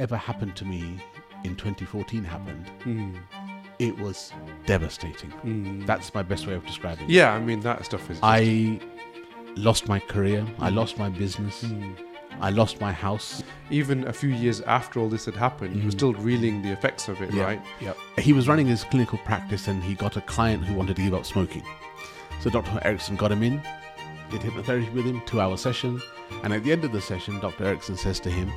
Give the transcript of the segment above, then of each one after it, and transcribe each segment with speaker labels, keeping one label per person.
Speaker 1: whatever happened to me in 2014 happened, hmm. it was devastating. Hmm. That's my best way of describing it.
Speaker 2: Yeah, I mean that stuff is.
Speaker 1: I lost my career, I hmm. lost my business, I lost my house.
Speaker 2: even a few years after all this had happened, he was still reeling the effects of it,
Speaker 1: Yeah.
Speaker 2: right?
Speaker 1: Yep. He was running his clinical practice and he got a client who wanted to give up smoking. So Dr. Erickson got him in, did hypnotherapy with him, two hour session. And at the end of the session, Dr. Erickson says to him,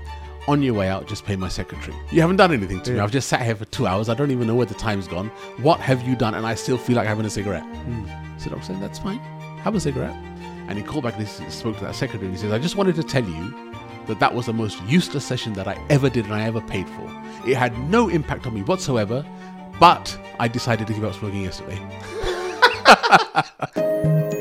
Speaker 1: On your way out, just pay my secretary. You haven't done anything to me. I've just sat here for two hours. I don't even know where the time's gone. What have you done? And I still feel like having a cigarette. Hmm. So Dr. said, That's fine. Have a cigarette. And he called back and he spoke to that secretary and he says, I just wanted to tell you that that was the most useless session that I ever did and I ever paid for. It had no impact on me whatsoever, but I decided to give up smoking yesterday.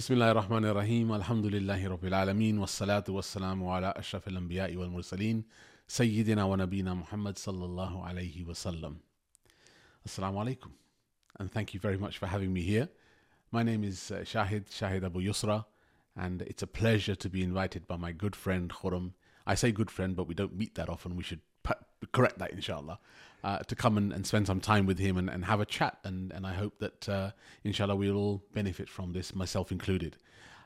Speaker 1: بسم الله الرحمن الرحيم الحمد لله رب العالمين والصلاة والسلام على أشرف الأنبياء والمرسلين سيدنا ونبينا محمد صلى الله عليه وسلم Assalamu alaikum and thank you very much for having me here. My name is uh, Shahid, Shahid Abu Yusra. And it's a pleasure to be invited by my good friend Khuram. I say good friend but we don't meet that often, we should correct that inshallah. Uh, to come and, and spend some time with him and, and have a chat and, and I hope that uh, inshallah we'll all benefit from this, myself included.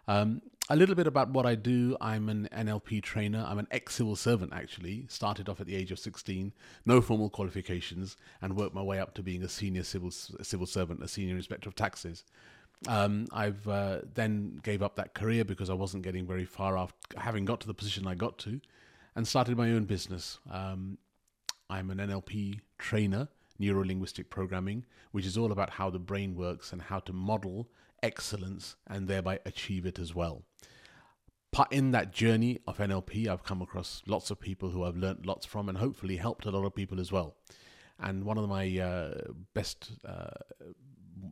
Speaker 1: Um, a little bit about what I do. I'm an NLP trainer. I'm an ex civil servant, actually. Started off at the age of 16, no formal qualifications, and worked my way up to being a senior civil civil servant, a senior inspector of taxes. Um, I've uh, then gave up that career because I wasn't getting very far after having got to the position I got to, and started my own business. Um, I'm an NLP trainer, neuro linguistic programming, which is all about how the brain works and how to model excellence and thereby achieve it as well. Part in that journey of NLP, I've come across lots of people who I've learnt lots from and hopefully helped a lot of people as well. And one of my uh, best, uh,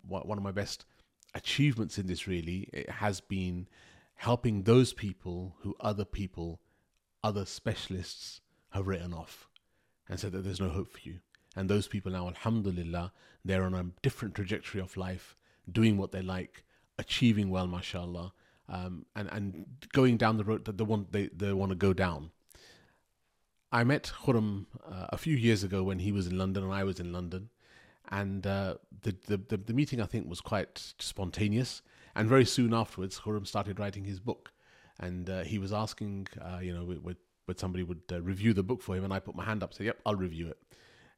Speaker 1: one one of my best achievements in this really it has been helping those people who other people, other specialists have written off and said that there's no hope for you. And those people now, alhamdulillah, they're on a different trajectory of life, doing what they like, achieving well, mashallah, um, and, and going down the road that they want, they, they want to go down. I met Khuram uh, a few years ago when he was in London and I was in London. And uh, the, the, the, meeting, I think, was quite spontaneous. And very soon afterwards, Khuram started writing his book. And uh, he was asking, uh, you know, would, would somebody would uh, review the book for him. And I put my hand up, say, yep, I'll review it.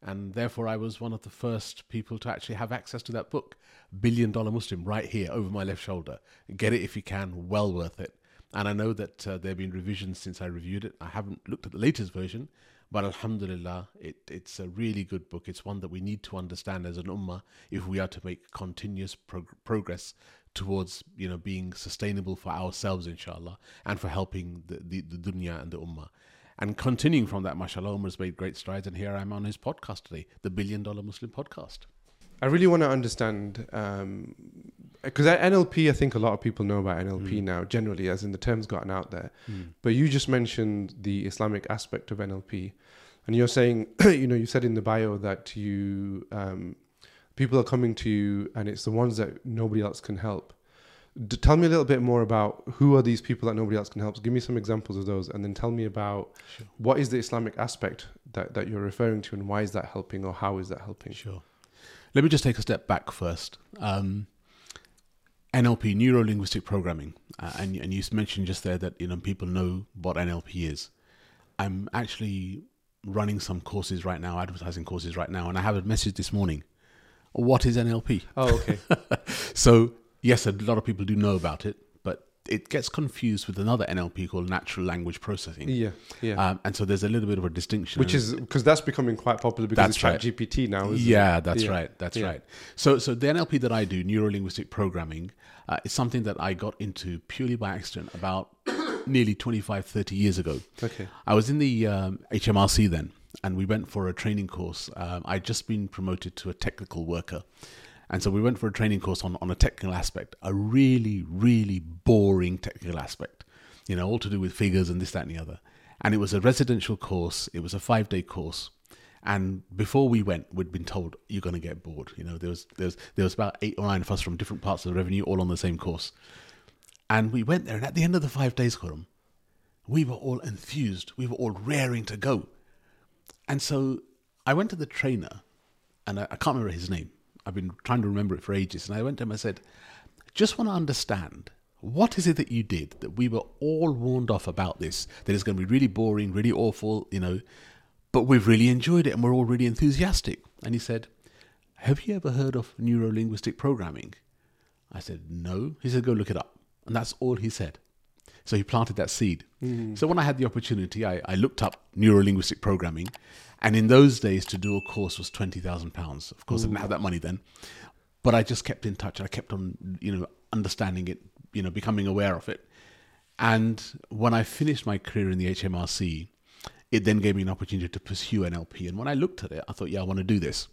Speaker 1: And therefore, I was one of the first people to actually have access to that book, Billion Dollar Muslim, right here over my left shoulder. Get it if you can, well worth it. And I know that uh, there have been revisions since I reviewed it. I haven't looked at the latest version, but Alhamdulillah, it, it's a really good book. It's one that we need to understand as an ummah if we are to make continuous prog- progress towards you know being sustainable for ourselves, inshallah, and for helping the, the, the dunya and the ummah. And continuing from that, mashallah, Umar's made great strides, and here I'm on his podcast today, the Billion Dollar Muslim Podcast.
Speaker 2: I really want to understand um, because NLP, I think a lot of people know about NLP now, generally, as in the term's gotten out there. But you just mentioned the Islamic aspect of NLP, and you're saying, you know, you said in the bio that you um, people are coming to you, and it's the ones that nobody else can help. D- tell me a little bit more about who are these people that nobody else can help. Give me some examples of those, and then tell me about
Speaker 1: Sure.
Speaker 2: what is the Islamic aspect that, that you're referring to, and why is that helping, or how is that helping?
Speaker 1: Sure. Let me just take a step back first. Um, NLP, neuro linguistic programming, uh, and and you mentioned just there that you know people know what NLP is. I'm actually running some courses right now, advertising courses right now, and I have a message this morning. What is NLP?
Speaker 2: Oh, okay.
Speaker 1: So yes, a lot of people do know about it, it gets confused with another NLP called natural language processing.
Speaker 2: yeah, yeah.
Speaker 1: Um, and so there's a little bit of a distinction.
Speaker 2: Which is because that's becoming quite popular because
Speaker 1: That's
Speaker 2: it's
Speaker 1: right.
Speaker 2: ChatGPT now. Isn't
Speaker 1: yeah,
Speaker 2: it?
Speaker 1: that's
Speaker 2: Yeah.
Speaker 1: right. That's
Speaker 2: Yeah.
Speaker 1: right. So, so the NLP that I do, neuro linguistic programming, uh, is something that I got into purely by accident about nearly 25, 30 years ago.
Speaker 2: Okay.
Speaker 1: I was in the um, HMRC then, and we went for a training course. Um, I'd just been promoted to a technical worker. And so we went for a training course on, on a technical aspect, a really, really boring technical aspect, you know, all to do with figures and this, that, and the other. And it was a residential course, it was a five day course. And before we went, we'd been told you're going to get bored. You know, there was there was there was about eight or nine of us from different parts of the revenue, all on the same course. And we went there, and at the end of the five days, Khuram, we were all enthused. We were all raring to go. And so I went to the trainer, and I, I can't remember his name. I've been trying to remember it for ages. And I went to him and I said, just want to understand what is it that you did that we were all warned off about this, that it's going to be really boring, really awful, you know, but we've really enjoyed it and we're all really enthusiastic. And he said, Have you ever heard of neuro linguistic programming? I said, No. He said, Go look it up. And that's all he said. So he planted that seed. Mm. So when I had the opportunity, I, I looked up neuro linguistic programming. And in those days, to do a course was £20,000. Of course, I didn't have that mm. money then. But I just kept in touch. I kept on, you know, understanding it, you know, becoming aware of it. And when I finished my career in the HMRC, it then gave me an opportunity to pursue NLP. And when I looked at it, I thought, yeah, I want to do this.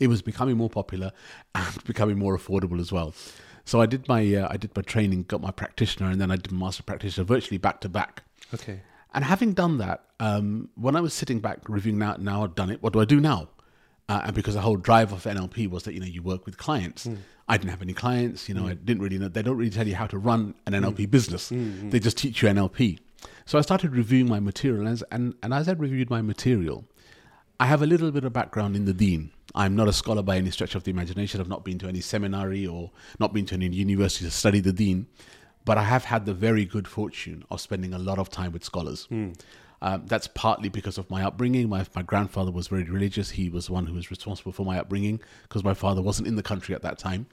Speaker 1: It was becoming more popular and becoming more affordable as well. So I did my uh, I did my training, got my practitioner, and then I did master practitioner virtually back to back.
Speaker 2: Okay.
Speaker 1: And having done that, um, when I was sitting back reviewing now, now I've done it. What do I do now? Uh, and because the whole drive of NLP was that you know you work with clients. I didn't have any clients. You know, I didn't really know. They don't really tell you how to run an NLP business. They just teach you NLP. So I started reviewing my material, and as, and, and as I reviewed my material, I have a little bit of background in the Deen. I'm not a scholar by any stretch of the imagination. I've not been to any seminary or not been to any university to study the Deen, but I have had the very good fortune of spending a lot of time with scholars. Um, that's partly because of my upbringing. My, my grandfather was very religious. He was one who was responsible for my upbringing because my father wasn't in the country at that time.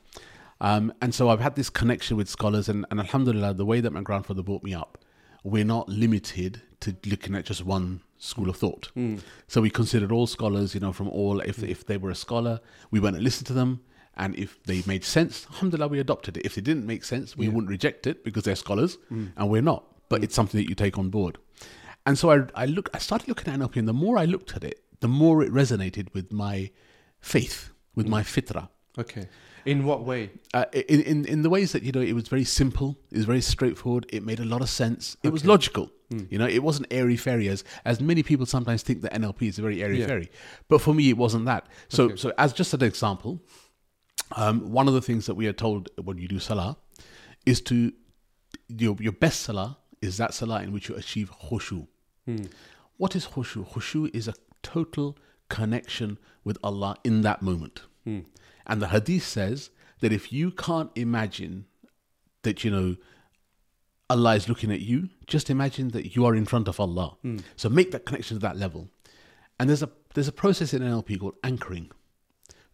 Speaker 1: Um, and so I've had this connection with scholars, and, and Alhamdulillah, the way that my grandfather brought me up, we're not limited to looking at just one school of thought. Hmm. So we considered all scholars, you know, from all, if, hmm. if they were a scholar, we went and listened to them. And if they made sense, alhamdulillah, we adopted it. If they didn't make sense, we wouldn't reject it because they're scholars hmm. and we're not. But it's something that you take on board. And so I, I look, I started looking at NLP, and the more I looked at it, the more it resonated with my faith, with my fitra.
Speaker 2: Okay. In what way?
Speaker 1: Uh, in, in in the ways that you know it was very simple, it was very straightforward. It made a lot of sense. It was logical. Hmm. You know, it wasn't airy fairy as as many people sometimes think that NLP is a very airy
Speaker 2: Yeah.
Speaker 1: fairy. But for me, it wasn't that. So so as just an example, um, one of the things that we are told when you do salah is to your your best salah is that salah in which you achieve khushu. Hmm. What is khushu? Khushu is a total connection with Allah in that moment. Hmm. And the hadith says that if you can't imagine that, you know, Allah is looking at you, just imagine that you are in front of Allah. Hmm. So make that connection to that level. And there's a there's a process in NLP called anchoring.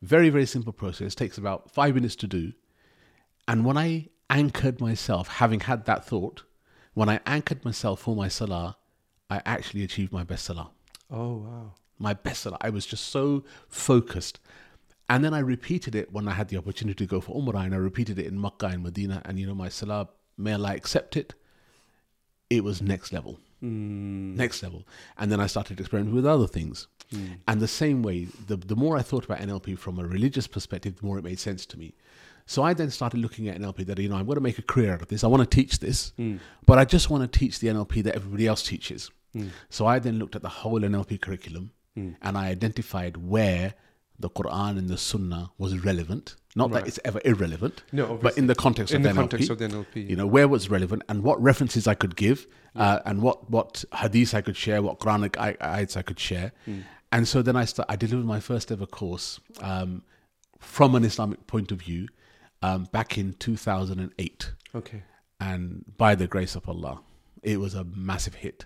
Speaker 1: Very, very simple process. Takes about five minutes to do. And when I anchored myself, having had that thought, when I anchored myself for my salah, I actually achieved my best salah.
Speaker 2: Oh wow.
Speaker 1: My best salah. I was just so focused. And then I repeated it when I had the opportunity to go for Umrah, and I repeated it in Makkah and Medina. And you know, my salah, may Allah accept it, it was next level. Hmm. Next level. And then I started experimenting with other things. Hmm. And the same way, the, the more I thought about NLP from a religious perspective, the more it made sense to me. So I then started looking at NLP that, you know, I'm going to make a career out of this. I want to teach this, hmm. but I just want to teach the NLP that everybody else teaches. So I then looked at the whole NLP curriculum and I identified where the Quran and the Sunnah was relevant. Not that it's ever irrelevant,
Speaker 2: No,
Speaker 1: but in the context
Speaker 2: In
Speaker 1: of
Speaker 2: the
Speaker 1: the NLP,
Speaker 2: context of the NLP,
Speaker 1: you know, where was relevant and what references I could give, uh, and what what hadith I could share, what Quranic ay- ayats I could share, and so then I start, I delivered my first ever course um, from an Islamic point of view um, back in 2008,
Speaker 2: Okay.
Speaker 1: and by the grace of Allah, it was a massive hit,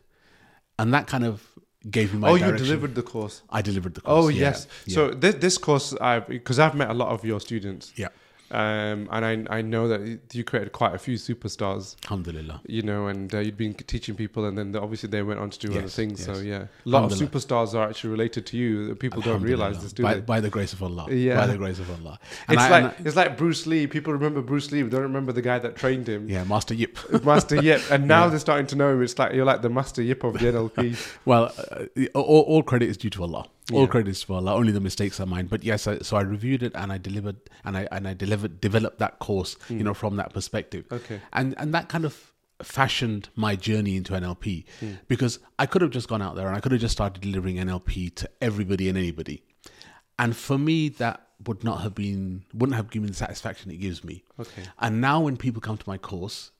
Speaker 1: and that kind of gave me my
Speaker 2: oh,
Speaker 1: direction.
Speaker 2: you delivered the course.
Speaker 1: I delivered the oh, course.
Speaker 2: Oh
Speaker 1: yeah,
Speaker 2: yes.
Speaker 1: yeah.
Speaker 2: So this this course, I because I've met a lot of your students,
Speaker 1: yeah,
Speaker 2: um, and I I know that you created quite a few superstars.
Speaker 1: Alhamdulillah.
Speaker 2: You know, and uh, you'd been teaching people, and then obviously they went on to do other
Speaker 1: Yes,
Speaker 2: things. So yeah, a lot of superstars are actually related to you. People don't realize this, do
Speaker 1: by,
Speaker 2: they?
Speaker 1: by the grace of Allah.
Speaker 2: Yeah.
Speaker 1: By the grace of Allah. And
Speaker 2: It's
Speaker 1: I-
Speaker 2: like
Speaker 1: I-
Speaker 2: it's like Bruce Lee. People remember Bruce Lee, but don't remember the guy that trained him.
Speaker 1: yeah, Master Yip.
Speaker 2: Master Yip, and now they're starting to know him. It's like you're like the Master Yip of the NLP.
Speaker 1: Well, uh, all, all credit is due to Allah. All
Speaker 2: Yeah.
Speaker 1: credit is to Allah. Only the mistakes are mine. But yes, I, so I reviewed it and I delivered and I and I delivered developed that course. You hmm. know, from that perspective.
Speaker 2: Okay.
Speaker 1: And and that kind of fashioned my journey into NLP hmm. because I could have just gone out there and I could have just started delivering NLP to everybody and anybody. And for me, that would not have been wouldn't have given me the satisfaction it gives me.
Speaker 2: Okay.
Speaker 1: And now when people come to my course,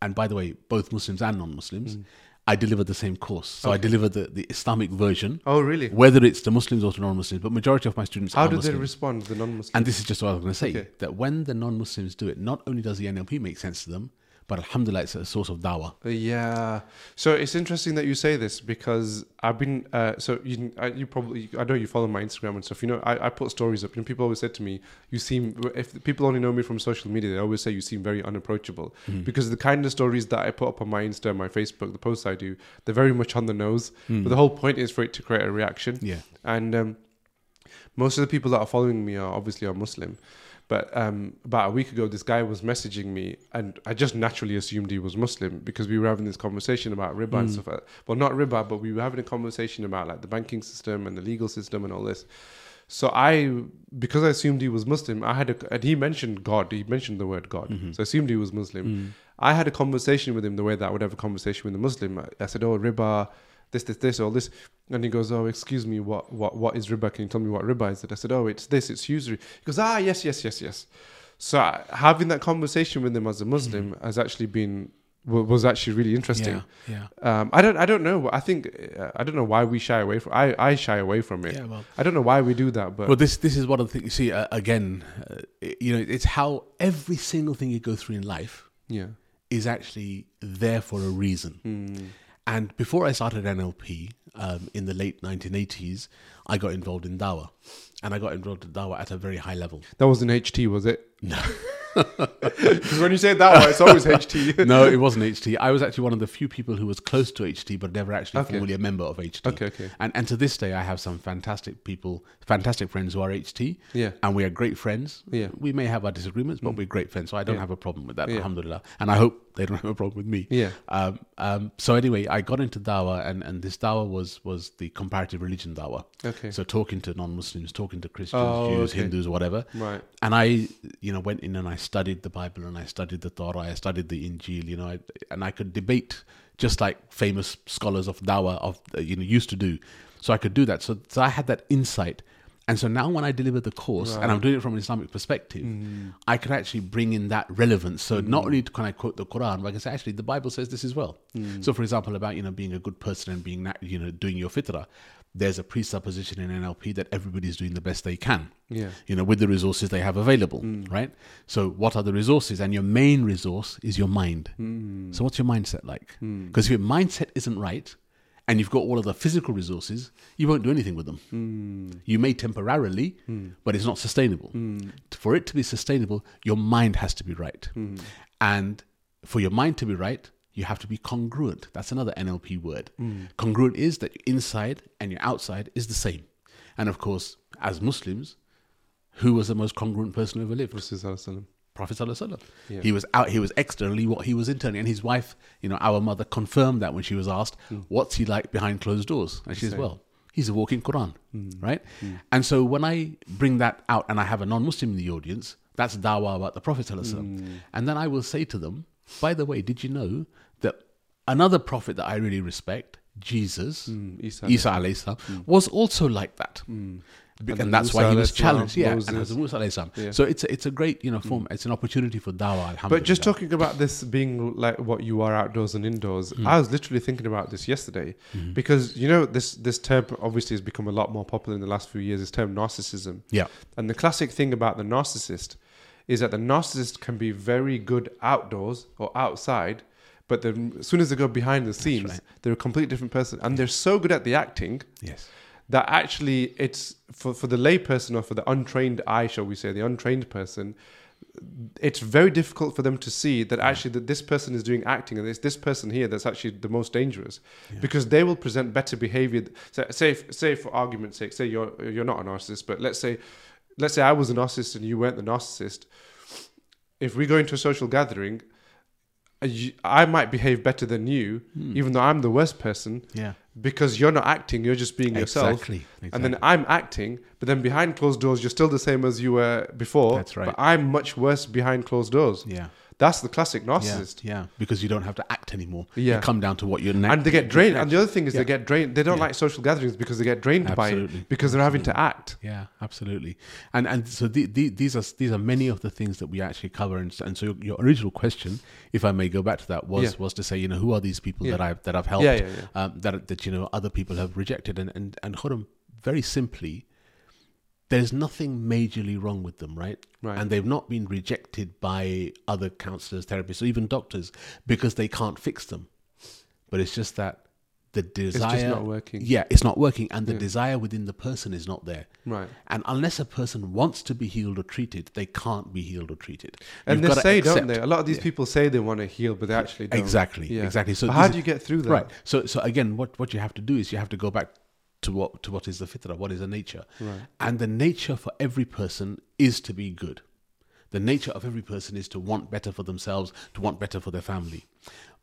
Speaker 1: and by the way, both Muslims and non-Muslims, hmm. I deliver the same course. So I deliver the, the Islamic version,
Speaker 2: Oh, really?
Speaker 1: whether it's the Muslims or to non-Muslims. But majority of my students
Speaker 2: How do
Speaker 1: Muslims.
Speaker 2: they respond, the non-Muslims?
Speaker 1: And this is just what I was going to say
Speaker 2: Okay.
Speaker 1: that when the non Muslims do it, not only does the NLP make sense to them, but Alhamdulillah, it's a source of dawah.
Speaker 2: Yeah. So it's interesting that you say this because I've been. Uh, so you, I, you probably, I know you follow my Instagram and stuff. You know, I, I put stories up, and people always said to me, "You seem." If people only know me from social media, they always say you seem very unapproachable because the kind of stories that I put up on my Insta, my Facebook, the posts I do, they're very much on the nose. But the whole point is for it to create a reaction.
Speaker 1: Yeah.
Speaker 2: And um, most of the people that are following me are obviously are Muslim. But um, about a week ago, this guy was messaging me, and I just naturally assumed he was Muslim because we were having this conversation about riba and hmm. stuff. Like Well, not riba, but we were having a conversation about like the banking system and the legal system and all this. So I, because I assumed he was Muslim, I had a, and he mentioned God. He mentioned the word God, mm-hmm. so I assumed he was Muslim. Hmm. I had a conversation with him the way that I would have a conversation with a Muslim. I, I said, "Oh, riba, this, this, this, all this," and he goes, "Oh, excuse me, what, what, what is riba? Can you tell me what riba is?" It. I said, "Oh, it's this, it's usury." He goes, "Ah, yes, yes, yes, yes." So I- having that conversation with him as a Muslim has actually been was actually really interesting.
Speaker 1: Yeah. Yeah.
Speaker 2: Um, I don't, I don't know. I think uh, I don't know why we shy away from. I, I shy away from it.
Speaker 1: Yeah, well,
Speaker 2: I don't know why we do that, but
Speaker 1: well, this this is one of the things. You see, uh, again, uh, you know, it's how every single thing you go through in life
Speaker 2: yeah,
Speaker 1: is actually there for a reason.
Speaker 2: Mm.
Speaker 1: And before I started NLP um, in the late 1980s, I got involved in Dawa. And I got involved in Dawa at a very high level.
Speaker 2: that was an HT, was it?
Speaker 1: No.
Speaker 2: Because when you say it that way, it's always HT.
Speaker 1: no, it wasn't HT. I was actually one of the few people who was close to HT, but never actually
Speaker 2: Okay.
Speaker 1: formally a member of HT.
Speaker 2: Okay, okay.
Speaker 1: And, and to this day, I have some fantastic people, fantastic friends who are HT.
Speaker 2: Yeah.
Speaker 1: And we are great friends.
Speaker 2: Yeah. Mm.
Speaker 1: We may have our disagreements, but we're great friends. So I don't
Speaker 2: Yeah.
Speaker 1: have a problem with that,
Speaker 2: Yeah.
Speaker 1: alhamdulillah. And I hope they don't have a problem with me.
Speaker 2: Yeah.
Speaker 1: Um, um, so anyway, I got into Dawah, and, and this Dawah was, was the comparative religion Dawah.
Speaker 2: Okay.
Speaker 1: So talking to non-Muslims, talking to Christians,
Speaker 2: Oh,
Speaker 1: Jews,
Speaker 2: okay.
Speaker 1: Hindus, whatever.
Speaker 2: Right.
Speaker 1: And I, you know, went in and I studied the Bible and I studied the Torah, I studied the Injil, you know, I, and I could debate just like famous scholars of Dawah of you know used to do. So I could do that. So, so I had that insight. And so now when I deliver the course, and I'm doing it from an Islamic perspective, mm. I could actually bring in that relevance. So not mm. only can I quote the Quran, but I can say actually the Bible says this as well. Mm. So for example, about you know being a good person and being you know doing your fitrah, there's a presupposition in NLP that everybody's doing the best they can
Speaker 2: Yeah.
Speaker 1: you know, with the resources they have available, mm. right? So, what are the resources? And your main resource is your mind. Mm. So, what's your mindset like? Mm. Because if your mindset isn't right, and you've got all of the physical resources, you won't do anything with them. You may temporarily, but it's not sustainable. For it to be sustainable, your mind has to be right. And for your mind to be right, you have to be congruent. That's another NLP word. Hmm. Congruent is that your inside and your outside is the same. And of course, as Muslims, who was the most congruent person who ever lived?
Speaker 2: Prophet Sallallahu Alaihi Wasallam.
Speaker 1: Prophet Sallallahu
Speaker 2: Yeah.
Speaker 1: He was out. He was externally what he was internally, and his wife, you know, our mother confirmed that when she was asked, hmm. "What's he like behind closed doors?" And she says, "Well, he's a walking Quran, hmm. right?" And so when I bring that out, and I have a non-Muslim in the audience, that's dawah about the Prophet Sallallahu and then I will say to them, "By the way, did you know another prophet that I really respect, Jesus,
Speaker 2: Mm, Isa.
Speaker 1: Isa alayhi salam, hmm. was also like that?" Hmm. Be-
Speaker 2: And
Speaker 1: And, that's why he was challenged. Yeah, and. Hazrat Musa alayhi salam.
Speaker 2: Yeah.
Speaker 1: So it's a, it's a great you know hmm. form. It's an opportunity for dawah. Alhamdulillah.
Speaker 2: But just talking about this being like what you are outdoors and indoors, I was literally thinking about this yesterday because you know this this term obviously has become a lot more popular in the last few years. This term narcissism,
Speaker 1: yeah,
Speaker 2: and the classic thing about the narcissist is that the narcissist can be very good outdoors or outside, but then as soon as they go behind the scenes,
Speaker 1: right.
Speaker 2: they're a completely different person, and they're so good at the acting
Speaker 1: yes,
Speaker 2: that actually it's for, for the layperson or for the untrained eye, shall we say, the untrained person, it's very difficult for them to see that actually that this person is doing acting and it's this person here that's actually the most dangerous because they will present better behavior. So, say, say for argument's sake, say you're you're not a narcissist, but let's say let's say I was a narcissist and you weren't the narcissist. If we go into a social gathering, Uh, I might behave better than you, hmm. even though I'm the worst person
Speaker 1: yeah,
Speaker 2: because you're not acting, you're just being yourself.
Speaker 1: exactly,
Speaker 2: And then I'm acting, but then behind closed doors, you're still the same as you were before.
Speaker 1: That's right.
Speaker 2: But I'm much worse behind closed doors.
Speaker 1: yeah,
Speaker 2: That's the classic narcissist.
Speaker 1: yeah, because you don't have to act anymore.
Speaker 2: Yeah.
Speaker 1: You come down to what you're na-
Speaker 2: And they get drained. And the other thing is
Speaker 1: Yeah.
Speaker 2: they get drained. They don't
Speaker 1: Yeah.
Speaker 2: like social gatherings because they get drained by
Speaker 1: Absolutely.
Speaker 2: it because they're having to act.
Speaker 1: Yeah, absolutely. And and so the, the, these are these are many of the things that we actually cover. And, so- and so your, your original question, if I may go back to that, was
Speaker 2: Yeah.
Speaker 1: was to say, you know, who are these people
Speaker 2: Yeah.
Speaker 1: that I've that I've helped,
Speaker 2: Yeah, yeah, yeah.
Speaker 1: Um, that that you know other people have rejected, and and and Khuram, very simply, there's nothing majorly wrong with them, right?
Speaker 2: Right.
Speaker 1: And they've not been rejected by other counselors, therapists, or even doctors because they can't fix them. But it's just that the desire
Speaker 2: not working.
Speaker 1: Yeah, it's not working, and the
Speaker 2: Yeah.
Speaker 1: desire within the person is not there.
Speaker 2: Right.
Speaker 1: And unless a person wants to be healed or treated, they can't be healed or treated.
Speaker 2: And
Speaker 1: You've
Speaker 2: they say, don't they? A lot of these
Speaker 1: Yeah.
Speaker 2: people say they want to heal, but they actually don't.
Speaker 1: Exactly,
Speaker 2: Yeah.
Speaker 1: exactly. So this
Speaker 2: do you get through that?
Speaker 1: Right. So so again, what what you have to do is you have to go back to what to what is the fitra, what is the nature,
Speaker 2: Right.
Speaker 1: and the nature for every person is to be good. The nature of every person is to want better for themselves, to want better for their family.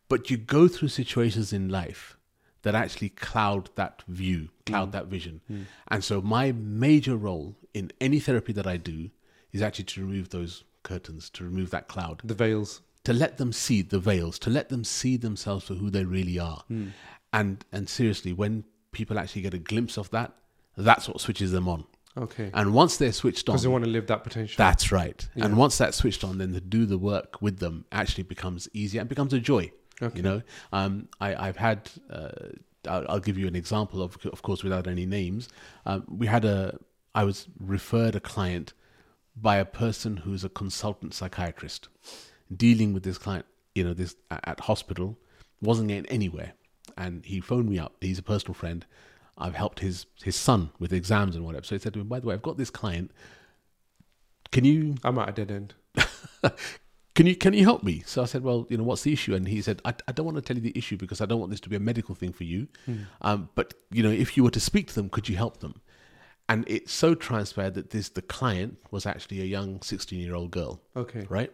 Speaker 1: But you go through situations in life that actually cloud that view, cloud mm. that vision. Mm. And so my major role in any therapy that I do is actually to remove those curtains, to remove that cloud
Speaker 2: The veils.
Speaker 1: to let them see the veils, to let them see themselves for who they really are. Mm. And and seriously, when people actually get a glimpse of that, that's what switches them on.
Speaker 2: Okay.
Speaker 1: And once they're switched on,
Speaker 2: Because they want to live that potential.
Speaker 1: that's right.
Speaker 2: Yeah.
Speaker 1: And once that's switched on, then to do the work with them actually becomes easier and becomes a joy.
Speaker 2: Okay.
Speaker 1: You know, um, I, I've had. Uh, I'll, I'll give you an example of, of course, without any names. Um, we had a. I was referred a client by a person who's a consultant psychiatrist, dealing with this client. You know, this at, at hospital wasn't getting anywhere, and he phoned me up. He's a personal friend. I've helped his his son with exams and whatever. So he said to me, "By the way, I've got this client. Can you
Speaker 2: I'm at a dead end.
Speaker 1: can you can you help me so i said well you know what's the issue and he said i, I don't want to tell you the issue because i don't want this to be a medical thing for you um, but you know if you were to speak to them could you help them and it so transpired that this the client was actually a young 16 year old girl
Speaker 2: Okay.
Speaker 1: right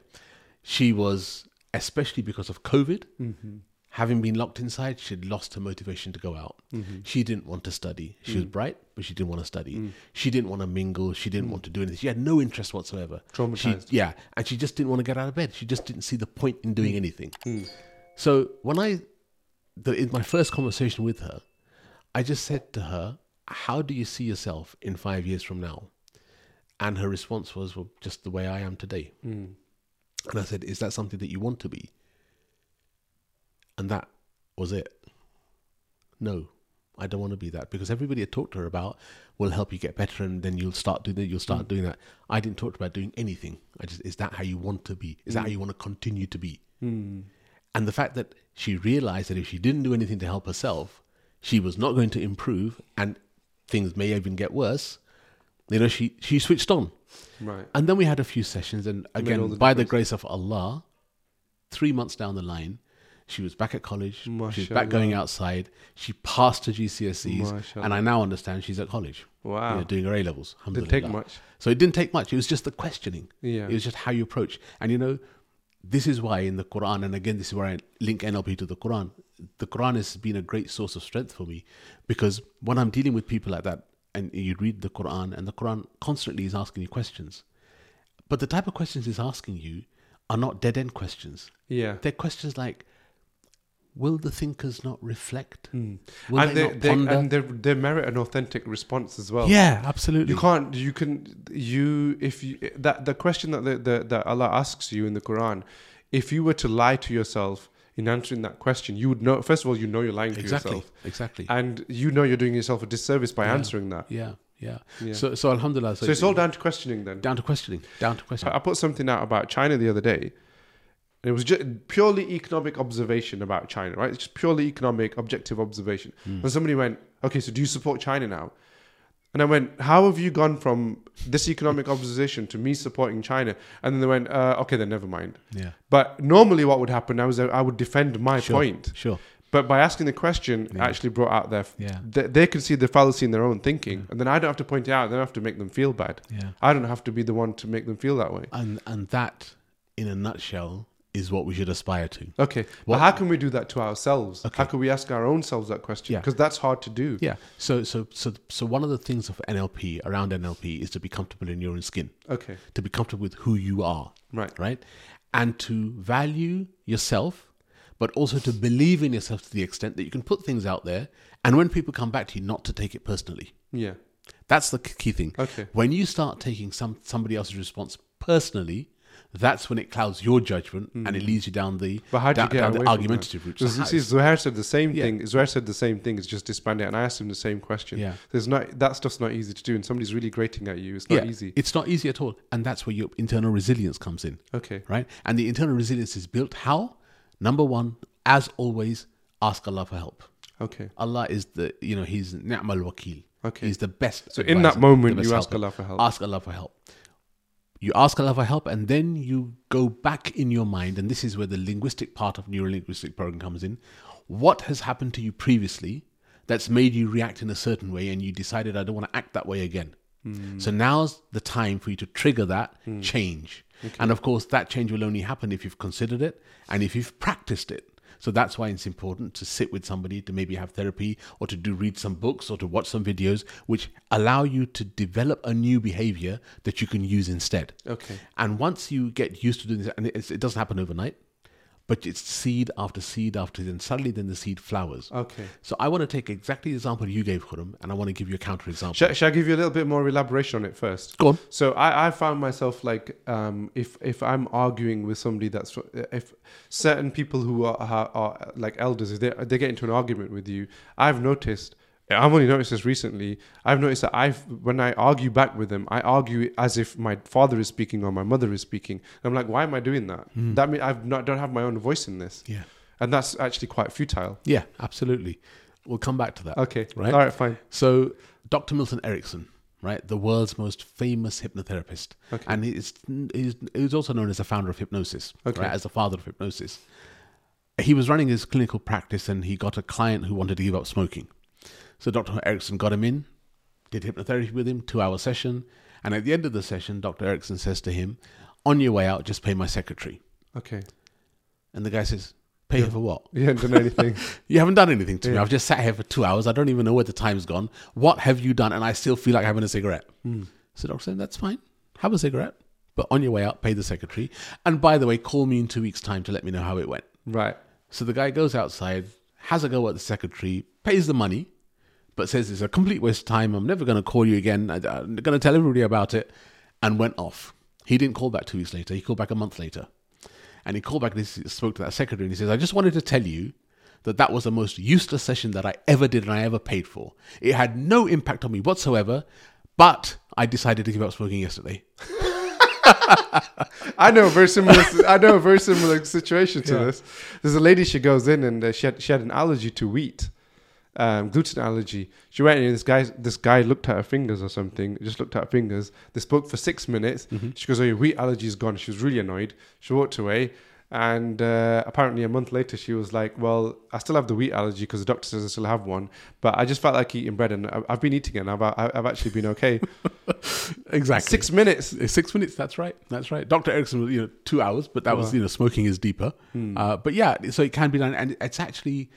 Speaker 1: she was especially because of covid
Speaker 2: Mm-hmm.
Speaker 1: Having been locked inside she'd lost her motivation to go out.
Speaker 2: Mm-hmm.
Speaker 1: she didn't want to study. She
Speaker 2: Mm.
Speaker 1: was bright but she didn't want to study. She didn't want to mingle. She didn't want to do anything. She had no interest whatsoever. She,
Speaker 2: Traumatized.
Speaker 1: yeah and she just didn't want to get out of bed. She just didn't see the point in
Speaker 2: Mm.
Speaker 1: doing anything so when i the, in my first conversation with her i just said to her how do you see yourself in five years from now? And her response was well just the way i am today.
Speaker 2: Mm.
Speaker 1: and I said, Is that something that you want to be? And that was it. No, I don't want to be that because everybody I talked to her about will help you get better and then you'll start doing that, you'll start doing that. I didn't talk about doing anything. I just, is that how you want to be? Is that how you want to continue to be?
Speaker 2: Mm.
Speaker 1: And the fact that she realized that if she didn't do anything to help herself, she was not going to improve and things may even get worse. You know, she, she switched on.
Speaker 2: Right.
Speaker 1: And then we had a few sessions, and again,
Speaker 2: the
Speaker 1: by the grace of Allah, three months down the line, she was back at college. She was back going outside. She passed her GCSEs,
Speaker 2: Mashallah.
Speaker 1: and I now understand she's at college.
Speaker 2: Wow.
Speaker 1: you know, doing her A levels.
Speaker 2: Didn't take much.
Speaker 1: So it didn't take much. It was just the questioning.
Speaker 2: Yeah.
Speaker 1: It was just how you approach. And you know, this is why in the Quran, and again, this is where I link NLP to the Quran. The Quran has been a great source of strength for me because when I'm dealing with people like that, and you read the Quran, and the Quran constantly is asking you questions, but the type of questions it's asking you are not dead end questions.
Speaker 2: Yeah.
Speaker 1: They're questions like, will the thinkers not reflect? Will
Speaker 2: Hmm. and
Speaker 1: they,
Speaker 2: they,
Speaker 1: not ponder?
Speaker 2: and they, they merit an authentic response as well.
Speaker 1: yeah, absolutely.
Speaker 2: You can't. You can. You if you that the question that the, the, that Allah asks you in the Quran, if you were to lie to yourself in answering that question, you would know. First of all, you know you're lying to yourself,
Speaker 1: exactly.
Speaker 2: and you know you're doing yourself a disservice by
Speaker 1: Yeah.
Speaker 2: answering that.
Speaker 1: yeah, yeah,
Speaker 2: Yeah.
Speaker 1: So, so Alhamdulillah.
Speaker 2: So it's all down to questioning then.
Speaker 1: down to questioning. Down to questioning.
Speaker 2: I I put something out about China the other day. It was just purely economic observation about China, right? It's just purely economic, objective observation. And somebody went, okay, so do you support China now? And I went, how have you gone from this economic observation to me supporting China? And then they went, uh, okay, then never mind.
Speaker 1: Yeah.
Speaker 2: But normally what would happen, I was I would defend my
Speaker 1: Sure.
Speaker 2: point.
Speaker 1: Sure.
Speaker 2: But by asking the question,
Speaker 1: Yeah.
Speaker 2: actually brought out their,
Speaker 1: Yeah.
Speaker 2: they, they can see the fallacy in their own thinking. And then I don't have to point it out. I don't have to make them feel bad.
Speaker 1: Yeah.
Speaker 2: I don't have to be the one to make them feel that way.
Speaker 1: And and that, in a nutshell, is what we should aspire to.
Speaker 2: Okay,
Speaker 1: What-
Speaker 2: but how can we do that to ourselves?
Speaker 1: Okay.
Speaker 2: How can we ask our own selves that question?
Speaker 1: Yeah.
Speaker 2: Because that's hard to do.
Speaker 1: Yeah. So so so so one of the things of NLP around NLP is to be comfortable in your own skin,
Speaker 2: Okay,
Speaker 1: to be comfortable with who you are,
Speaker 2: right.
Speaker 1: right? and to value yourself, but also to believe in yourself to the extent that you can put things out there, and when people come back to you, not to take it personally.
Speaker 2: Yeah.
Speaker 1: That's the key thing.
Speaker 2: Okay.
Speaker 1: When you start taking some somebody else's response personally, that's when it clouds your judgment and it mm. leads you down the.
Speaker 2: But how do you
Speaker 1: down,
Speaker 2: get
Speaker 1: down the argumentative route.
Speaker 2: Because see, Zuhair said the same
Speaker 1: Yeah.
Speaker 2: thing. Zuhair said the same thing. It's just disband it, and I asked him the same question.
Speaker 1: Yeah.
Speaker 2: There's not that stuff's not easy to do, and somebody's really grating at you. It's not
Speaker 1: yeah,
Speaker 2: easy.
Speaker 1: It's not easy at all, and that's where your internal resilience comes in.
Speaker 2: Okay.
Speaker 1: right? And the internal resilience is built how? Number one, as always, ask Allah for help.
Speaker 2: Okay.
Speaker 1: Allah is the, you know, He's ni'mal wakil.
Speaker 2: Okay.
Speaker 1: He's the best.
Speaker 2: So in that moment, you ask
Speaker 1: helper.
Speaker 2: Allah for help.
Speaker 1: Ask Allah for help. You ask Allah for help, and then you go back in your mind, and this is where the linguistic part of neurolinguistic program comes in. What has happened to you previously that's made you react in a certain way, and you decided, I don't want to act that way again.
Speaker 2: Hmm.
Speaker 1: So now's the time for you to trigger that change. And of course, that change will only happen if you've considered it and if you've practiced it. So that's why it's important to sit with somebody to maybe have therapy or to do read some books or to watch some videos which allow you to develop a new behavior that you can use instead.
Speaker 2: Okay.
Speaker 1: And once you get used to doing this, and it's, it doesn't happen overnight, but it's seed after seed after seed, and suddenly then the seed flowers.
Speaker 2: Okay.
Speaker 1: So I want to take exactly the example you gave, Khuram, and I want to give you a counter example.
Speaker 2: Shall, shall I give you a little bit more elaboration on it first?
Speaker 1: Go on.
Speaker 2: So I, I found myself like um, if if I'm arguing with somebody that's if certain people who are, are, are like elders if they they get into an argument with you, I've noticed. I've only noticed this recently. I've noticed that I, when I argue back with them, I argue as if my father is speaking or my mother is speaking. I'm like, why am I doing that? Hmm. That means I've don't have my own voice in this,
Speaker 1: Yeah.
Speaker 2: and that's actually quite futile.
Speaker 1: Yeah, absolutely. We'll come back to that.
Speaker 2: Okay,
Speaker 1: Right.
Speaker 2: all right, fine.
Speaker 1: So, Dr. Milton Erickson, right, the world's most famous hypnotherapist,
Speaker 2: Okay.
Speaker 1: and he's, he's, he's also known as the founder of hypnosis,
Speaker 2: Okay.
Speaker 1: right, as the father of hypnosis. He was running his clinical practice and he got a client who wanted to give up smoking. So, Dr. Erickson got him in, did hypnotherapy with him, two hour session, and at the end of the session, Dr. Erickson says to him, On your way out, just pay my secretary.
Speaker 2: Okay,
Speaker 1: And the guy says, Pay her for what?
Speaker 2: you haven't done anything.
Speaker 1: You haven't done anything to me. I've just sat here for two hours. I don't even know where the time's gone. What have you done? And I still feel like having a cigarette. Hmm. So doctor said, that's fine. Have a cigarette. But on your way out, pay the secretary. And by the way, call me in two weeks' time to let me know how it went.
Speaker 2: right.
Speaker 1: So the guy goes outside, has a go at the secretary, pays the money, but says it's a complete waste of time. I'm never going to call you again. I, I'm going to tell everybody about it, and went off. He didn't call back two weeks later. He called back a month later, and he called back and he spoke to that secretary and he says, "I just wanted to tell you." That that was the most useless session that I ever did and I ever paid for. It had no impact on me whatsoever, but I decided to give up smoking yesterday.
Speaker 2: I know a very similar. I know a very similar situation to
Speaker 1: Yeah.
Speaker 2: this. There's a lady. She goes in and uh, she had she had an allergy to wheat, um, gluten allergy. She went in. This guy this guy looked at her fingers or something. Just looked at her fingers. They spoke for six minutes.
Speaker 1: Mm-hmm.
Speaker 2: She goes, "Oh, your wheat allergy is gone." She was really annoyed. She walked away. And uh, apparently, a month later, she was like, "Well, I still have the wheat allergy because the doctor says I still have one, but I just felt like eating bread, and I've been eating it, and I've, I've actually been okay."
Speaker 1: Exactly.
Speaker 2: Six minutes.
Speaker 1: Uh, Six minutes. That's right. That's right. Dr. Erickson was, you know, two hours, but that was, you know, smoking is deeper.
Speaker 2: Hmm.
Speaker 1: Uh, but yeah, so it can be done, and it's actually,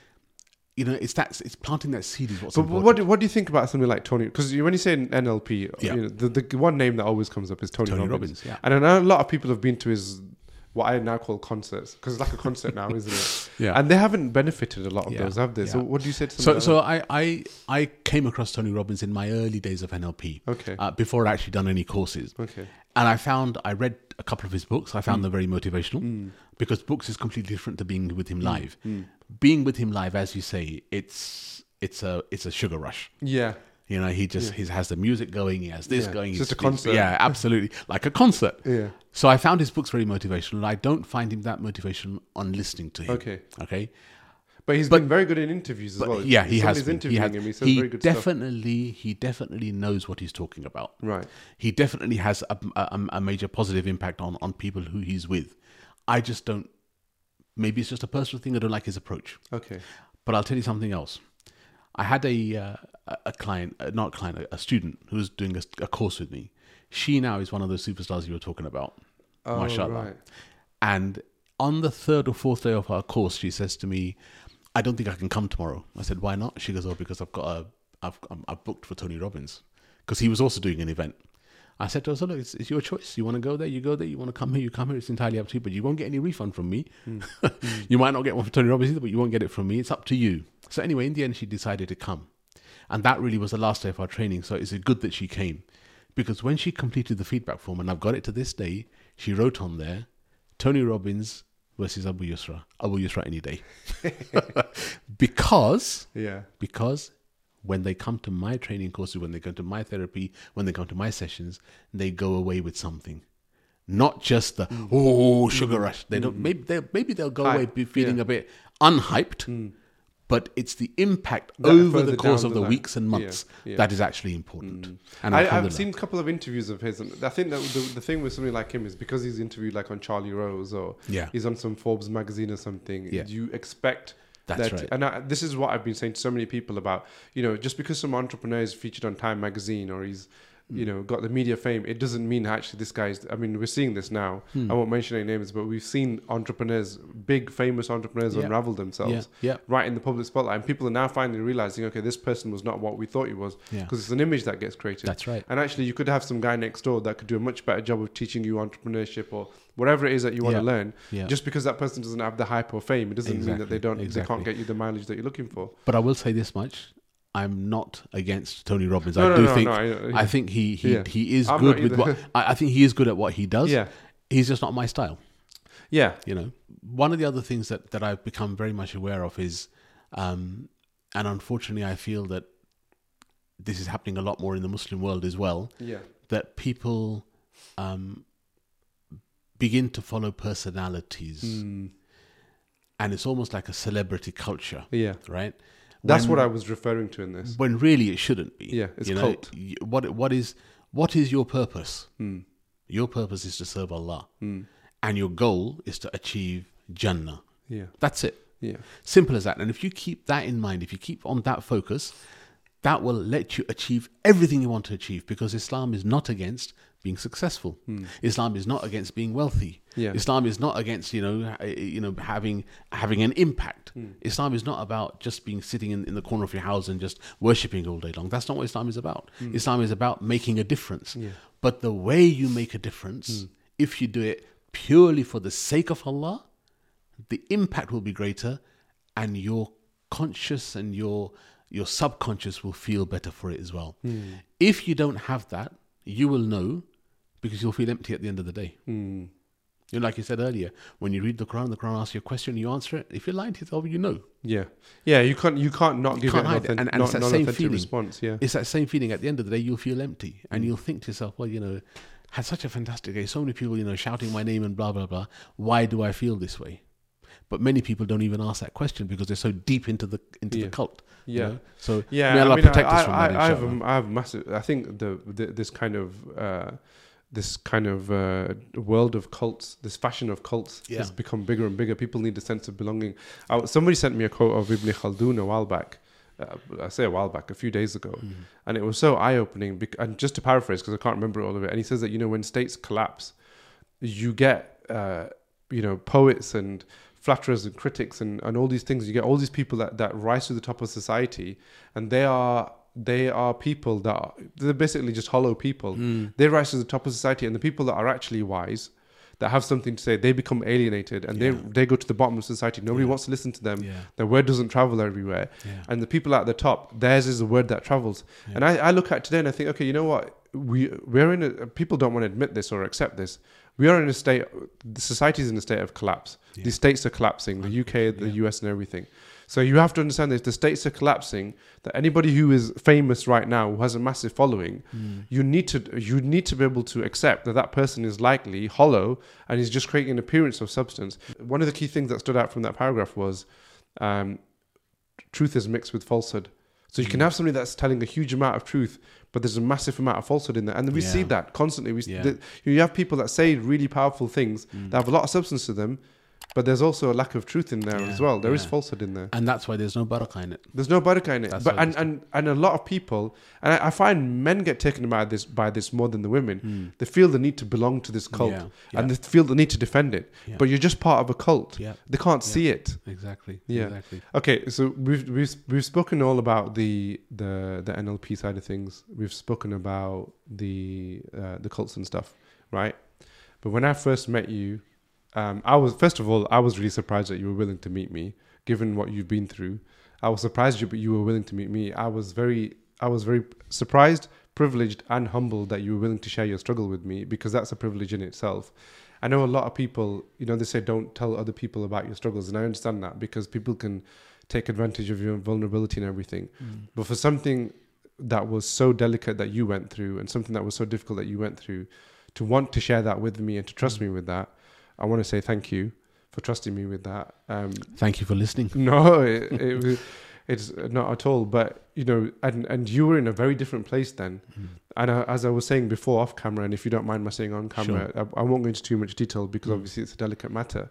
Speaker 1: you know, it's that it's planting that seed is what's
Speaker 2: But
Speaker 1: important.
Speaker 2: what do, what do you think about something like Tony? Because when you say NLP,
Speaker 1: Yeah.
Speaker 2: you know, the, the one name that always comes up is Tony,
Speaker 1: Tony
Speaker 2: Robbins.
Speaker 1: Robbins, yeah.
Speaker 2: And I know a lot of people have been to his what I now call concerts because it's like a concert now, isn't it?
Speaker 1: Yeah.
Speaker 2: And they haven't benefited a lot of
Speaker 1: Yeah,
Speaker 2: those, have they? So what do you say to
Speaker 1: So, so I, I, I came across Tony Robbins in my early days of NLP.
Speaker 2: Okay.
Speaker 1: Uh, before I'd actually done any courses.
Speaker 2: Okay.
Speaker 1: And I found, I read a couple of his books. I
Speaker 2: Mm.
Speaker 1: found them very motivational because books is completely different to being with
Speaker 2: Mm.
Speaker 1: him live. Being with him live, as you say, it's, it's a, it's a sugar rush.
Speaker 2: Yeah.
Speaker 1: You know, he just he has the music going, he has this
Speaker 2: Yeah,
Speaker 1: going.
Speaker 2: it's just a concert.
Speaker 1: Yeah, absolutely, like a concert.
Speaker 2: Yeah.
Speaker 1: So I found his books very motivational. And I don't find him that motivational on listening to him.
Speaker 2: Okay.
Speaker 1: Okay.
Speaker 2: But he's
Speaker 1: But-
Speaker 2: been very good in interviews as
Speaker 1: But
Speaker 2: well.
Speaker 1: yeah, he has. Been. He, has,
Speaker 2: him. He
Speaker 1: he
Speaker 2: very good stuff.
Speaker 1: definitely, he definitely knows what he's talking about.
Speaker 2: Right.
Speaker 1: He definitely has a, a, a major positive impact on on people who he's with. I just don't. Maybe it's just a personal thing. I don't like his approach.
Speaker 2: Okay.
Speaker 1: But I'll tell you something else. I had a uh, a- client, uh, not a client, a, student who was doing a, a course with me. She now is one of those superstars you were talking about.
Speaker 2: Oh,
Speaker 1: Mashallah.
Speaker 2: right.
Speaker 1: And on the third or fourth day of our course, she says to me, "I don't think I can come tomorrow." I said, "Why not?" She goes, "Oh, because I've got a I've I've booked for Tony Robbins because he was also doing an event." I said to her, so look, it's, it's your choice. You want to go there, you go there. You want to come here, you come here. It's entirely up to you. But you won't get any refund from me. Hmm. Hmm. you might not get one from Tony Robbins either, but you won't get it from me. It's up to you. So anyway, in the end, she decided to come, and that really was the last day of our training. So it's good that she came, because when she completed the feedback form, and I've got it to this day, she wrote on there, Tony Robbins versus Abu Yusra. Abu Yusra any day, because
Speaker 2: Yeah.
Speaker 1: because when they come to my training courses, when they go to my therapy, when they come to my sessions, they go away with something. Not just the mm. oh sugar mm. rush. They don't. Mm. Maybe they maybe they'll go away
Speaker 2: Hype,
Speaker 1: be feeling
Speaker 2: yeah.
Speaker 1: a bit unhyped, but it's the impact
Speaker 2: That
Speaker 1: over the course of
Speaker 2: the
Speaker 1: weeks and months
Speaker 2: yeah.
Speaker 1: that is actually important. And
Speaker 2: I, I've seen a couple of interviews of his, and I think that the, the thing with somebody like him is because he's interviewed like on Charlie Rose or
Speaker 1: Yeah.
Speaker 2: he's on some Forbes magazine or something.
Speaker 1: Yeah.
Speaker 2: You expect
Speaker 1: That's
Speaker 2: that,
Speaker 1: right.
Speaker 2: and I, this is what I've been saying to so many people about. You know, just because some entrepreneur is featured on Time magazine or he's you know got the media fame, it doesn't mean actually this guy's. I mean, we're seeing this now.
Speaker 1: Hmm.
Speaker 2: I won't mention any names, but we've seen entrepreneurs, big famous entrepreneurs,
Speaker 1: Yeah.
Speaker 2: unravel themselves
Speaker 1: yeah, yeah,
Speaker 2: right in the public spotlight, and people are now finally realizing, okay, this person was not what we thought he was,
Speaker 1: yeah.
Speaker 2: because it's an image that gets created.
Speaker 1: That's right.
Speaker 2: And actually, you could have some guy next door that could do a much better job of teaching you entrepreneurship or whatever it is that you want to learn.
Speaker 1: Yeah.
Speaker 2: Just because that person doesn't have the hype or fame, it doesn't mean that they don't,
Speaker 1: exactly.
Speaker 2: they can't get you the mileage that you're looking for.
Speaker 1: But I will say this much: I'm not against Tony Robbins.
Speaker 2: No,
Speaker 1: I
Speaker 2: no,
Speaker 1: do
Speaker 2: no,
Speaker 1: think
Speaker 2: I-
Speaker 1: I think he he,
Speaker 2: Yeah.
Speaker 1: he is
Speaker 2: I'm
Speaker 1: good with what I, I think he is good at what he does.
Speaker 2: yeah,
Speaker 1: He's just not my style.
Speaker 2: yeah,
Speaker 1: You know, one of the other things that that I've become very much aware of is, um, and unfortunately, I feel that this is happening a lot more in the Muslim world as well.
Speaker 2: yeah,
Speaker 1: That people um, begin to follow personalities,
Speaker 2: Mm,
Speaker 1: and it's almost like a celebrity culture,
Speaker 2: yeah.
Speaker 1: right?
Speaker 2: That's
Speaker 1: When-
Speaker 2: what I was referring to in this.
Speaker 1: when really it shouldn't be.
Speaker 2: Yeah, it's
Speaker 1: you know,
Speaker 2: cult.
Speaker 1: what what is what is your purpose?
Speaker 2: Mm,
Speaker 1: Your purpose is to serve Allah,
Speaker 2: mm,
Speaker 1: and your goal is to achieve Jannah.
Speaker 2: yeah,
Speaker 1: That's it.
Speaker 2: yeah,
Speaker 1: Simple as that. And if you keep that in mind, if you keep on that focus, that will let you achieve everything you want to achieve because Islam is not against being successful. Islam is not against being wealthy.
Speaker 2: Hmm. Yeah.
Speaker 1: Islam is not against, you know, uh, you know, having having an impact.
Speaker 2: Hmm.
Speaker 1: Islam is not about just being sitting in, in the corner of your house and just worshipping all day long. That's not what Islam is about. Islam is about making a difference.
Speaker 2: Hmm. Yeah. Hmm.
Speaker 1: But the way you make a difference, if you do it purely for the sake of Allah, the impact will be greater and your conscious and your your subconscious will feel better for it as well. If you don't have that, you will know because you'll feel empty at the end of the day.
Speaker 2: mm,
Speaker 1: You know, like you said earlier, when you read the Quran, the Quran asks you a question, you answer it. If you're lying to yourself, you know.
Speaker 2: yeah, yeah. You can't, you can't not
Speaker 1: You
Speaker 2: give
Speaker 1: can't
Speaker 2: it an authentic,
Speaker 1: And- and it's
Speaker 2: non-
Speaker 1: that same feeling.
Speaker 2: response. Yeah,
Speaker 1: It's that same feeling at the end of the day, you'll feel empty. And you'll think to yourself, well, you know, had such a fantastic day. So many people, you know, shouting my name and blah, blah, blah. Why do I feel this way? But many people don't even ask that question because they're so deep into the into
Speaker 2: Yeah.
Speaker 1: the cult. you
Speaker 2: yeah.
Speaker 1: know? So
Speaker 2: Yeah,
Speaker 1: may Allah
Speaker 2: I mean,
Speaker 1: protect
Speaker 2: I,
Speaker 1: us from
Speaker 2: I,
Speaker 1: that.
Speaker 2: I have, a, I have massive. I think the, the this kind of uh, this kind of uh, world of cults, this fashion of cults,
Speaker 1: Yeah.
Speaker 2: has become bigger and bigger. People need a sense of belonging. I, somebody sent me a quote of Ibn Khaldun a while back. Uh, I say a while back, a few days ago,
Speaker 1: Mhm.
Speaker 2: and it was so eye opening. Bec- and just to paraphrase, because I can't remember all of it, and he says that you know when states collapse, you get uh, you know poets and flatterers and critics and, and all these things. You get all these people that, that rise to the top of society, and they are they are people that are, they're basically just hollow people.
Speaker 1: Mm.
Speaker 2: They rise to the top of society, and the people that are actually wise, that have something to say, they become alienated, and
Speaker 1: Yeah.
Speaker 2: they they go to the bottom of society. Nobody
Speaker 1: Yeah.
Speaker 2: wants to listen to them.
Speaker 1: Yeah,
Speaker 2: Their word doesn't travel everywhere, and the people at the top, theirs is the word that travels. And I, I look at today and I think, okay, you know what? We we're in a people don't want to admit this or accept this. We are in a state. The society is in a state of collapse.
Speaker 1: Yeah.
Speaker 2: The states are collapsing. The UK, the
Speaker 1: Yeah.
Speaker 2: US, and everything. So you have to understand that if the states are collapsing, that anybody who is famous right now, who has a massive following,
Speaker 1: Mm.
Speaker 2: you need to you need to be able to accept that that person is likely hollow and is just creating an appearance of substance. One of the key things that stood out from that paragraph was um, truth is mixed with falsehood. So you can
Speaker 1: Mm.
Speaker 2: have somebody that's telling a huge amount of truth, but there's a massive amount of falsehood in there, and we see that constantly. We
Speaker 1: Yeah.
Speaker 2: the, you have people that say really powerful things
Speaker 1: Mm.
Speaker 2: that have a lot of substance to them, but there's also a lack of truth in there as well. There is
Speaker 1: yeah.
Speaker 2: falsehood in there.
Speaker 1: and that's why there's no barakah in it.
Speaker 2: There's no barakah in it.
Speaker 1: That's
Speaker 2: but and, and and a lot of people, and I, I find men get taken by this by this more than the women. They feel the need to belong to this cult.
Speaker 1: Yeah,
Speaker 2: and they feel the need to defend it.
Speaker 1: Yeah.
Speaker 2: But you're just part of a cult.
Speaker 1: Yeah,
Speaker 2: They can't see it.
Speaker 1: exactly.
Speaker 2: Yeah.
Speaker 1: exactly.
Speaker 2: Okay, so we've we've we've spoken all about the the the NLP side of things. We've spoken about the uh, the cults and stuff, right? But when I first met you, um, I was first of all I was really surprised that you were willing to meet me, given what you've been through. I was surprised you, but you were willing to meet me. I was very I was very surprised, privileged, and humbled that you were willing to share your struggle with me because that's a privilege in itself. I know a lot of people, you know, they say don't tell other people about your struggles, and I understand that because people can take advantage of your vulnerability and everything. But for something that was so delicate that you went through, and something that was so difficult that you went through, to want to share that with me and to trust me with that, I want to say thank you for trusting me with that. Um,
Speaker 1: Thank you for listening.
Speaker 2: no, it, it was, it's not at all. But you know, and and you were in a very different place then. And I, as I was saying before off camera, and if you don't mind my saying on camera, I, I won't go into too much detail because
Speaker 1: Mm.
Speaker 2: obviously it's a delicate matter.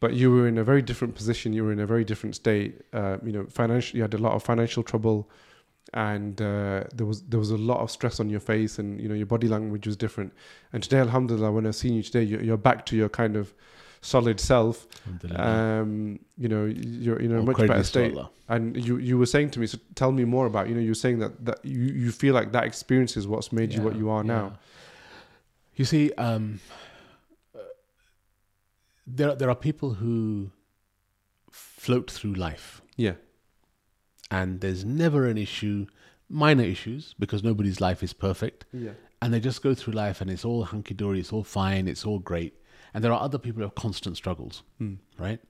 Speaker 2: But you were in a very different position. You were in a very different state. Uh, you know, financially, you had a lot of financial trouble, and uh, there was there was a lot of stress on your face, and you know your body language was different. And today, Alhamdulillah, when I've seen you today, you're, you're back to your kind of solid self. Um, you know, you're in a much better state.
Speaker 1: Allah.
Speaker 2: And you, you were saying to me, so tell me more about. You know, you're saying that that you, you feel like that experience is what's made you what you are
Speaker 1: yeah.
Speaker 2: now.
Speaker 1: You see, um, there there are people who float through life,
Speaker 2: Yeah,
Speaker 1: and there's never an issue, minor issues, because nobody's life is perfect,
Speaker 2: yeah,
Speaker 1: and they just go through life, and it's all hunky dory, it's all fine, it's all great, and there are other people who have constant struggles, hmm. right?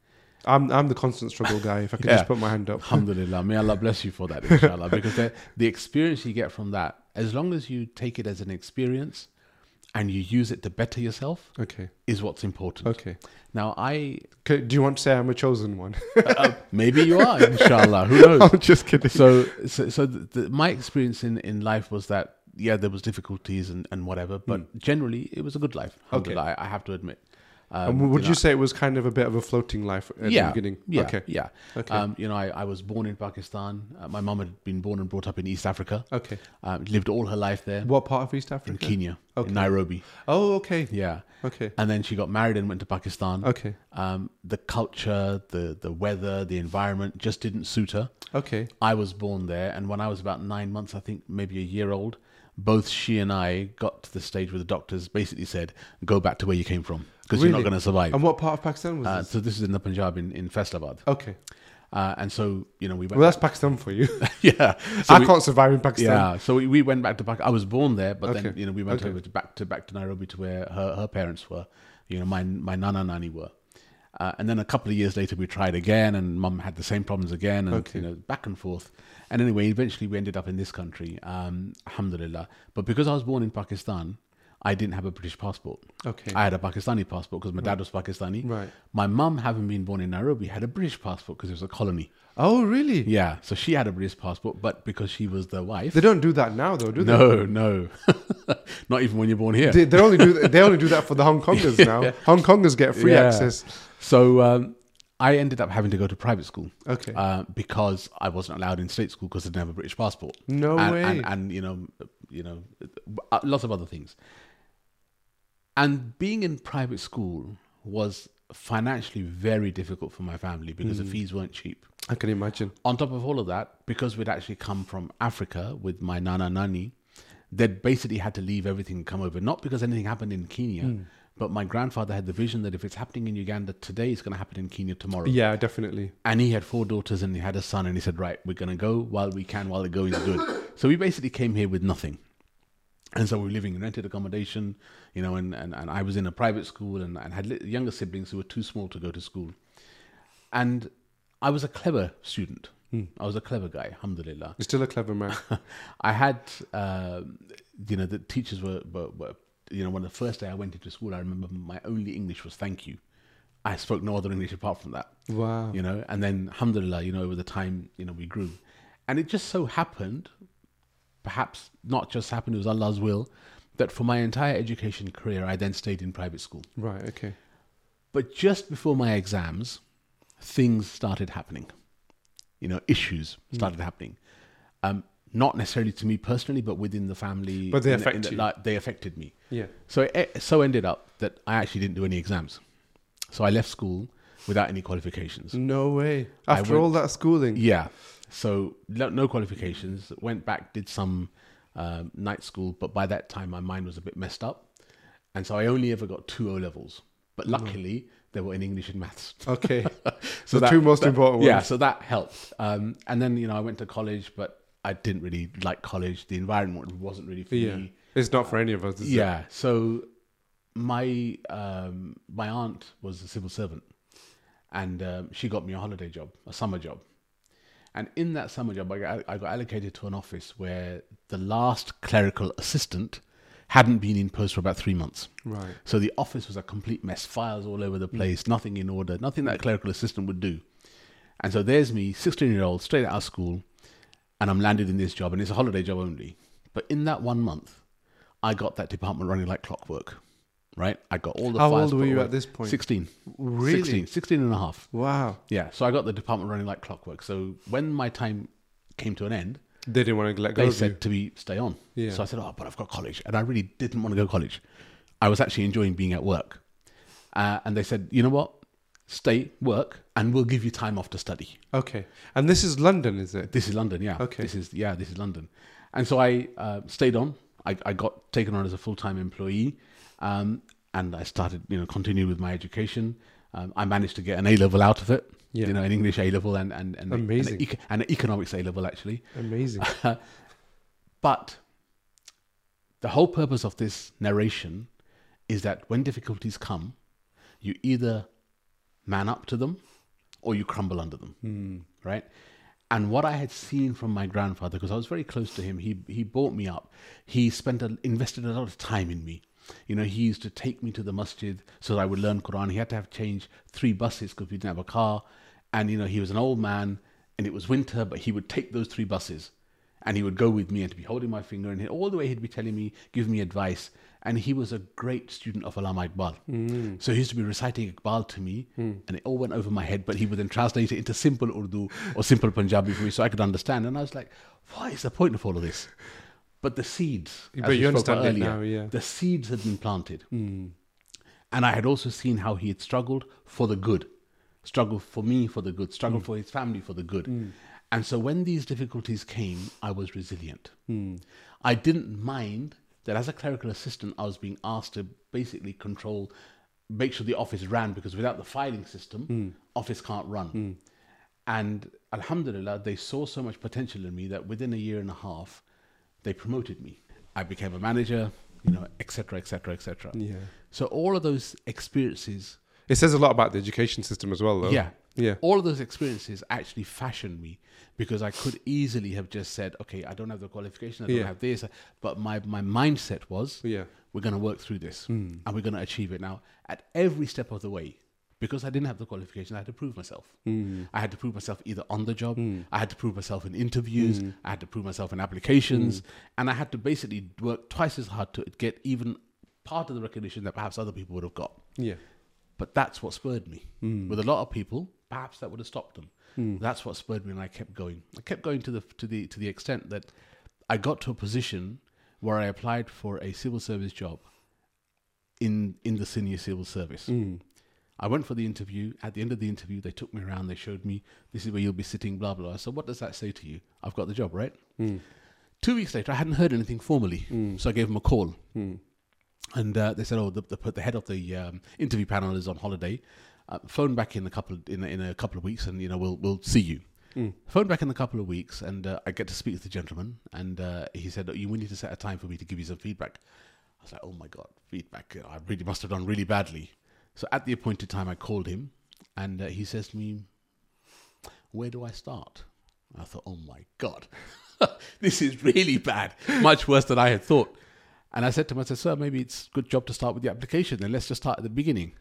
Speaker 2: I'm I'm the constant struggle guy. If I could
Speaker 1: Yeah.
Speaker 2: just put my hand up.
Speaker 1: Alhamdulillah. May Allah bless you for that, inshallah. because the experience you get from that, as long as you take it as an experience and you use it to better yourself,
Speaker 2: Okay,
Speaker 1: is what's important.
Speaker 2: okay.
Speaker 1: Now, I.
Speaker 2: Do you want to say I'm a chosen one?
Speaker 1: uh, maybe you are, inshallah. Who knows?
Speaker 2: I'm just kidding.
Speaker 1: So, so, so the, the, my experience in, in life was that yeah, there was difficulties and, and whatever, but generally it was a good life.
Speaker 2: Okay.
Speaker 1: I, I have to admit. Um,
Speaker 2: would you,
Speaker 1: know,
Speaker 2: say it was kind of a bit of a floating life at
Speaker 1: yeah,
Speaker 2: the beginning?
Speaker 1: Yeah,
Speaker 2: Okay.
Speaker 1: yeah.
Speaker 2: Okay.
Speaker 1: Um, you know, I, I was born in Pakistan. Uh, my mom had been born and brought up in East Africa.
Speaker 2: Okay.
Speaker 1: Um, lived all her life there
Speaker 2: What part of East
Speaker 1: in
Speaker 2: Africa?
Speaker 1: Kenya,
Speaker 2: Okay.
Speaker 1: in Nairobi.
Speaker 2: Oh, okay.
Speaker 1: Yeah,
Speaker 2: Okay.
Speaker 1: and then she got married and went to Pakistan.
Speaker 2: Okay.
Speaker 1: Um, the culture, the the weather, the environment just didn't suit her.
Speaker 2: Okay.
Speaker 1: I was born there, and when I was about nine months, I think maybe a year old, both she and I got to the stage where the doctors basically said, "Go back to where you came from because you're not going to survive."
Speaker 2: And what part of Pakistan was
Speaker 1: Uh,
Speaker 2: this?
Speaker 1: so this is in the Punjab in in Faisalabad,
Speaker 2: Okay.
Speaker 1: uh, and so you know we went.
Speaker 2: Well, that's Pakistan for you.
Speaker 1: yeah, so
Speaker 2: I
Speaker 1: we-
Speaker 2: can't survive in Pakistan.
Speaker 1: Yeah, so we, we went back to Pakistan. I was born there, but then you know we went
Speaker 2: Okay.
Speaker 1: over to back to back to Nairobi to where her, her parents were. You know, my my nana nani were. Uh, and then a couple of years later, we tried again, and mum had the same problems again, and
Speaker 2: Okay.
Speaker 1: you know, back and forth. And anyway, eventually we ended up in this country, um, alhamdulillah. But because I was born in Pakistan, I didn't have a British passport.
Speaker 2: Okay.
Speaker 1: I had a Pakistani passport because my dad was Pakistani.
Speaker 2: Right.
Speaker 1: My mum, having been born in Nairobi, had a British passport because it was a colony.
Speaker 2: Oh, really?
Speaker 1: Yeah, so she had a British passport, but because she was the wife,
Speaker 2: They don't do that now, though, do they?
Speaker 1: no, no, not even when you're born here.
Speaker 2: They, they only do they only do that for the Hong Kongers now. Hong Kongers get free
Speaker 1: Yeah.
Speaker 2: access.
Speaker 1: So um, I ended up having to go to private school
Speaker 2: Okay.
Speaker 1: uh, because I wasn't allowed in state school because I didn't have a British passport.
Speaker 2: No
Speaker 1: and,
Speaker 2: way.
Speaker 1: And, and you know, you know, uh, lots of other things. And being in private school was financially very difficult for my family because
Speaker 2: Hmm.
Speaker 1: the fees weren't cheap.
Speaker 2: I can imagine.
Speaker 1: On top of all of that, because we'd actually come from Africa with my nana nani, they'd basically had to leave everything and come over. Not because anything happened in Kenya,
Speaker 2: Hmm.
Speaker 1: but my grandfather had the vision that if it's happening in Uganda today, it's going to happen in Kenya tomorrow.
Speaker 2: Yeah, definitely.
Speaker 1: And he had four daughters and he had a son, and he said, Right, we're going to go while we can, while the going is good. so we basically came here with nothing. And so we were living in rented accommodation, you know, and, and, and I was in a private school and, and had younger siblings who were too small to go to school. And I was a clever student. I was a clever guy, alhamdulillah.
Speaker 2: You're still a clever man.
Speaker 1: I had, um you know, the teachers were, were, were, you know, when the first day I went into school, I remember my only English was thank you. I spoke no other English apart from that
Speaker 2: wow.
Speaker 1: you know and then alhamdulillah you know over the time you know we grew and it just so happened perhaps not just happened it was allah's will that for my entire education career i then stayed in private school
Speaker 2: Right. Okay.
Speaker 1: But just before my exams, things started happening. You know, issues
Speaker 2: Hmm.
Speaker 1: started happening. Um, not necessarily to me personally, but within the family.
Speaker 2: But they
Speaker 1: in the- in
Speaker 2: affect
Speaker 1: the-
Speaker 2: you.
Speaker 1: like, they affected me.
Speaker 2: Yeah.
Speaker 1: So it so ended up that I actually didn't do any exams. So I left school without any qualifications.
Speaker 2: No way. After
Speaker 1: went-
Speaker 2: all that schooling.
Speaker 1: Yeah. So no, qualifications. Went back, did some um, night school, but by that time my mind was a bit messed up, and so I only ever got two O levels. But luckily they were in English and maths.
Speaker 2: Okay.
Speaker 1: So
Speaker 2: The two most important
Speaker 1: Yeah, so that helped. Um, and then you know I went to college, but I didn't really like college. The environment wasn't really for
Speaker 2: yeah.
Speaker 1: me.
Speaker 2: It's not for any of us. Is it?
Speaker 1: Yeah. So my um, my aunt was a civil servant, and um, she got me a holiday job, a summer job. And in that summer job, I got, I got allocated to an office where the last clerical assistant hadn't been in post for about three months.
Speaker 2: Right.
Speaker 1: So the office was a complete mess, files all over the mm. place, nothing in order, nothing that a mm. clerical assistant would do. And so there's me, 16 year old, straight out of school, and I'm landed in this job, and it's a holiday job only. But in that one month, I got that department running like clockwork, right? I got all the
Speaker 2: How
Speaker 1: files
Speaker 2: old were you
Speaker 1: away.
Speaker 2: at this point?
Speaker 1: 16.
Speaker 2: Really?
Speaker 1: 16, 16 and a half.
Speaker 2: Wow.
Speaker 1: Yeah. So I got the department running like clockwork. So when my time came to an end,
Speaker 2: They didn't want to let go
Speaker 1: they
Speaker 2: of you.
Speaker 1: said to me, stay on.
Speaker 2: Yeah.
Speaker 1: So I said, oh, but I've got college. And I really didn't want to go to college. I was actually enjoying being at work. Uh, and they said, you know what? Stay, work, and we'll give you time off to study.
Speaker 2: Okay. And this is London, is it?
Speaker 1: This is London, yeah.
Speaker 2: Okay.
Speaker 1: This is, yeah, this is London. And so I uh, stayed on. I, I got taken on as a full time employee. Um, and I started, you know, continued with my education. Um, I managed to get an A level out of it.
Speaker 2: Yeah.
Speaker 1: You know, an English A level and and and,
Speaker 2: Amazing.
Speaker 1: and, and an economics A level actually.
Speaker 2: Amazing.
Speaker 1: But the whole purpose of this narration is that when difficulties come, you either man up to them or you crumble under them,
Speaker 2: Hmm.
Speaker 1: right? And what I had seen from my grandfather, because I was very close to him, he he brought me up. He spent a, invested a lot of time in me. You know, he used to take me to the masjid so that I would learn Quran. He had to have changed three buses because we didn't have a car. And you know, he was an old man, and it was winter, but he would take those three buses, and he would go with me and to be holding my finger, and all the way he'd be telling me, giving me advice. And he was a great student of Allama Iqbal. Mm. So he used to be reciting Iqbal to me, hmm. and it all went over my head. But he would then translate it into simple Urdu or simple Punjabi for me, so I could understand. And I was like, what is the point of all of this? But the seeds,
Speaker 2: But you understand
Speaker 1: earlier,
Speaker 2: now, yeah.
Speaker 1: the seeds had been planted. Mm. And I had also seen how he had struggled for the good, struggled for me for the good, struggled mm. for his family for the good. Mm. And so when these difficulties came, I was resilient. I didn't mind that as a clerical assistant, I was being asked to basically control, make sure the office ran because without the filing system, office can't run. And Alhamdulillah, they saw so much potential in me that within a year and a half, they promoted me. I became a manager, you know, etc., etc., etc.
Speaker 2: Yeah.
Speaker 1: So all of those experiences,
Speaker 2: It says a lot about the education system as well, though.
Speaker 1: yeah,
Speaker 2: Yeah.
Speaker 1: all of those experiences actually fashioned me because I could easily have just said, okay, I don't have the qualification, I don't
Speaker 2: Yeah.
Speaker 1: have this, but my my mindset was,
Speaker 2: Yeah.
Speaker 1: we're going to work through this hmm. and we're going to achieve it. Now, at every step of the way, because I didn't have the qualification, I had to prove myself. Mm. I had to prove myself either on the job, mm. I had to prove myself in interviews, mm. I had to prove myself in applications, and I had to basically work twice as hard to get even part of the recognition that perhaps other people would have got.
Speaker 2: Yeah.
Speaker 1: But that's what spurred me. With a lot of people, perhaps that would have stopped them. That's what spurred me, and I kept going. I kept going to the to the to the extent that I got to a position where I applied for a civil service job in in the senior civil service. I went for the interview. At the end of the interview, they took me around. They showed me this is where you'll be sitting. Blah blah. So what does that say to you? I've got the job, right? Two weeks later, I hadn't heard anything formally, so I gave them a call. And uh, they said, "Oh, the, the, the head of the um, interview panel is on holiday. Uh, phone back in a couple in a, in a couple of weeks, and you know we'll we'll see you." Phone back in a couple of weeks, and uh, I get to speak to the gentleman, and uh, he said, "You we need to set a time for me to give you some feedback." I was like, "Oh my god, feedback! I really must have done really badly." So at the appointed time, I called him, and uh, he says to me, "Where do I start?" I thought, "Oh my god, this is really bad, much worse than I had thought." And I said to him, I said, sir, maybe it's a good job to start with the application. Then let's just start at the beginning.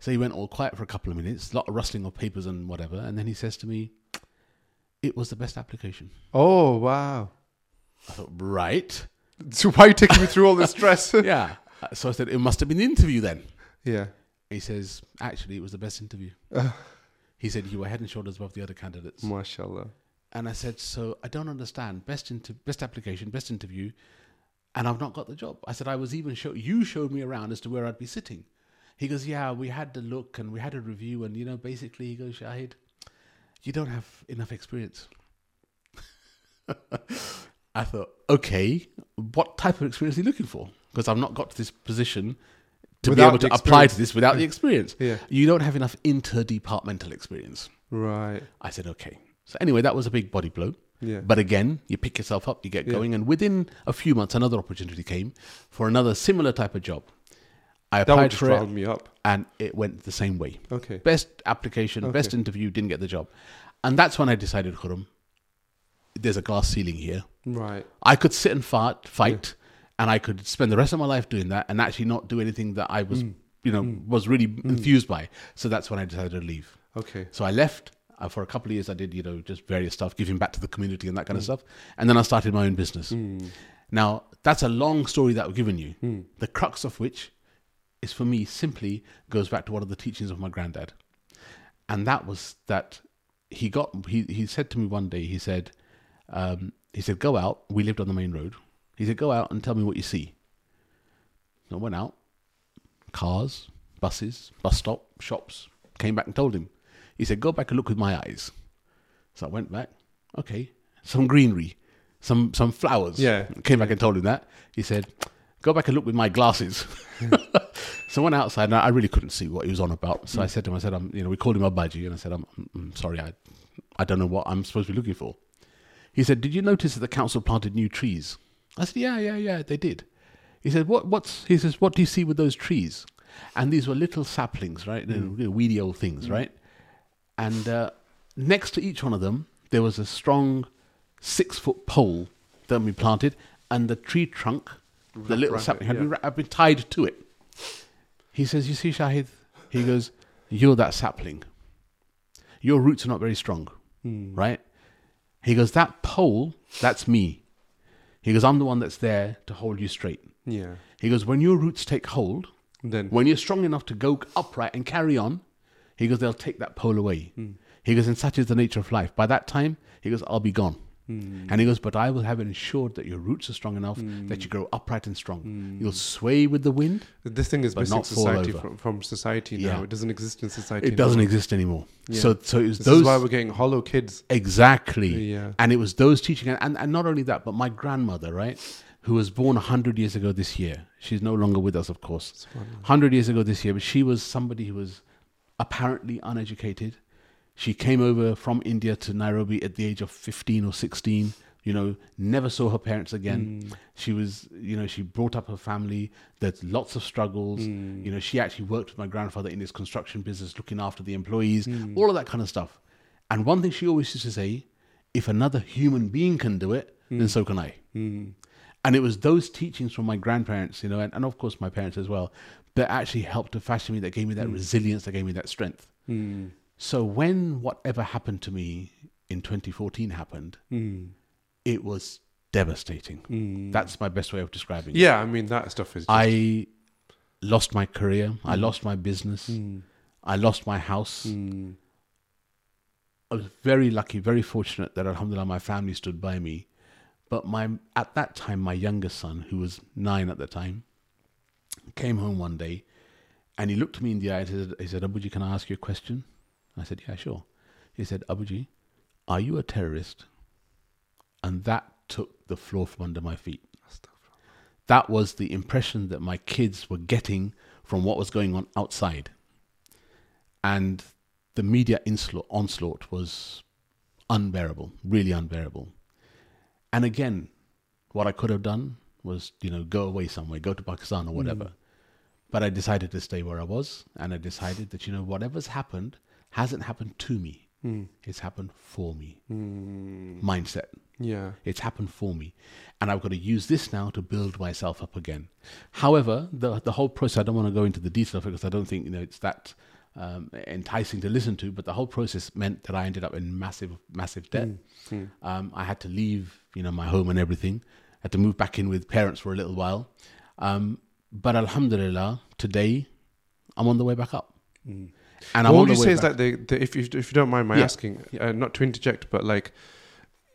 Speaker 1: So he went all quiet for a couple of minutes, a lot of rustling of papers and whatever. And then he says to me, it was the best application.
Speaker 2: Oh, wow.
Speaker 1: I thought, right.
Speaker 2: So why are you taking me through all this stress?
Speaker 1: Yeah. So I said, it must have been the interview then.
Speaker 2: yeah.
Speaker 1: He says, actually, it was the best interview. He said, you were head and shoulders above the other candidates.
Speaker 2: mashallah.
Speaker 1: And I said, so I don't understand. Best inter- best application, best interview, and I've not got the job. I said, I was even show you showed me around as to where I'd be sitting. He goes, yeah, we had the look and we had a review, and you know, basically, he goes, Shahid, you don't have enough experience. I thought, okay, what type of experience are you looking for? Because I've not got to this position to
Speaker 2: Without
Speaker 1: be able to apply to this without the experience.
Speaker 2: Yeah.
Speaker 1: You don't have enough interdepartmental experience.
Speaker 2: Right.
Speaker 1: I said, okay. So anyway, that was a big body blow.
Speaker 2: Yeah.
Speaker 1: But again, you pick yourself up, you get
Speaker 2: Yeah.
Speaker 1: going, and within a few months, another opportunity came for another similar type of job. I applied for it,
Speaker 2: me up.
Speaker 1: and it went the same way.
Speaker 2: Okay.
Speaker 1: Best application, best interview, didn't get the job, and that's when I decided, Khuram, there's a glass ceiling here.
Speaker 2: Right.
Speaker 1: I could sit and fart, fight, and I could spend the rest of my life doing that, and actually not do anything that I was,
Speaker 2: Mm.
Speaker 1: you know, was really enthused by. So that's when I decided to leave.
Speaker 2: Okay.
Speaker 1: So I left. Uh, for a couple of years, I did, you know, just various stuff, giving back to the community and that
Speaker 2: Mm.
Speaker 1: kind of stuff. And then I started my own business. Now, that's a long story that I've given you.
Speaker 2: Mm.
Speaker 1: The crux of which is for me simply goes back to one of the teachings of my granddad. And that was that he got, he, he said to me one day, he said, um, he said, go out. We lived on the main road. He said, go out and tell me what you see. So I went out, cars, buses, bus stop, shops, came back and told him. He said, go back and look with my eyes. So I went back. Okay, some greenery, some some flowers.
Speaker 2: Yeah.
Speaker 1: Came back and told him that. He said, go back and look with my glasses. so I went outside and I really couldn't see what he was on about. So I said to him, I said, I'm, you know, we called him a budgie, and I said, I'm, I'm sorry, I, I don't know what I'm supposed to be looking for. He said, did you notice that the council planted new trees? I said, yeah, yeah, yeah, they did. He said, what, what's, he says, what do you see with those trees? And these were little saplings, right? Really weedy old things, right? And uh, next to each one of them, there was a strong six foot pole that we planted, and the tree trunk, the little sapling, had,
Speaker 2: yeah.
Speaker 1: been, had been tied to it. He says, You see, Shahid, he goes, You're that sapling. Your roots are not very strong,
Speaker 2: Hmm.
Speaker 1: right? He goes, That pole, that's me. He goes, I'm the one that's there to hold you straight.
Speaker 2: Yeah.
Speaker 1: He goes, When your roots take hold,
Speaker 2: Then.
Speaker 1: when you're strong enough to go upright and carry on, he goes, they'll take that pole away. Hmm. He goes, and such is the nature of life. By that time, he goes, I'll be gone. Hmm. And he goes, but I will have ensured that your roots are strong enough hmm. that you grow upright and strong. Hmm. You'll sway with the wind.
Speaker 2: This thing is missing society from, from society now.
Speaker 1: Yeah.
Speaker 2: It doesn't exist in society.
Speaker 1: It doesn't exist anymore.
Speaker 2: Yeah.
Speaker 1: So, so it was
Speaker 2: This
Speaker 1: those
Speaker 2: is why we're getting hollow kids.
Speaker 1: exactly,
Speaker 2: Yeah.
Speaker 1: and it was those teaching, and, and and not only that, but my grandmother, right, who was born hundred years ago this year. She's no longer with us, of course. Hundred years ago this year, but she was somebody who was apparently uneducated. She came over from India to Nairobi at the age of 15 or 16. You know, never saw her parents again. Mm. She was, you know, she brought up her family. There's lots of struggles. Mm. You know, she actually worked with my grandfather in his construction business, looking after the employees, mm. all of that kind of stuff. And one thing she always used to say if another human being can do it, then so can I. And it was those teachings from my grandparents, you know, and, and of course my parents as well, that actually helped to fashion me, that gave me that resilience, that gave me that strength. So when whatever happened to me in 2014 happened, hmm. it was devastating. Hmm. That's my best way of describing it.
Speaker 2: Yeah, I mean that stuff is. Just,
Speaker 1: I lost my career. I hmm. lost my business. I lost my house. I was very lucky, very fortunate that Alhamdulillah my family stood by me. But my at that time my youngest son, who was nine at the time, came home one day and he looked me in the eye and said, he said, Abuji, can I ask you a question? I said, Yeah, sure. He said, Abuji, are you a terrorist? And that took the floor from under my feet. That was the impression that my kids were getting from what was going on outside. And the media insla- onslaught was unbearable, really unbearable. And again, what I could have done was, you know, go away somewhere, go to Pakistan or whatever. Hmm. But I decided to stay where I was, and I decided that, you know, whatever's happened hasn't happened to me. It's happened for me. Mindset.
Speaker 2: yeah.
Speaker 1: It's happened for me. And I've got to use this now to build myself up again. However, the the whole process, I don't want to go into the detail of it because I don't think, you know, it's that um, enticing to listen to, but the whole process meant that I ended up in massive, massive debt. Um, I had to leave, you know, my home and everything. I had to move back in with parents for a little while. Um, but Alhamdulillah, today I'm on the way back up.
Speaker 2: Mm.
Speaker 1: And
Speaker 2: what would you say is
Speaker 1: back.
Speaker 2: like the, the if you if you don't mind my
Speaker 1: Yeah.
Speaker 2: asking, uh, not to interject, but like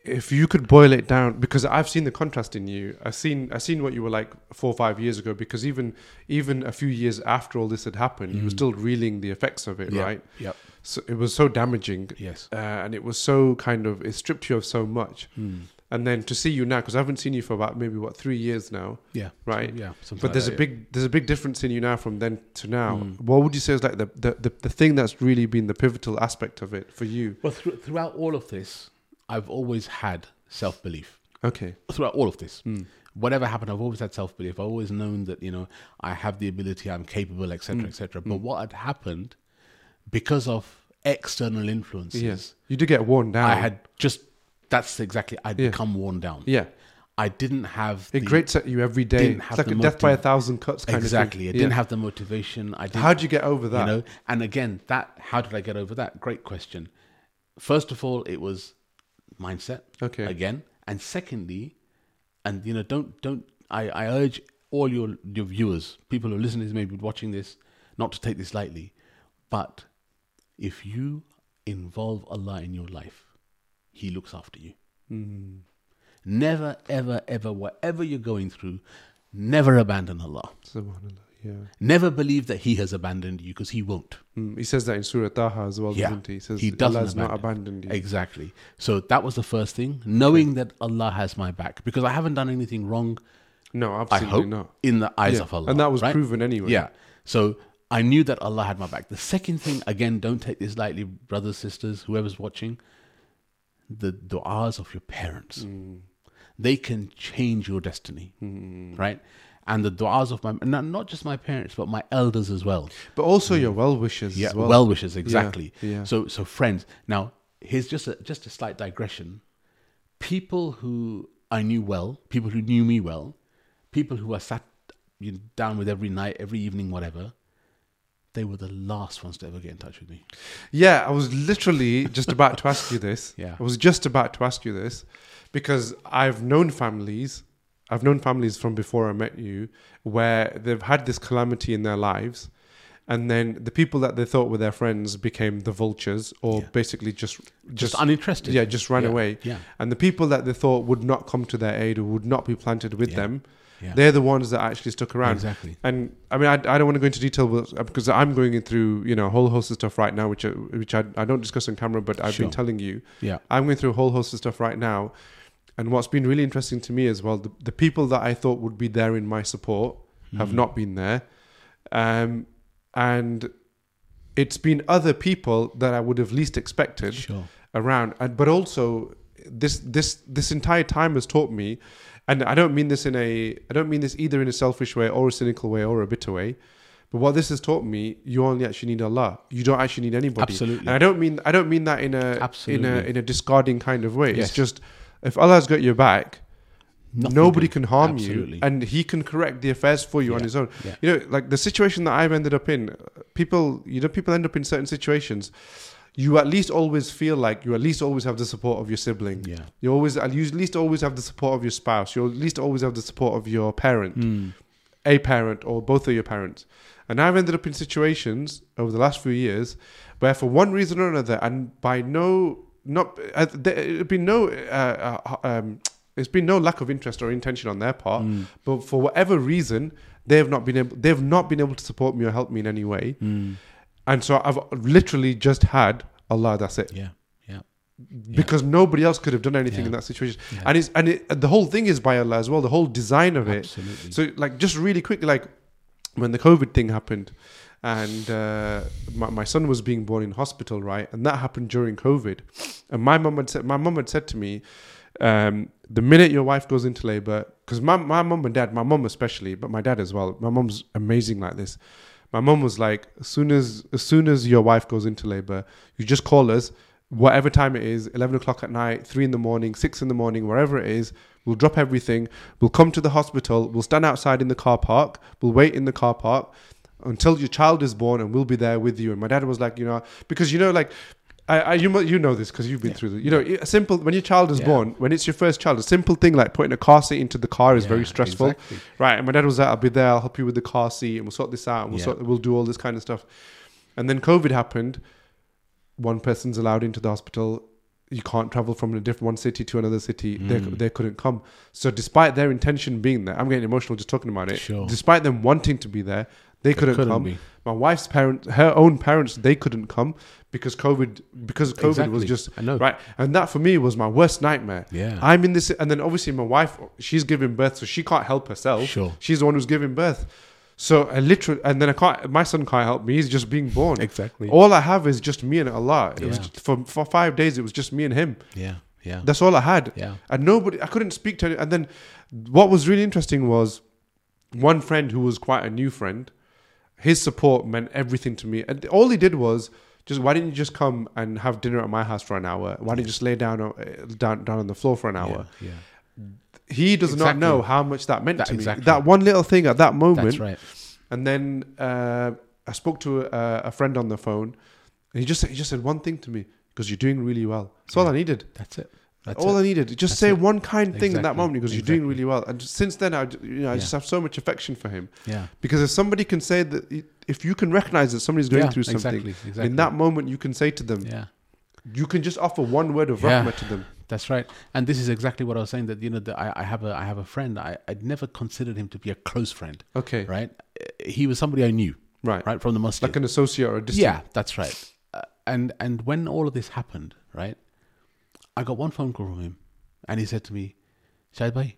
Speaker 2: if you could boil it down because I've seen the contrast in you. I've seen I've seen what you were like four or five years ago because even even a few years after all this had happened, you were
Speaker 1: Mhm.
Speaker 2: still reeling the effects of it,
Speaker 1: Yeah.
Speaker 2: right?
Speaker 1: Yep.
Speaker 2: So it was so damaging.
Speaker 1: Yes.
Speaker 2: Uh, and it was so kind of it stripped you of so much,
Speaker 1: Mm.
Speaker 2: And then to see you now because I haven't seen you for about maybe what three years now,
Speaker 1: Yeah.
Speaker 2: right?
Speaker 1: Yeah.
Speaker 2: But
Speaker 1: like
Speaker 2: there's
Speaker 1: that,
Speaker 2: a
Speaker 1: yeah.
Speaker 2: big there's a big difference in you now from then to now.
Speaker 1: Mm.
Speaker 2: What would you say is like the, the, the, the thing that's really been the pivotal aspect of it for you?
Speaker 1: Well, thr throughout all of this, I've always had self belief.
Speaker 2: Okay.
Speaker 1: Throughout all of this,
Speaker 2: Mm.
Speaker 1: whatever happened, I've always had self belief. I've always known that you know I have the ability, I'm capable, etc.,
Speaker 2: Mm.
Speaker 1: etc. But what had happened because of external influences,
Speaker 2: Yes. You did get worn down.
Speaker 1: I had just that's exactly I'd
Speaker 2: Yeah.
Speaker 1: become worn down.
Speaker 2: Yeah.
Speaker 1: I didn't have
Speaker 2: It
Speaker 1: the-
Speaker 2: grates at you every day. It's like a death by a thousand cuts kind
Speaker 1: exactly. I
Speaker 2: of thing.
Speaker 1: didn't
Speaker 2: Yeah.
Speaker 1: have the motivation. I didn't.
Speaker 2: How'd you get over that?
Speaker 1: You know, and again, that how did I get over that? Great question. First of all, it was mindset
Speaker 2: okay.
Speaker 1: again, and secondly, and you know, don't don't. I, I urge all your your viewers, people who are listening, maybe watching this, not to take this lightly, but if you involve Allah in your life, He looks after you.
Speaker 2: Mm.
Speaker 1: Never, ever, ever, whatever you're going through, never abandon Allah.
Speaker 2: Subhanallah. Yeah.
Speaker 1: Never believe that He has abandoned you because He won't.
Speaker 2: Mm. He says that in Surah Taha as well,
Speaker 1: Yeah.
Speaker 2: doesn't he? He says
Speaker 1: He doesn't
Speaker 2: Allah has not
Speaker 1: abandon.
Speaker 2: abandoned you.
Speaker 1: Exactly. So that was the first thing, knowing that Allah has my back because I haven't done anything wrong
Speaker 2: No,
Speaker 1: I
Speaker 2: absolutely
Speaker 1: hope
Speaker 2: not.
Speaker 1: in the eyes
Speaker 2: Yeah.
Speaker 1: of Allah.
Speaker 2: And that was
Speaker 1: right?
Speaker 2: proven anyway.
Speaker 1: Yeah. So I knew that Allah had my back. The second thing, again, don't take this lightly, brothers, sisters, whoever's watching. The du'as of your parents,
Speaker 2: Mm.
Speaker 1: they can change your destiny,
Speaker 2: Mm.
Speaker 1: right? And the du'as of my, not, not just my parents, but my elders as well.
Speaker 2: But also your well wishers
Speaker 1: Yeah,
Speaker 2: well.
Speaker 1: well wishers,
Speaker 2: Yeah,
Speaker 1: exactly.
Speaker 2: Yeah.
Speaker 1: So, so friends. Now, here's just a just a slight digression. People who I knew well, people who knew me well, people who I sat you know, down with every night, every evening, whatever. They were the last ones to ever get in touch with me.
Speaker 2: Yeah, I was literally just about to ask you this.
Speaker 1: Yeah.
Speaker 2: I was just about to ask you this because I've known families, I've known families from before I met you where they've had this calamity in their lives and then the people that they thought were their friends became the vultures or
Speaker 1: Yeah.
Speaker 2: basically just
Speaker 1: Just,
Speaker 2: just
Speaker 1: uninterested.
Speaker 2: yeah, just ran
Speaker 1: Yeah,
Speaker 2: away.
Speaker 1: Yeah,
Speaker 2: And the people that they thought would not come to their aid or would not be planted with
Speaker 1: Yeah.
Speaker 2: them,
Speaker 1: yeah.
Speaker 2: they're the ones that actually stuck around.
Speaker 1: Exactly.
Speaker 2: And I mean, I, I don't want to go into detail uh, because I'm going through you know a whole host of stuff right now, which I, which I, I don't discuss on camera, but I've
Speaker 1: Sure.
Speaker 2: been telling you.
Speaker 1: Yeah.
Speaker 2: I'm going through a whole host of stuff right now, and what's been really interesting to me as well, the, the people that I thought would be there in my support have
Speaker 1: Mm.
Speaker 2: not been there, um, and it's been other people that I would have least expected
Speaker 1: Sure.
Speaker 2: around and but also this this this entire time has taught me and i don't mean this in a i don't mean this either in a selfish way or a cynical way or a bitter way but what this has taught me you only actually need allah you don't actually need anybody
Speaker 1: Absolutely.
Speaker 2: and i don't mean i don't mean that in a Absolutely. in a in a discarding kind of way
Speaker 1: Yes.
Speaker 2: it's just if allah's got your back
Speaker 1: Nothing
Speaker 2: nobody can harm
Speaker 1: Absolutely.
Speaker 2: you and he can correct the affairs for you on his own
Speaker 1: Yeah.
Speaker 2: you know like the situation that i've ended up in people you know people end up in certain situations you at least always feel like you at least always have the support of your sibling
Speaker 1: Yeah.
Speaker 2: you always you at least always have the support of your spouse you at least always have the support of your parent
Speaker 1: Mm.
Speaker 2: a parent or both of your parents and i've ended up in situations over the last few years where for one reason or another and by no not uh, there it's been no uh, uh, um, it's been no lack of interest or intention on their part
Speaker 1: Mm.
Speaker 2: but for whatever reason they have not been able they've not been able to support me or help me in any way
Speaker 1: Mm.
Speaker 2: And so i've literally just had allah that's it
Speaker 1: Yeah. Yeah.
Speaker 2: because nobody else could have done anything
Speaker 1: Yeah.
Speaker 2: in that situation
Speaker 1: Yeah.
Speaker 2: and it's and it, the whole thing is by allah as well the whole design of it
Speaker 1: Absolutely.
Speaker 2: so like just really quickly like when the covid thing happened and uh, my, my son was being born in hospital right and that happened during covid and my mum had said my mum had said to me um, the minute your wife goes into labor because my, my mum and dad my mum especially but my dad as well my mum's amazing like this my mum was like as soon as as soon as your wife goes into labor you just call us. Whatever time it is 11 o'clock at night 3 in the morning 6 in the morning wherever it is we'll drop everything. We'll come to the hospital. We'll stand outside in the car park. We'll wait in the car park until your child is born and we'll be there with you. And my dad was like you know because you know like I, I you you know this because you've been
Speaker 1: Yeah.
Speaker 2: through it. You know, a simple when your child is
Speaker 1: Yeah.
Speaker 2: born, when it's your first child, a simple thing like putting a car seat into the car is very stressful.
Speaker 1: exactly.
Speaker 2: Right, and my dad was like, "I'll be there. I'll help you with the car seat, and we'll sort this out. And we'll
Speaker 1: Yeah.
Speaker 2: sort, we'll do all this kind of stuff." And then COVID happened. One person's allowed into the hospital. You can't travel from a different one city to another city. They
Speaker 1: Mm.
Speaker 2: they couldn't come. So despite their intention being there, I'm getting emotional just talking about it.
Speaker 1: Sure.
Speaker 2: Despite them wanting to be there, they couldn't, come.
Speaker 1: be.
Speaker 2: My wife's parents, her own parents, they couldn't come because COVID because COVID was just
Speaker 1: I know.
Speaker 2: right. And that for me was my worst nightmare.
Speaker 1: Yeah.
Speaker 2: I'm in this, and then obviously my wife, she's giving birth, so she can't help herself.
Speaker 1: Sure.
Speaker 2: She's the one who's giving birth. So I literally, and then I can't. My son can't help me. He's just being born.
Speaker 1: Exactly.
Speaker 2: All I have is just me and Allah. It was
Speaker 1: Yeah.
Speaker 2: just, for for five days. It was just me and him.
Speaker 1: Yeah. Yeah.
Speaker 2: That's all I had.
Speaker 1: Yeah.
Speaker 2: And nobody, I couldn't speak to any. And then what was really interesting was one friend who was quite a new friend, his support meant everything to me. And all he did was just, why didn't you just come and have dinner at my house for an hour? Why didn't you just lay down, uh, down, down on the floor for an hour?
Speaker 1: Yeah.
Speaker 2: He does not know how much that meant
Speaker 1: That-
Speaker 2: to me.
Speaker 1: exactly.
Speaker 2: That one little thing at that moment.
Speaker 1: That's right.
Speaker 2: And then uh, I spoke to a, a friend on the phone, and he just he just said one thing to me because you're doing really well. That's all I needed.
Speaker 1: That's it. That's
Speaker 2: all
Speaker 1: it.
Speaker 2: I needed. Just
Speaker 1: That's
Speaker 2: say
Speaker 1: it.
Speaker 2: one kind thing in that moment because you're doing really well. And since then, I you know I
Speaker 1: Yeah.
Speaker 2: just have so much affection for him
Speaker 1: Yeah.
Speaker 2: because if somebody can say that, if you can recognize that somebody's going
Speaker 1: yeah,
Speaker 2: through something,
Speaker 1: Exactly. Exactly.
Speaker 2: in that moment you can say to them,
Speaker 1: Yeah.
Speaker 2: you can just offer one word of
Speaker 1: Yeah.
Speaker 2: rahmah to them.
Speaker 1: That's right, and this is exactly what I was saying. That you know, that I, I have a I have a friend. I I'd never considered him to be a close friend.
Speaker 2: Okay,
Speaker 1: Right? He was somebody I knew.
Speaker 2: right,
Speaker 1: Right from the masjid.
Speaker 2: like an associate or a distant.
Speaker 1: yeah, that's right. Uh, and and when all of this happened, right, I got one phone call from him, and he said to me, "Shahid bhai,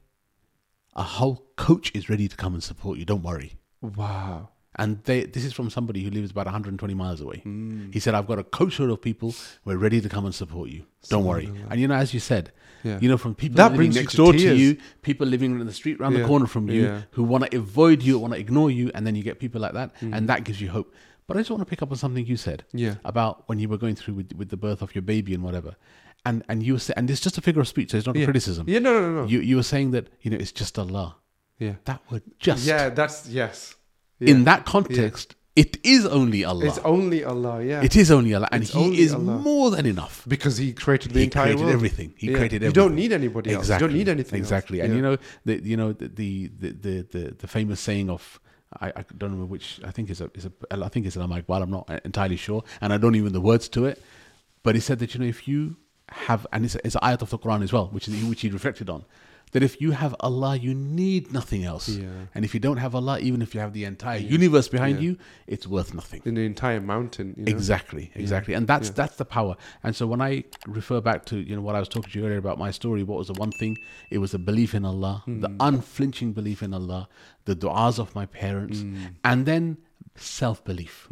Speaker 1: a whole coach is ready to come and support you. Don't worry."
Speaker 2: Wow.
Speaker 1: And they, this is from somebody who lives about 120 miles away.
Speaker 2: Mm.
Speaker 1: He said, I've got a coachload of people. We're ready to come and support you. Don't worry. And you know, as you said,
Speaker 2: Yeah.
Speaker 1: you know, from people
Speaker 2: That
Speaker 1: living next
Speaker 2: to
Speaker 1: door to you, people living in the street around the corner from you,
Speaker 2: Yeah.
Speaker 1: who want to avoid you, want to ignore you, and then you get people like that,
Speaker 2: Mm.
Speaker 1: and that gives you hope. But I just want to pick up on something you said
Speaker 2: Yeah.
Speaker 1: about when you were going through with, with the birth of your baby and whatever, and and you were say, and it's just a figure of speech, so it's not a criticism.
Speaker 2: Yeah. No. No. No.
Speaker 1: You you were saying that you know it's just Allah.
Speaker 2: yeah.
Speaker 1: That word just
Speaker 2: Yeah. That's yes. Yeah.
Speaker 1: in that context, it is only Allah.
Speaker 2: It's only Allah. Yeah.
Speaker 1: It is only Allah, and
Speaker 2: It's
Speaker 1: He is
Speaker 2: Allah.
Speaker 1: more than enough.
Speaker 2: because He created the
Speaker 1: he
Speaker 2: entire
Speaker 1: created
Speaker 2: world.
Speaker 1: everything. He
Speaker 2: Yeah.
Speaker 1: created
Speaker 2: You don't need anybody else.
Speaker 1: exactly.
Speaker 2: You don't need anything
Speaker 1: exactly. And
Speaker 2: Yeah.
Speaker 1: you know the you know the the the the, the, famous saying of I, I don't remember which I think is a is a I think it's an Iqbal. I'm not entirely sure, and I don't even the words to it. But he said that you know if you have and it's, it's an ayat of the Quran as well, which is which he reflected on. That if you have Allah, you need nothing else.
Speaker 2: Yeah.
Speaker 1: And if you don't have Allah, even if you have the entire universe behind
Speaker 2: Yeah.
Speaker 1: you, it's worth nothing.
Speaker 2: in the entire mountain. You know?
Speaker 1: Exactly, exactly, and that's
Speaker 2: yeah.
Speaker 1: that's the power. And so when I refer back to you know what I was talking to you earlier about my story, what was the one thing? It was the belief in Allah, the
Speaker 2: Hmm.
Speaker 1: unflinching belief in Allah, the du'as of my parents,
Speaker 2: Hmm.
Speaker 1: and then self belief.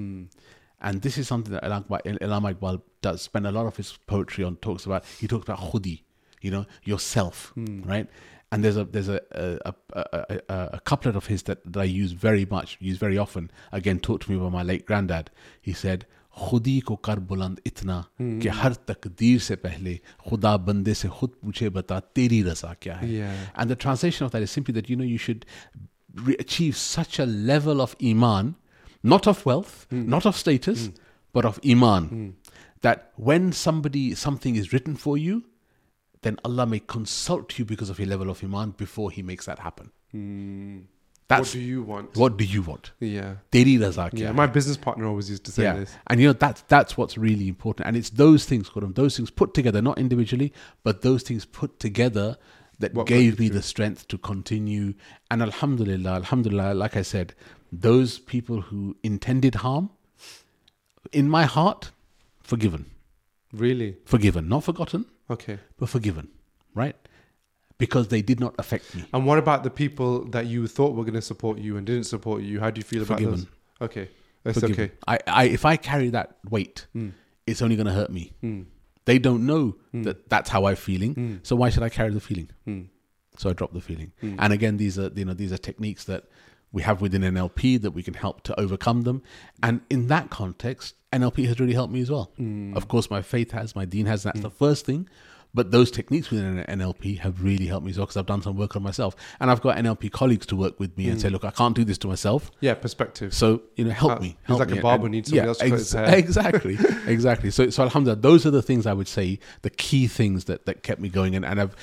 Speaker 1: And this is something that Allama Iqbal does spend a lot of his poetry on, talks about. He talks about khudi, you know, yourself,
Speaker 2: hmm.
Speaker 1: right? And there's a there's a a, couplet of his that, that I use very much, use very often. Again, talked to me by my late granddad. He said, khudi ko kar buland itna hmm. ki har takdeer se pehle khuda bande se khud puche bata teri raza kya
Speaker 2: hai.
Speaker 1: And the translation of that is simply that, you know, you should achieve such a level of iman not of wealth hmm. not of status hmm. but of iman hmm. that when somebody something is written for you then Allah may consult you because of your level of iman before he makes that happen
Speaker 2: what
Speaker 1: that's
Speaker 2: do you want?
Speaker 1: what do you want
Speaker 2: Yeah.
Speaker 1: teri raza kya
Speaker 2: Yeah. My business partner always used to say
Speaker 1: yeah.
Speaker 2: this.
Speaker 1: And you know that's that's what's really important. And it's those things, Quran, those things put together, not individually, but those things put together that
Speaker 2: What
Speaker 1: gave me the strength to continue. And Alhamdulillah, Alhamdulillah, like I said, those people who intended harm, in my heart, forgiven.
Speaker 2: Really?
Speaker 1: Forgiven. Not forgotten,
Speaker 2: Okay.
Speaker 1: but forgiven. Right? Because they did not affect me.
Speaker 2: And what about the people that you thought were going to support you and didn't support you? How do you feel about
Speaker 1: Forgiven.
Speaker 2: those? Okay. That's
Speaker 1: Forgiven.
Speaker 2: okay.
Speaker 1: I, I if I carry that weight,
Speaker 2: Mm.
Speaker 1: it's only gonna hurt me.
Speaker 2: Mm.
Speaker 1: They don't know that that's how I'm feeling.
Speaker 2: Mm.
Speaker 1: So why should I carry the feeling?
Speaker 2: Mm.
Speaker 1: So I drop the feeling.
Speaker 2: Mm.
Speaker 1: And again, these are you know these are techniques that we have within NLP that we can help to overcome them. And in that context, NLP has really helped me as well.
Speaker 2: Mm.
Speaker 1: Of course, my faith has, my dean has. That's the first thing. But those techniques within NLP have really helped me as well because I've done some work on myself, and I've got NLP colleagues to work with me and
Speaker 2: Mm.
Speaker 1: say, "Look, I can't do this to myself,
Speaker 2: Yeah, perspective.
Speaker 1: so you know, help
Speaker 2: Uh,
Speaker 1: me."
Speaker 2: it's like
Speaker 1: me.
Speaker 2: a barber
Speaker 1: And-
Speaker 2: needs somebody else to cut his hair.
Speaker 1: Exactly, exactly. So, so Alhamdulillah, those are the things I would say, the key things that that kept me going, and, and have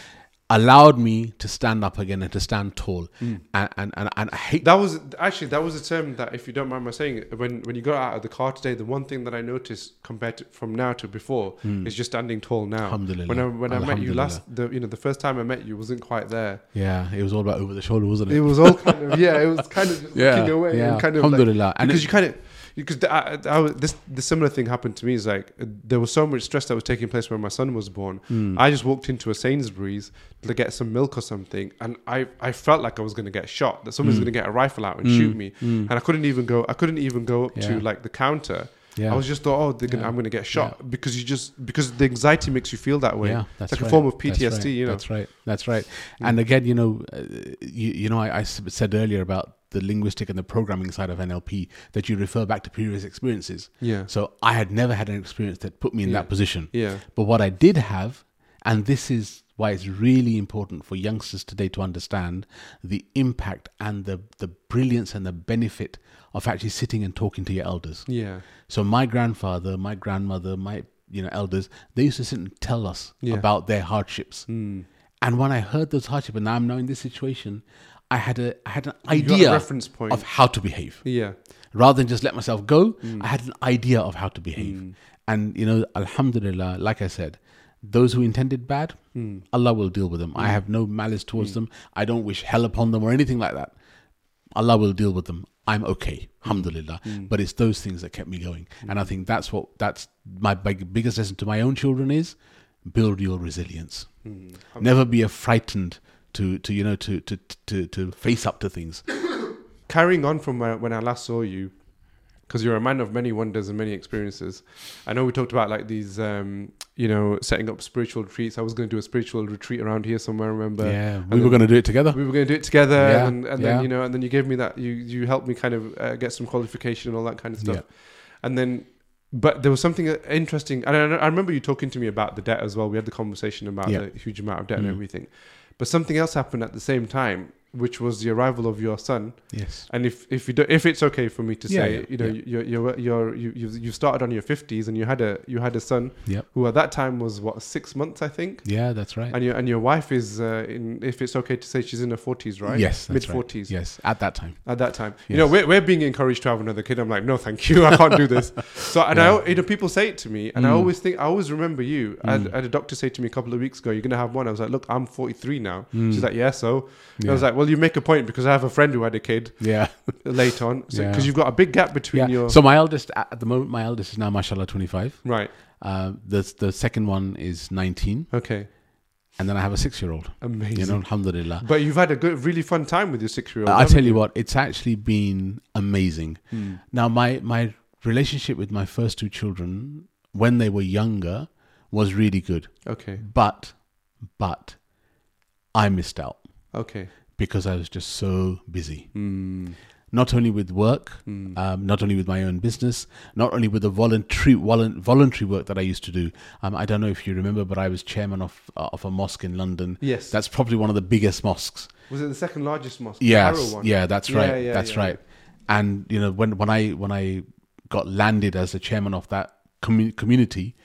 Speaker 1: allowed me to stand up again and to stand tall.
Speaker 2: Mm.
Speaker 1: And, and and and I hate
Speaker 2: That was actually that was a term that, if you don't mind my saying, when when you got out of the car today, the one thing that I noticed compared to from now to before is just standing tall now.
Speaker 1: Alhamdulillah.
Speaker 2: When I when I met you last, the you know the first time I met you wasn't quite there.
Speaker 1: Yeah, it was all about over the shoulder, wasn't it?
Speaker 2: It was all kind of yeah, it was kind of
Speaker 1: yeah,
Speaker 2: looking away
Speaker 1: yeah.
Speaker 2: and kind of like,
Speaker 1: Alhamdulillah. and
Speaker 2: because you kind of because the, I, I, this the similar thing happened to me is like there was so much stress that was taking place when my son was born.
Speaker 1: Mm.
Speaker 2: I just walked into a Sainsbury's to get some milk or something, and I, I felt like I was going to get shot. That someone's
Speaker 1: Mm.
Speaker 2: going to get a rifle out and
Speaker 1: Mm,
Speaker 2: shoot me,
Speaker 1: mm.
Speaker 2: and I couldn't even go. I couldn't even go up
Speaker 1: Yeah.
Speaker 2: to like the counter.
Speaker 1: Yeah.
Speaker 2: I was just thought, oh, they're gonna,
Speaker 1: Yeah.
Speaker 2: I'm going to get shot because you just because the anxiety makes you feel that way.
Speaker 1: Yeah, that's
Speaker 2: like a form of
Speaker 1: That's
Speaker 2: PTSD,
Speaker 1: right.
Speaker 2: you know.
Speaker 1: That's right. That's right.
Speaker 2: Mm.
Speaker 1: And again, you know, uh, you, you know, I said earlier about the linguistic and the programming side of NLP that you refer back to previous experiences.
Speaker 2: Yeah,
Speaker 1: So I had never had an experience that put me in
Speaker 2: Yeah.
Speaker 1: that position.
Speaker 2: yeah,
Speaker 1: But what I did have, and this is why it's really important for youngsters today to understand the impact and the, the brilliance and the benefit of actually sitting and talking to your elders.
Speaker 2: yeah,
Speaker 1: So my grandfather, my grandmother, my you know elders, they used to sit and tell us
Speaker 2: Yeah.
Speaker 1: about their hardships.
Speaker 2: mm.
Speaker 1: And when I heard those hardships, and now I'm now in this situation, I had a I had an idea
Speaker 2: reference point.
Speaker 1: of how to behave
Speaker 2: yeah,
Speaker 1: rather than just let myself go.
Speaker 2: Mm.
Speaker 1: I had an idea of how to behave,
Speaker 2: Mm.
Speaker 1: and you know, Alhamdulillah, like I said, those who intended bad,
Speaker 2: Mm.
Speaker 1: Allah will deal with them. I have no malice towards
Speaker 2: Mm.
Speaker 1: them. I don't wish hell upon them or anything like that. Allah will deal with them. I'm okay, alhamdulillah.
Speaker 2: Mm.
Speaker 1: But it's those things that kept me going, and I think that's what that's my big, biggest lesson to my own children is build your resilience.
Speaker 2: Mm.
Speaker 1: Never be frightened to to you know to to to to face up to things.
Speaker 2: carrying on from when I last saw you, because you're a man of many wonders and many experiences. I know we talked about like these, um, you know, setting up spiritual retreats. I was going to do a spiritual retreat around here somewhere. I remember
Speaker 1: yeah, we
Speaker 2: and
Speaker 1: were going to do it together.
Speaker 2: we were going to do it together,
Speaker 1: Yeah,
Speaker 2: and, and
Speaker 1: yeah.
Speaker 2: then you know, and then you gave me that. You you helped me kind of uh, get some qualification and all that kind of stuff.
Speaker 1: Yeah.
Speaker 2: And then, but there was something uh, interesting, and I, I remember you talking to me about the debt as well. We had the conversation about the huge amount of debt and
Speaker 1: Mm.
Speaker 2: everything. But something else happened at the same time, which was the arrival of your son.
Speaker 1: Yes.
Speaker 2: And if if you do, if it's okay for me to
Speaker 1: Yeah,
Speaker 2: say,
Speaker 1: yeah,
Speaker 2: you know,
Speaker 1: yeah.
Speaker 2: you're you're you're you you've, you've started on your fifties and you had a you had a son
Speaker 1: Yep.
Speaker 2: who at that time was what six months I think,
Speaker 1: Yeah, that's right.
Speaker 2: and your and your wife is uh, in if it's okay to say she's in her forties right
Speaker 1: Yes,
Speaker 2: mid forties
Speaker 1: Yes, at that time.
Speaker 2: at that time. You know, we're, we're being encouraged to have another kid. I'm like, no, thank you. I can't do this. So, and. I, you know, people say it to me, and I
Speaker 1: Mm.
Speaker 2: always think, I always remember you. I, had,
Speaker 1: Mm.
Speaker 2: I had a doctor say to me a couple of weeks ago, you're going to have one. I was like, look, I'm 43 now.
Speaker 1: Mm.
Speaker 2: She's like, yeah, so. I was like, well, you make a point because I have a friend who had a kid
Speaker 1: yeah.
Speaker 2: late on. Because
Speaker 1: Yeah.
Speaker 2: you've got a big gap between
Speaker 1: yeah.
Speaker 2: your.
Speaker 1: So my eldest at the moment, my eldest is now mashallah 25.
Speaker 2: right.
Speaker 1: Uh, the the second one is 19,
Speaker 2: Okay.
Speaker 1: and then I have a six year old.
Speaker 2: Amazing.
Speaker 1: You know, alhamdulillah.
Speaker 2: but you've had a good, really fun time with your six year old.
Speaker 1: I tell you what, it's actually been amazing.
Speaker 2: Mm.
Speaker 1: Now, my my relationship with my first two children when they were younger was really good,
Speaker 2: Okay.
Speaker 1: but but I missed out
Speaker 2: Okay.
Speaker 1: Because I was just so busy.
Speaker 2: Mm.
Speaker 1: Not only with work,
Speaker 2: Mm.
Speaker 1: um, not only with my own business, not only with the voluntary volun- voluntary work that I used to do. Um, I don't know if you remember, but I was chairman of uh, of a mosque in London.
Speaker 2: yes.
Speaker 1: That's probably one of the biggest mosques.
Speaker 2: was it the second largest mosque?
Speaker 1: Yes, yeah, that's right,
Speaker 2: yeah,
Speaker 1: that's
Speaker 2: yeah,
Speaker 1: right. And you know, when when I when I got landed as the chairman of that commu- community,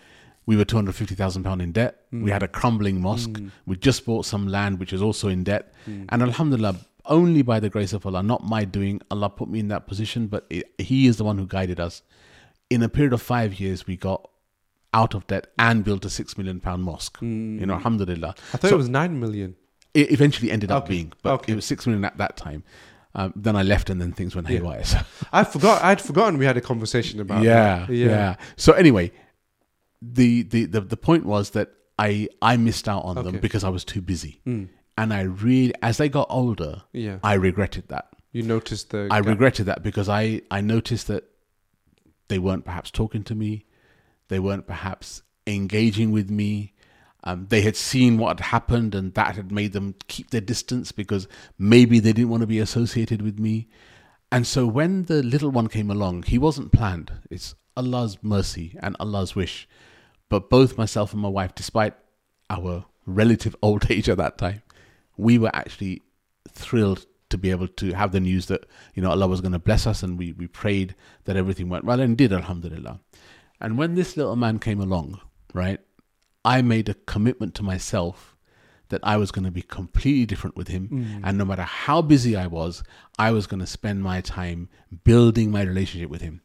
Speaker 1: we were two hundred fifty thousand pound in debt. We
Speaker 2: Mm.
Speaker 1: had a crumbling mosque.
Speaker 2: Mm.
Speaker 1: We just bought some land which is also in debt.
Speaker 2: Mm.
Speaker 1: And Alhamdulillah, only by the grace of Allah, not my doing, Allah put me in that position, but it, He is the one who guided us. In a period of five years, we got out of debt and built a six million pound mosque.
Speaker 2: Mm.
Speaker 1: You know, Alhamdulillah.
Speaker 2: I thought
Speaker 1: so-
Speaker 2: it was nine million.
Speaker 1: It eventually ended up
Speaker 2: Okay,
Speaker 1: being, but
Speaker 2: okay.
Speaker 1: it was six million at that time. Um, then I left, and then things went haywire. So,
Speaker 2: I forgot. I'd forgotten we had a conversation about.
Speaker 1: yeah,
Speaker 2: that.
Speaker 1: yeah, So anyway, the, the the the point was that I I missed out on
Speaker 2: Okay.
Speaker 1: them because I was too busy,
Speaker 2: Mm.
Speaker 1: and I really, as they got older,
Speaker 2: Yeah.
Speaker 1: I regretted that.
Speaker 2: You noticed the.
Speaker 1: I
Speaker 2: gap.
Speaker 1: regretted that because I, I noticed that they weren't perhaps talking to me, they weren't perhaps engaging with me. Um, they had seen what had happened, and that had made them keep their distance because maybe they didn't want to be associated with me. And so when the little one came along, he wasn't planned. It's Allah's mercy and Allah's wish. But both myself and my wife, despite our relative old age at that time, we were actually thrilled to be able to have the news that you know Allah was going to bless us, and we we prayed that everything went well, and did, Alhamdulillah. And when this little man came along, right, I made a commitment to myself that I was going to be completely different with him,
Speaker 2: Mm.
Speaker 1: and no matter how busy I was, I was going to spend my time building my relationship with him.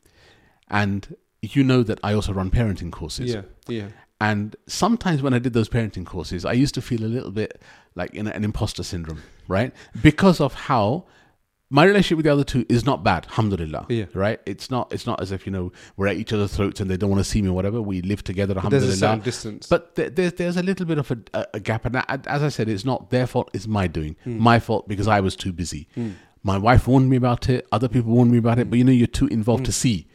Speaker 1: And you know that I also run parenting courses.
Speaker 2: Yeah, yeah.
Speaker 1: And sometimes when I did those parenting courses, I used to feel a little bit like in an imposter syndrome, right? Because of how my relationship with the other two is not bad, alhamdulillah.
Speaker 2: Yeah.
Speaker 1: Right? It's not it's not as if, you know, we're at each other's throats and they don't want to see me or whatever. We live together,
Speaker 2: But there's a certain distance.
Speaker 1: But there, there's there's a little bit of a, a, gap, and as I said, it's not their fault; it's my doing,
Speaker 2: Hmm.
Speaker 1: my fault because I was too busy. My wife warned me about it; other people warned me about it, but you know, you're too involved
Speaker 2: Hmm.
Speaker 1: to see.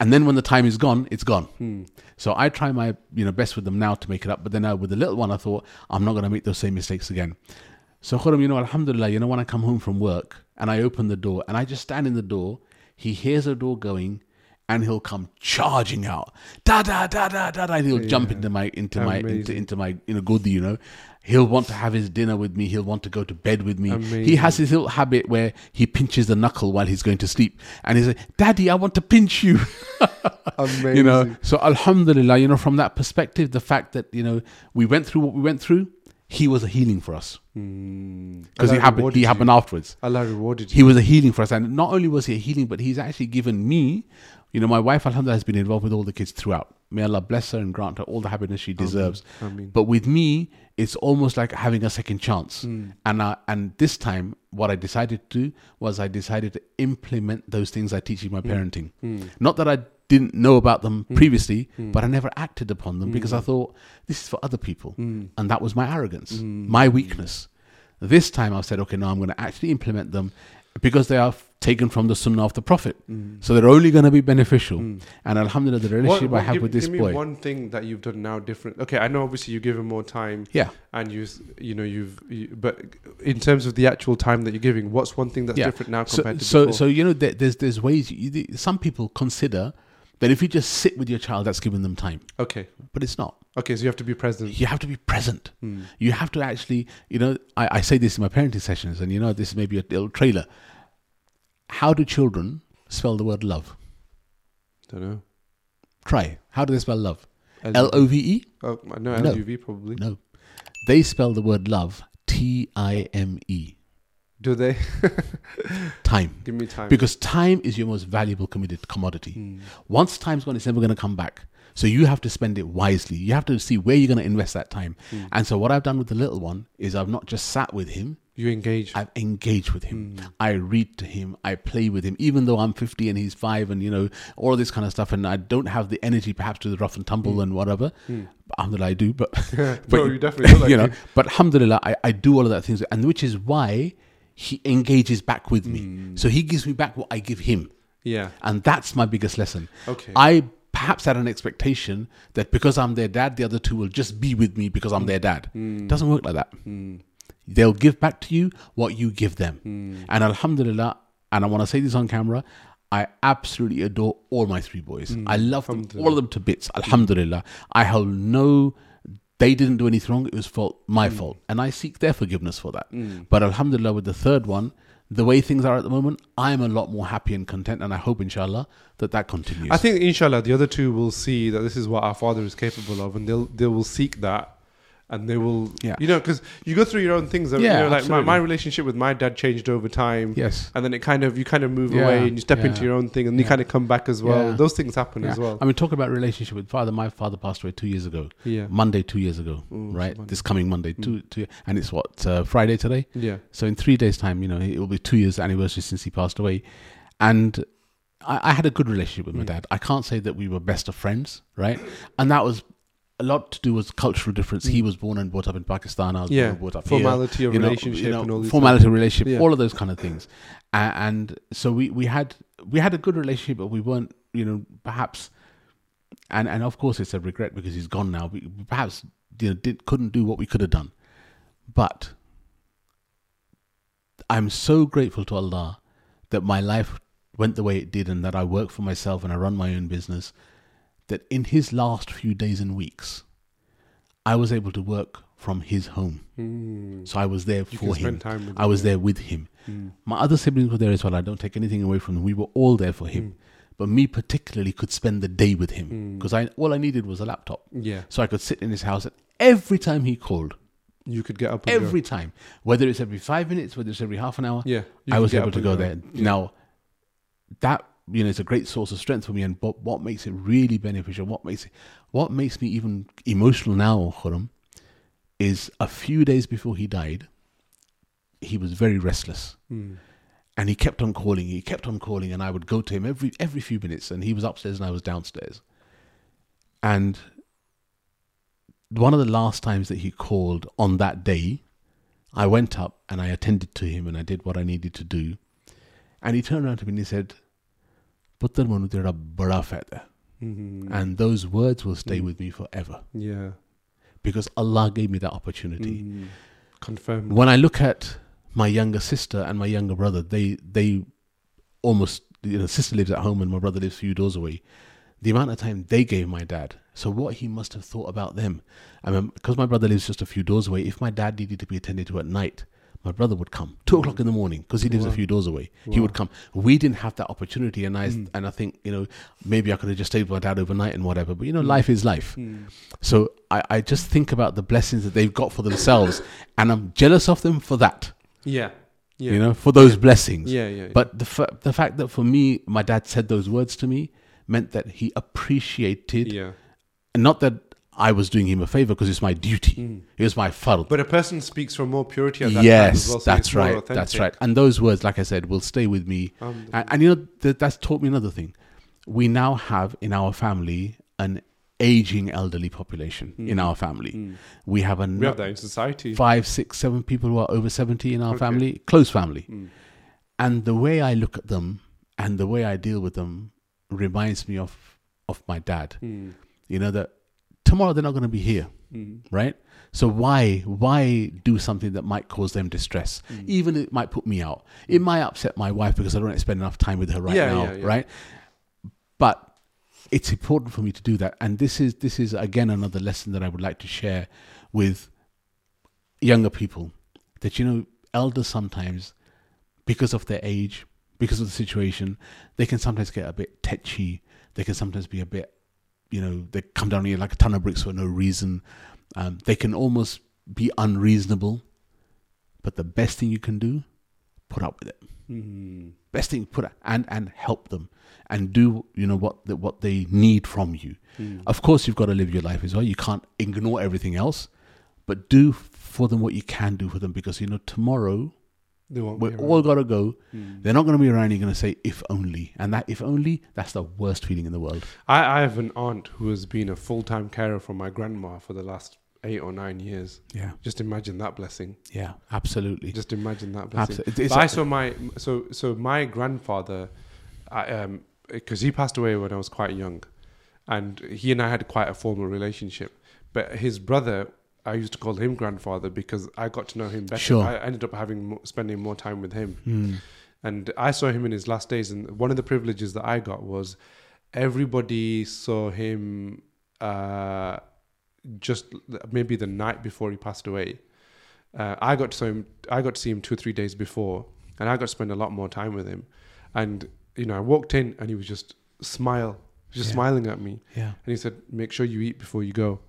Speaker 1: And then when the time is gone, it's gone. Hmm. So I try my you know best with them now to make it up. But then with the little one, I thought I'm not going to make those same mistakes again. So Khuram, you know, Alhamdulillah, you know, when I come home from work and I open the door and I just stand in the door, he hears the door going. And he'll come charging out, da da da da da da. and He'll jump into my into my into, into my you know good you know. He'll want to have his dinner with me. He'll want to go to bed with me. He has his little habit where he pinches the knuckle while he's going to sleep, and he's like, "Daddy, I want to pinch you."
Speaker 2: Amazing.
Speaker 1: you know so alhamdulillah you know from that perspective the fact that you know we went through what we went through he was a healing for us
Speaker 2: Mm.
Speaker 1: because he happened he
Speaker 2: you.
Speaker 1: happened afterwards
Speaker 2: Allah rewarded you.
Speaker 1: he was a healing for us and not only was he a healing but he's actually given me you know my wife alhamdulillah has been involved with all the kids throughout may allah bless her and grant her all the happiness she deserves but with me it's almost like having a second chance.
Speaker 2: Hmm.
Speaker 1: and uh, and this time what i decided to do was i decided to implement those things i teach in my
Speaker 2: Hmm.
Speaker 1: parenting. Not that i didn't know about them previously but i never acted upon them because
Speaker 2: Hmm.
Speaker 1: i thought this is for other people. And that was my arrogance my weakness. This time i've said okay now i'm going to actually implement them because they are taken from the sunnah of the prophet mm. so they're only going to be beneficial mm. and alhamdulillah the relationship i have
Speaker 2: give,
Speaker 1: with this
Speaker 2: give
Speaker 1: boy
Speaker 2: me one thing that you've done now different. Okay, I know obviously you give him more time,
Speaker 1: yeah
Speaker 2: and you, s- you know, you've, you, but in terms of the actual time that you're giving, what's one thing that's
Speaker 1: Yeah.
Speaker 2: different now
Speaker 1: so,
Speaker 2: compared to
Speaker 1: so,
Speaker 2: before?
Speaker 1: so you know, there, there's there's ways. You, some people consider that if you just sit with your child, that's giving them time,
Speaker 2: okay,
Speaker 1: but it's not.
Speaker 2: okay, so you have to be present.
Speaker 1: You have to be present.
Speaker 2: Hmm.
Speaker 1: You have to actually, you know, I, I say this in my parenting sessions, and you know, this may be a little trailer. How do children spell the word love?
Speaker 2: Don't know.
Speaker 1: Try. How do they spell love?
Speaker 2: L-
Speaker 1: L O V E?
Speaker 2: Oh, no,
Speaker 1: No.
Speaker 2: LUV probably.
Speaker 1: No. They spell the word love T I M E.
Speaker 2: Do they?
Speaker 1: Time.
Speaker 2: Give me time.
Speaker 1: Because time is your most valuable commodity.
Speaker 2: Hmm.
Speaker 1: Once time's gone, it's never going to come back. So you have to spend it wisely. You have to see where you're going to invest that time.
Speaker 2: Hmm.
Speaker 1: And so what I've done with the little one is I've not just sat with him,
Speaker 2: you engage.
Speaker 1: I've engaged with him.
Speaker 2: Hmm.
Speaker 1: I read to him. I play with him, even though I'm 50 and he's five, and you know all this kind of stuff. And I don't have the energy, perhaps, to the rough and tumble and whatever. But Alhamdulillah, I do. But, but
Speaker 2: no, you definitely like
Speaker 1: you know,
Speaker 2: you.
Speaker 1: but Alhamdulillah, I, I do all of that things, and which is why he engages back with
Speaker 2: Hmm.
Speaker 1: me. So he gives me back what I give him,
Speaker 2: Yeah.
Speaker 1: and that's my biggest lesson.
Speaker 2: Okay.
Speaker 1: I perhaps had an expectation that because I'm their dad, the other two will just be with me because I'm their dad. Hmm. Doesn't work like that. Hmm. They'll give back to you what you give them. Hmm. And Alhamdulillah, and I want to say this on camera, I absolutely adore all my three boys. I love them, all of them to bits. Alhamdulillah. I have no, they didn't do anything wrong. It was fault, my mm. fault. And I seek their forgiveness for that. Mm. But Alhamdulillah, with the third one, the way things are at the moment, I'm a lot more happy and content. And I hope, inshallah, that that continues.
Speaker 2: I think inshallah the other two will see that this is what our father is capable of, and they'll they will seek that, and they will,
Speaker 1: Yeah.
Speaker 2: you know, because you go through your own things.
Speaker 1: Yeah,
Speaker 2: you know, like my, my relationship with my dad changed over time.
Speaker 1: yes.
Speaker 2: And then it kind of you kind of move
Speaker 1: Yeah,
Speaker 2: away and you step
Speaker 1: yeah,
Speaker 2: into your own thing and you kind of come back as well. Those things happen as well.
Speaker 1: I mean, talk about relationship with father. My father passed away two years ago.
Speaker 2: yeah.
Speaker 1: Monday, two years ago,
Speaker 2: Ooh,
Speaker 1: right?
Speaker 2: subhanallah.
Speaker 1: This coming Monday,
Speaker 2: Mm.
Speaker 1: two, two, and it's what uh, Friday today.
Speaker 2: Yeah.
Speaker 1: So in three days' time, you know, it will be two years anniversary since he passed away, and I, I had a good relationship with my
Speaker 2: Mm.
Speaker 1: dad. I can't say that we were best of friends, right? And that was a lot to do with cultural difference. He was born and brought up in Pakistan. I was born
Speaker 2: Mm.
Speaker 1: And brought up here
Speaker 2: Formality of
Speaker 1: you know,
Speaker 2: relationship
Speaker 1: you know,
Speaker 2: and all these
Speaker 1: formality of relationship,
Speaker 2: Yeah.
Speaker 1: all of those kind of things. A- and so we, we had we had a good relationship, but we weren't, you know, perhaps. And and of course, it's a regret because he's gone now. We perhaps you know did, couldn't do what we could have done, but I'm so grateful to Allah that my life went the way it did, and that I work for myself and I run my own business. That in His last few days and weeks, I was able to work from his home.
Speaker 2: Mm.
Speaker 1: So I was there
Speaker 2: You
Speaker 1: for him. I
Speaker 2: him,
Speaker 1: was
Speaker 2: yeah.
Speaker 1: there with him.
Speaker 2: Mm.
Speaker 1: My other siblings were there as well. I don't take anything away from them. We were all there for him.
Speaker 2: Mm.
Speaker 1: But me particularly could spend the day with him because I all I needed was a laptop.
Speaker 2: Yeah.
Speaker 1: So I could sit in his house and every time he called,
Speaker 2: You could get up
Speaker 1: every time, whether it's every five minutes, whether it's every half an hour.
Speaker 2: Yeah.
Speaker 1: I was able to go there. Now, that you know, it's a great source of strength for me. And but what makes it really beneficial, what makes it, what makes me even emotional now, Khuram, is a few days before he died, he was very restless,
Speaker 2: Mm.
Speaker 1: and he kept on calling. He kept on calling, and I would go to him every every few minutes, and he was upstairs and I was downstairs. And one of the last times that he called on that day, I went up and I attended to him and I did what I needed to do. And he turned around to me and he said, Puttar manu tera bada faida.
Speaker 2: Mhm.
Speaker 1: And those words will stay
Speaker 2: Mm.
Speaker 1: with me forever
Speaker 2: yeah.
Speaker 1: because Allah gave me that opportunity.
Speaker 2: Mm. Confirmed.
Speaker 1: When I look at my younger sister and my younger brother, they they almost you know, sister lives at home and my brother lives a few doors away. The amount of time they gave my dad. So what he must have thought about them. I mean, because my brother lives just a few doors away. If my dad needed to be attended to at night, my brother would come two o'clock in the morning because he lives a few doors away. He would come. We didn't have that opportunity, and I
Speaker 2: Mm.
Speaker 1: and I think you know maybe I could have just stayed with my dad overnight and whatever. But you know,
Speaker 2: Mm.
Speaker 1: life is life.
Speaker 2: Mm.
Speaker 1: So I, I just think about the blessings that they've got for themselves, and I'm jealous of them for that.
Speaker 2: Yeah. Yeah.
Speaker 1: You know, for those blessings.
Speaker 2: Yeah. Yeah.
Speaker 1: But the fa- the fact that for me, my dad said those words to me meant that he appreciated,
Speaker 2: yeah.
Speaker 1: and not that I was doing him a favor because it's my duty.
Speaker 2: Mm.
Speaker 1: It was my fard.
Speaker 2: But a person speaks from more purity at that time
Speaker 1: yes,
Speaker 2: well, so
Speaker 1: that's right. That's right. And those words, like I said, will stay with me.
Speaker 2: Um,
Speaker 1: And, and you know, th- that's taught me another thing. We now have in our family an aging elderly population in
Speaker 2: Mm.
Speaker 1: our family.
Speaker 2: mm.
Speaker 1: We have a
Speaker 2: We have that in society.
Speaker 1: five, six, seven people who are over 70 in our
Speaker 2: Okay.
Speaker 1: family, close family.
Speaker 2: Mm.
Speaker 1: And the way I look at them and the way I deal with them reminds me of, of my dad.
Speaker 2: Mm.
Speaker 1: You know, that tomorrow they're not going to be here,
Speaker 2: Mm.
Speaker 1: right? So why why do something that might cause them distress?
Speaker 2: Mm.
Speaker 1: Even it might put me out. It might upset my wife because I don't spend enough time with her right
Speaker 2: Yeah,
Speaker 1: now,
Speaker 2: yeah, yeah.
Speaker 1: right? But it's important for me to do that. And this is this is again another lesson that I would like to share with younger people that you know elders sometimes because of their age because of the situation they can sometimes get a bit tetchy they can sometimes be a bit you know they come down here like a ton of bricks for no reason um, they can almost be unreasonable but the best thing you can do put up with it
Speaker 2: Mm.
Speaker 1: best thing put up and and help them and do you know what the, what they need from you
Speaker 2: Mm.
Speaker 1: of course, you've got to live your life as well. You can't ignore everything else, but do for them what you can do for them because you know tomorrow
Speaker 2: They won't
Speaker 1: we're all got to go.
Speaker 2: Mm.
Speaker 1: They're not going to be around. You're going to say if only, and that if only that's the worst feeling in the world.
Speaker 2: I, I have an aunt who has been a full time carer for my grandma for the last eight or nine years.
Speaker 1: Yeah,
Speaker 2: Just imagine that blessing.
Speaker 1: yeah, absolutely.
Speaker 2: Just imagine that blessing.
Speaker 1: Absolutely.
Speaker 2: But I saw my so so my grandfather, I, um, because he passed away when I was quite young, and he and I had quite a formal relationship. But his brother, I used to call him grandfather because I got to know him better.
Speaker 1: Sure.
Speaker 2: I ended up having spending more time with him,
Speaker 1: Mm.
Speaker 2: and I saw him in his last days. And one of the privileges that I got was everybody saw him uh, just maybe the night before he passed away. Uh, I got to see him. I got to see him two or three days before, and I got to spend a lot more time with him. And you know, I walked in, and he was just smile, just
Speaker 1: Yeah.
Speaker 2: smiling at me,
Speaker 1: Yeah,
Speaker 2: and he said, "Make sure you eat before you go."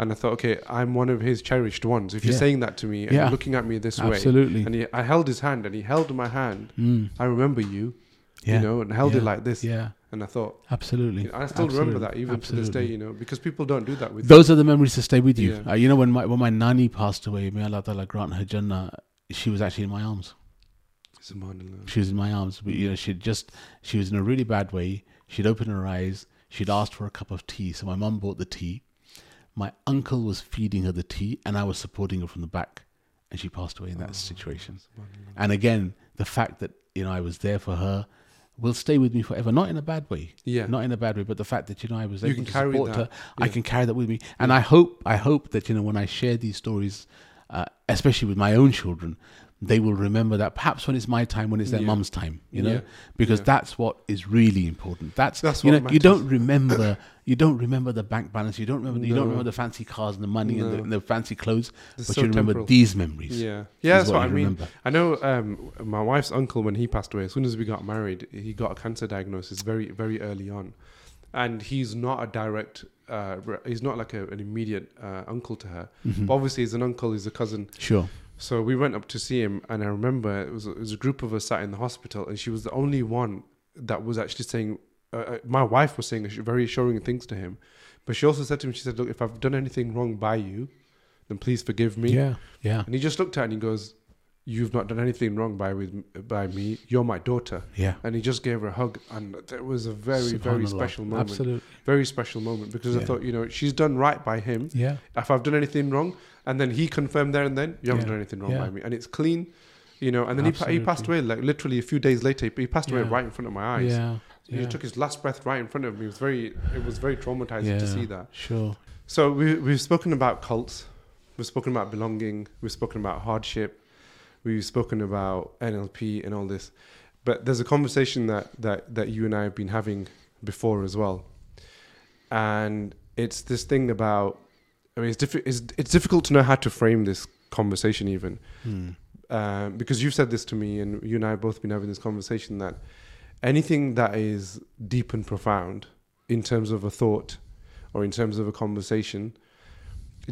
Speaker 2: And I thought, okay, I'm one of his cherished ones. If you're
Speaker 1: Yeah.
Speaker 2: saying that to me and
Speaker 1: Yeah.
Speaker 2: you're looking at me this way,
Speaker 1: absolutely.
Speaker 2: and he, I held his hand, and he held my hand.
Speaker 1: Mm.
Speaker 2: I remember you,
Speaker 1: Yeah,
Speaker 2: you know, and held it like this.
Speaker 1: yeah,
Speaker 2: And I thought,
Speaker 1: absolutely.
Speaker 2: you know, I still remember that even to this day, you know, because people don't do that with
Speaker 1: Those are the memories that stay with you.
Speaker 2: Yeah.
Speaker 1: Uh, you know, when my when my nanny passed away, may Allah Ta'ala grant her Jannah, she was actually in my arms. She was in my arms, but you know, she'd just she was in a really bad way. She'd opened her eyes. She'd asked for a cup of tea, so my mum bought the tea. My uncle was feeding her the tea, and I was supporting her from the back, and she passed away in that
Speaker 2: Oh,
Speaker 1: situation. And again, the fact that you know I was there for her will stay with me forever. Not in a bad way,
Speaker 2: Yeah.
Speaker 1: not in a bad way, but the fact that you know I was
Speaker 2: You can
Speaker 1: to support
Speaker 2: that,
Speaker 1: her, I can carry that with me. And I hope, I hope that you know when I share these stories, uh, especially with my own children, they will remember that perhaps when it's my time, when it's their
Speaker 2: Yeah.
Speaker 1: mum's time, you know,
Speaker 2: Yeah.
Speaker 1: because
Speaker 2: Yeah.
Speaker 1: that's what is really important. That's,
Speaker 2: That's
Speaker 1: you
Speaker 2: what
Speaker 1: know, you don't remember, you don't remember the bank balance, you don't remember, you don't remember the fancy cars and the money and, the, and the fancy clothes,
Speaker 2: It's
Speaker 1: but
Speaker 2: so
Speaker 1: you remember
Speaker 2: temporal.
Speaker 1: these memories.
Speaker 2: Yeah, yeah, that's what, I
Speaker 1: you
Speaker 2: mean.
Speaker 1: remember.
Speaker 2: I know um, my wife's uncle when he passed away. As soon as we got married, he got a cancer diagnosis very, very early on, and he's not a direct. Uh, he's not like a, an immediate uh, uncle to her,
Speaker 1: Mhm.
Speaker 2: but obviously he's an uncle. He's a cousin.
Speaker 1: Sure.
Speaker 2: So we went up to see him, and I remember it was, it was a group of us sat in the hospital, and she was the only one that was actually saying. Uh, uh, my wife was saying very assuring things to him, but she also said to him, she said, "Look, if I've done anything wrong by you, then please forgive me."
Speaker 1: Yeah. Yeah.
Speaker 2: And he just looked at her and he goes, "You've not done anything wrong by with by me. You're my daughter."
Speaker 1: Yeah.
Speaker 2: And he just gave her a hug, and it was a very very special moment.
Speaker 1: Absolutely.
Speaker 2: Very special moment because I thought, you know, she's done right by him.
Speaker 1: Yeah.
Speaker 2: If I've done anything wrong, and then he confirmed there and then, you haven't
Speaker 1: Yeah.
Speaker 2: done anything wrong
Speaker 1: Yeah.
Speaker 2: by me, and it's clean. You know, and then he, he passed away like literally a few days later. He, he passed away
Speaker 1: Yeah.
Speaker 2: right in front of my eyes.
Speaker 1: Yeah.
Speaker 2: He took his last breath right in front of me. It was very, it was very traumatizing
Speaker 1: yeah.
Speaker 2: to see that.
Speaker 1: Sure.
Speaker 2: So we, we've spoken about cults, we've spoken about belonging, we've spoken about hardship, we've spoken about NLP and all this. But there's a conversation that, that, that you and I have been having before as well. And it's this thing about, I mean, it's, diffi- it's, it's difficult to know how to frame this conversation even.
Speaker 1: Hmm.
Speaker 2: Um, because you've said this to me, and you and I have both been having this conversation that anything that is deep and profound in terms of a thought or in terms of a conversation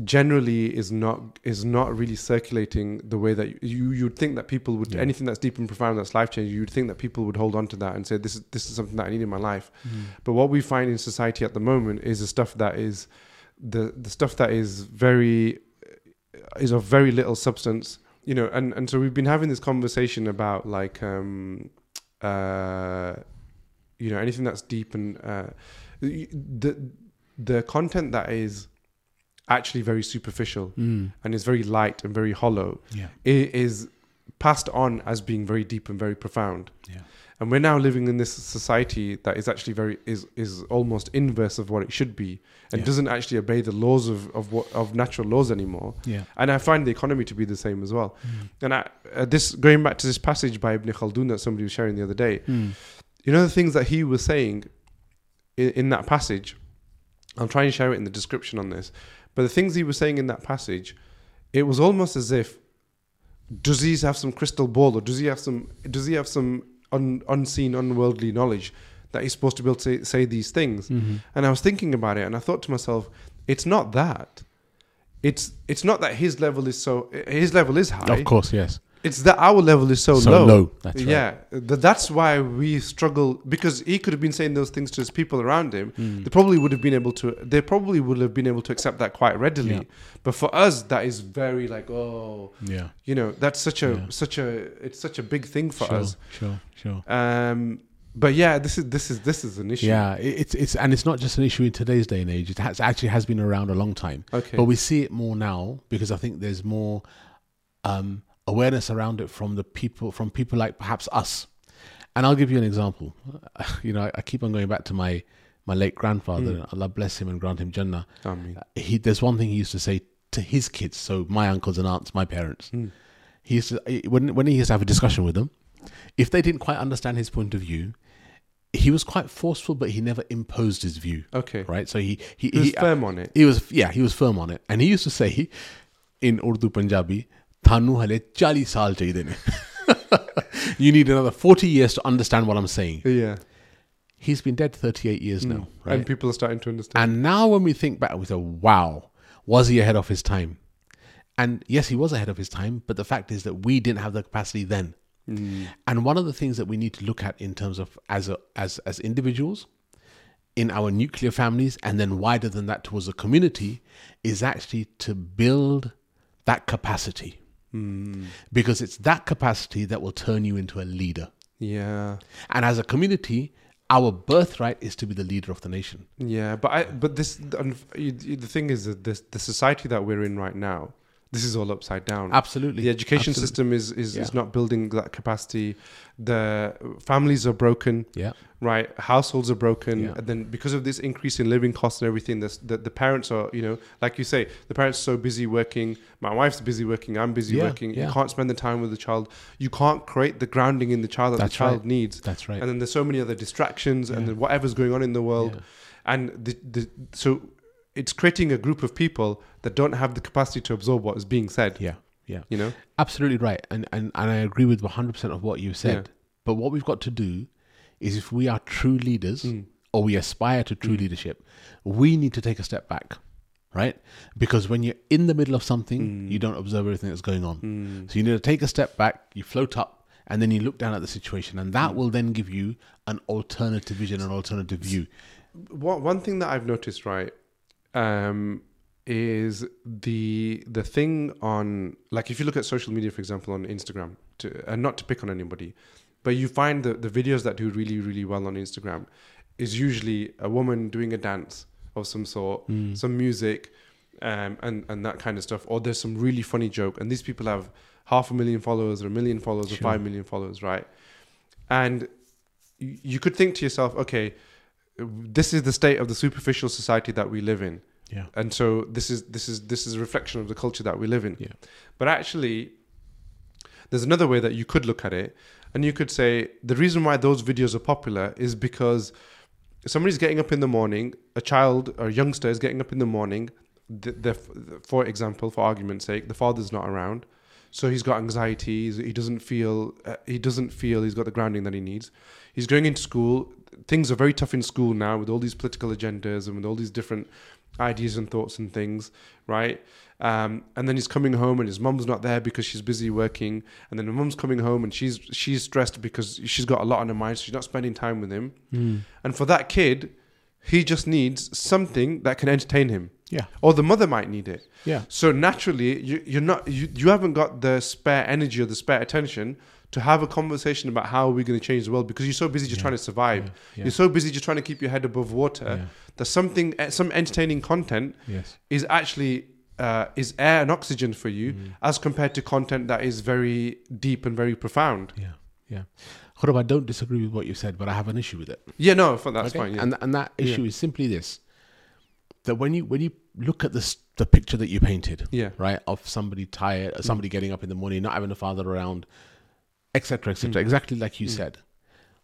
Speaker 2: generally is not is not really circulating the way that you you'd think that people would
Speaker 1: Yeah.
Speaker 2: anything that's deep and profound that's life changing you'd think that people would hold on to that and say this is this is something that I need in my life
Speaker 1: Hmm.
Speaker 2: but what we find in society at the moment is the stuff that is the the stuff that is very is of very little substance you know and and so we've been having this conversation about like um uh you know anything that's deep and uh the the content that is actually very superficial
Speaker 1: Hmm.
Speaker 2: and is very light and very hollow
Speaker 1: Yeah.
Speaker 2: i- is passed on as being very deep and very profound
Speaker 1: Yeah.
Speaker 2: and we're now living in this society that is actually very is is almost inverse of what it should be and
Speaker 1: Yeah.
Speaker 2: doesn't actually obey the laws of of what of natural laws anymore
Speaker 1: Yeah.
Speaker 2: and I find the economy to be the same as well.
Speaker 1: Hmm.
Speaker 2: And I, uh, this going back to this passage by Ibn Khaldun that somebody was sharing the other day,
Speaker 1: Hmm.
Speaker 2: you know the things that he was saying in, in that passage. I'll try and share it in the description on this, but the things he was saying in that passage, it was almost as if does he have some crystal ball or does he have some does he have some un, unseen unworldly knowledge that he's supposed to be able to say, say these things?
Speaker 1: Mhm.
Speaker 2: And I was thinking about it, and I thought to myself, it's not that. It's it's not that his level is so his level is high.
Speaker 1: Of course, yes.
Speaker 2: It's that our level is so,
Speaker 1: So
Speaker 2: low.
Speaker 1: low, that's right.
Speaker 2: yeah, th- that's why we struggle because he could have been saying those things to his people around him.
Speaker 1: Hmm.
Speaker 2: They probably would have been able to. They probably would have been able to accept that quite readily.
Speaker 1: Yeah.
Speaker 2: But for us, that is very like oh,
Speaker 1: Yeah.
Speaker 2: you know, that's such a
Speaker 1: Yeah.
Speaker 2: such a it's such a big thing for
Speaker 1: sure,
Speaker 2: us.
Speaker 1: Sure. Sure.
Speaker 2: Um, but yeah, this is this is this is an issue.
Speaker 1: Yeah, it's it's and it's not just an issue in today's day and age. It has actually has been around a long time,
Speaker 2: Okay.
Speaker 1: but we see it more now because I think there's more um, awareness around it from the people, from people like perhaps us. And I'll give you an example. You know, I, I keep on going back to my my late grandfather. Hmm. Allah bless him and grant him Jannah.
Speaker 2: I mean, uh,
Speaker 1: He there's one thing he used to say to his kids, so my uncles and aunts, my parents.
Speaker 2: Hmm.
Speaker 1: He used to when when he used to have a discussion with them, if they didn't quite understand his point of view, he was quite forceful, but he never imposed his view.
Speaker 2: okay.
Speaker 1: Right, so he he
Speaker 2: He was
Speaker 1: he, uh,
Speaker 2: firm on it.
Speaker 1: he was yeah he was firm on it, and he used to say in Urdu Punjabi, "Thanu hale chali saal chahiye ne." You need another forty years to understand what I'm saying.
Speaker 2: Yeah.
Speaker 1: He's been dead thirty eight years hmm. now, right?
Speaker 2: And people are starting to understand.
Speaker 1: And now when we think back, we say, wow, was he ahead of his time? And yes, he was ahead of his time, but the fact is that we didn't have the capacity then. Hmm. And one of the things that we need to look at in terms of as a, as as individuals, in our nuclear families, and then wider than that towards the community, is actually to build that capacity. Mm. Because it's that capacity that will turn you into a leader.
Speaker 2: yeah.
Speaker 1: And as a community, our birthright is to be the leader of the nation.
Speaker 2: Yeah, but I but this the, you- you- the thing is that this the society that we're in right now, this is all upside down.
Speaker 1: Absolutely.
Speaker 2: The education
Speaker 1: Absolutely.
Speaker 2: system is is, is not building that capacity. The families are broken,
Speaker 1: Yeah.
Speaker 2: right? Households are broken,
Speaker 1: Yeah.
Speaker 2: and then because of this increase in living costs and everything, this, the the parents are, you know, like you say, the parents are so busy working. My wife's busy working. I'm busy
Speaker 1: Yeah,
Speaker 2: working.
Speaker 1: yeah.
Speaker 2: You can't spend the time with the child. You can't create the grounding in the child that
Speaker 1: That's
Speaker 2: the child
Speaker 1: right.
Speaker 2: needs.
Speaker 1: That's right.
Speaker 2: And then there's so many other distractions and then whatever's going on in the world,
Speaker 1: Yeah.
Speaker 2: and the, the so it's creating a group of people that don't have the capacity to absorb what is being said.
Speaker 1: Yeah. Yeah.
Speaker 2: You know.
Speaker 1: Absolutely right. And, and, and I agree with 100% of what you said.
Speaker 2: Yeah.
Speaker 1: But what we've got to do is if we are true leaders
Speaker 2: Mm.
Speaker 1: or we aspire to true mm. leadership, we need to take a step back, right? Because when you're in the middle of something, mm. you don't observe everything that's going on. Mm. So you need to take a step back, you float up, and then you look down at the situation. And that will then give you an alternative vision, an alternative view.
Speaker 2: one thing that I've noticed, right, um, is the the thing on like if you look at social media, for example, on Instagram, to, and not to pick on anybody, but you find the the videos that do really really well on Instagram is usually a woman doing a dance of some sort, some music, um, and and that kind of stuff, or there's some really funny joke, and these people have half a million followers or a million followers or five million followers, right? And you could think to yourself, okay, this is the state of the superficial society that we live in
Speaker 1: Yeah.
Speaker 2: and so this is this is this is a reflection of the culture that we live in
Speaker 1: Yeah.
Speaker 2: but actually there's another way that you could look at it and you could say the reason why those videos are popular is because somebody's getting up in the morning a child or a youngster is getting up in the morning the, the, for example for argument's sake the father's not around so he's got anxiety he doesn't feel uh, he doesn't feel he's got the grounding that he needs. He's going into school things are very tough in school now with all these political agendas and with all these different ideas and thoughts and things right? Um, and then he's coming home and his mum's not there because she's busy working. And then the mum's coming home and she's she's stressed because she's got a lot on her mind so she's not spending time with him. And for that kid he just needs something that can entertain him
Speaker 1: Yeah.
Speaker 2: or the mother might need it
Speaker 1: Yeah.
Speaker 2: so naturally, you, you're not you, you haven't got the spare energy or the spare attention to have a conversation about how we're going to change the world because you're so busy just
Speaker 1: Yeah.
Speaker 2: trying to survive.
Speaker 1: Yeah. Yeah.
Speaker 2: You're so busy just trying to keep your head above water that something eh, some entertaining content
Speaker 1: Yes.
Speaker 2: is actually uh, is air and oxygen for you
Speaker 1: Mm.
Speaker 2: as compared to content that is very deep and very profound.
Speaker 1: Yeah. Yeah. Khuram, I don't disagree with what you said, but I have an issue with it.
Speaker 2: Yeah, no, for that's
Speaker 1: Okay?
Speaker 2: fine.
Speaker 1: And and that issue is simply this: that when you when you look at this the picture that you painted,
Speaker 2: yeah,
Speaker 1: right, of somebody tired,
Speaker 2: Mm.
Speaker 1: somebody getting up in the morning, not having a father around, etc., etc., exactly like you
Speaker 2: Mm.
Speaker 1: said.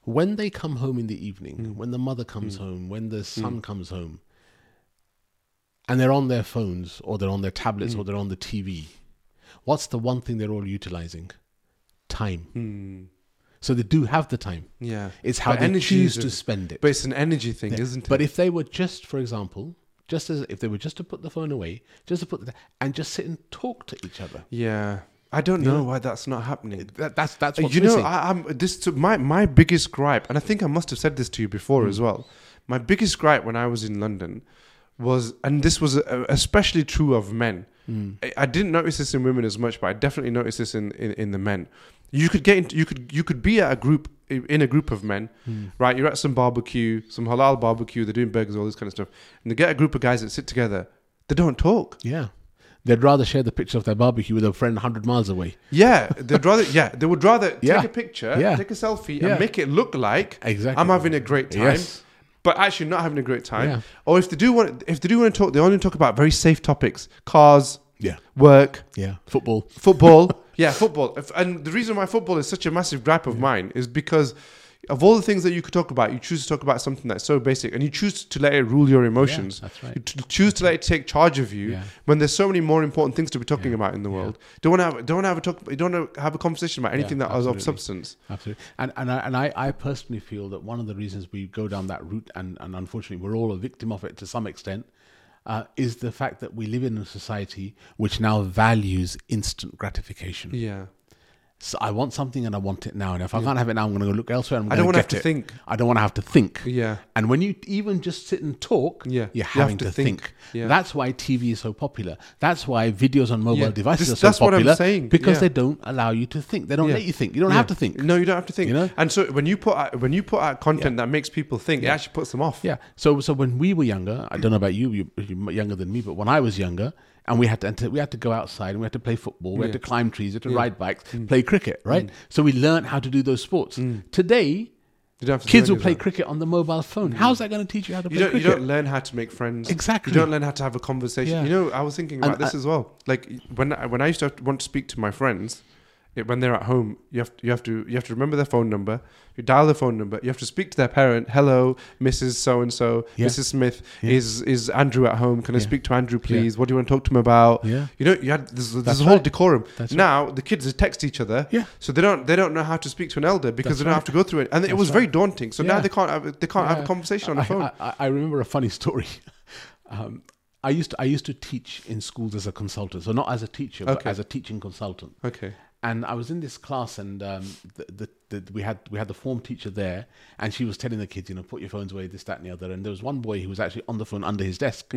Speaker 1: When they come home in the evening,
Speaker 2: Mm.
Speaker 1: when the mother comes home, when the son comes home, and they're on their phones or they're on their tablets
Speaker 2: Mm.
Speaker 1: or they're on the TV, what's the one thing they're all utilizing? Time. So they do have the time.
Speaker 2: yeah.
Speaker 1: It's how
Speaker 2: But
Speaker 1: they choose to spend it.
Speaker 2: But it's an energy thing,
Speaker 1: Yeah.
Speaker 2: isn't it?
Speaker 1: But if they were just, for example, just as if they were just to put the phone away, just to put the, and just sit and talk to each other,
Speaker 2: yeah, I don't know
Speaker 1: know?
Speaker 2: why that's not happening.
Speaker 1: that, that's that's
Speaker 2: Uh, you know,
Speaker 1: missing.
Speaker 2: I, I'm this to my my biggest gripe, and I think I must have said this to you before
Speaker 1: Mm.
Speaker 2: as well. My biggest gripe when I was in London was, and this was uh, especially true of men.
Speaker 1: Mm.
Speaker 2: I, I didn't notice this in women as much, but I definitely noticed this in, in, in the men. You could get into, you could you could be at a group in a group of men,
Speaker 1: Mm.
Speaker 2: right? You're at some barbecue, some halal barbecue. They're doing burgers, all this kind of stuff, and they get a group of guys that sit together. They don't talk.
Speaker 1: Yeah, they'd rather share the picture of their barbecue with a friend hundred miles away.
Speaker 2: Yeah, they'd rather. Yeah, they would rather
Speaker 1: Yeah.
Speaker 2: take a picture,
Speaker 1: Yeah.
Speaker 2: take a selfie,
Speaker 1: Yeah.
Speaker 2: and make it look like
Speaker 1: Exactly.
Speaker 2: I'm having a great time,
Speaker 1: Yes.
Speaker 2: but actually not having a great time. Or if they do want, if they do want to talk, they only talk about very safe topics: cars,
Speaker 1: Yeah.
Speaker 2: work,
Speaker 1: Yeah. Football.
Speaker 2: football. yeah, football. And the reason why football is such a massive gripe of mine is because of all the things that you could talk about, you choose to talk about something that's so basic, and you choose to let it rule your emotions.
Speaker 1: Yeah, that's
Speaker 2: You
Speaker 1: right.
Speaker 2: t- choose to let it take charge of you
Speaker 1: Yeah.
Speaker 2: when there's so many more important things to be talking
Speaker 1: Yeah.
Speaker 2: about in the
Speaker 1: Yeah.
Speaker 2: world. Don't want to have, don't want to have a talk. Don't want to have a conversation about anything
Speaker 1: Yeah,
Speaker 2: that is of substance.
Speaker 1: Absolutely. And and I, and I, I personally feel that one of the reasons we go down that route, and, and unfortunately we're all a victim of it to some extent, uh, is the fact that we live in a society which now values instant gratification.
Speaker 2: Yeah,
Speaker 1: So I want something and I want it now. And if I can't have it now, I'm going to go look elsewhere. And I'm
Speaker 2: I don't
Speaker 1: want
Speaker 2: to have to think.
Speaker 1: I don't want to have to think.
Speaker 2: Yeah,
Speaker 1: And when you even just sit and talk,
Speaker 2: Yeah,
Speaker 1: you're
Speaker 2: you have
Speaker 1: having
Speaker 2: to
Speaker 1: to,
Speaker 2: think.
Speaker 1: think.
Speaker 2: Yeah.
Speaker 1: That's why TV is so popular. That's why videos on mobile
Speaker 2: Yeah.
Speaker 1: devices
Speaker 2: This-
Speaker 1: are so
Speaker 2: that's what I'm saying.
Speaker 1: Because
Speaker 2: Yeah.
Speaker 1: they don't allow you to think. They don't
Speaker 2: Yeah.
Speaker 1: let you think. You don't
Speaker 2: Yeah.
Speaker 1: have to think.
Speaker 2: No, you don't have to think.
Speaker 1: You know?
Speaker 2: And so when you put out, when you put out content that makes people think, it actually puts them off.
Speaker 1: Yeah. So so when we were younger, I don't know about you, you- you're younger than me, but when I was younger, and we had to enter, we had to go outside and we had to play football, we had to climb trees, we had to
Speaker 2: Yeah.
Speaker 1: ride bikes, mm. play cricket, right? Mm. So we learned how to do those sports. Mm.
Speaker 2: Today, don't have to
Speaker 1: kids will play
Speaker 2: that.
Speaker 1: cricket on the mobile phone. How's that going to teach you how to
Speaker 2: You
Speaker 1: play
Speaker 2: don't, you don't learn how to make friends.
Speaker 1: Exactly.
Speaker 2: You don't learn how to have a conversation.
Speaker 1: Yeah.
Speaker 2: You know, I was thinking about
Speaker 1: And
Speaker 2: this as well. Like when I, when I used to to want to speak to my friends, when they're at home, you have to, you have to you have to remember their phone number. You dial the phone number. You have to speak to their parent. Hello, Mrs. So and So, Mrs. Smith.
Speaker 1: Yeah.
Speaker 2: Is is Andrew at home? Can I
Speaker 1: Yeah.
Speaker 2: speak to Andrew, please? What do you want to talk to him about?
Speaker 1: yeah,
Speaker 2: You know, you had there's, there's
Speaker 1: That's
Speaker 2: a whole
Speaker 1: right.
Speaker 2: decorum.
Speaker 1: That's right.
Speaker 2: now the kids text each other,
Speaker 1: Yeah.
Speaker 2: so they don't they don't know how to speak to an elder because they don't have to go through it, and it was very daunting. So now
Speaker 1: Yeah.
Speaker 2: they can't have, they can't have a
Speaker 1: Yeah.
Speaker 2: conversation on the
Speaker 1: I,
Speaker 2: phone.
Speaker 1: I, I- I remember a funny story. um, I used to I used to teach in schools as a consultant, so not as a teacher, but
Speaker 2: Okay.
Speaker 1: as a teaching consultant.
Speaker 2: okay.
Speaker 1: And I was in this class, and um, the, the, the, we had we had the form teacher there, and she was telling the kids, you know, put your phones away, this, that, and the other. And there was one boy who was actually on the phone under his desk.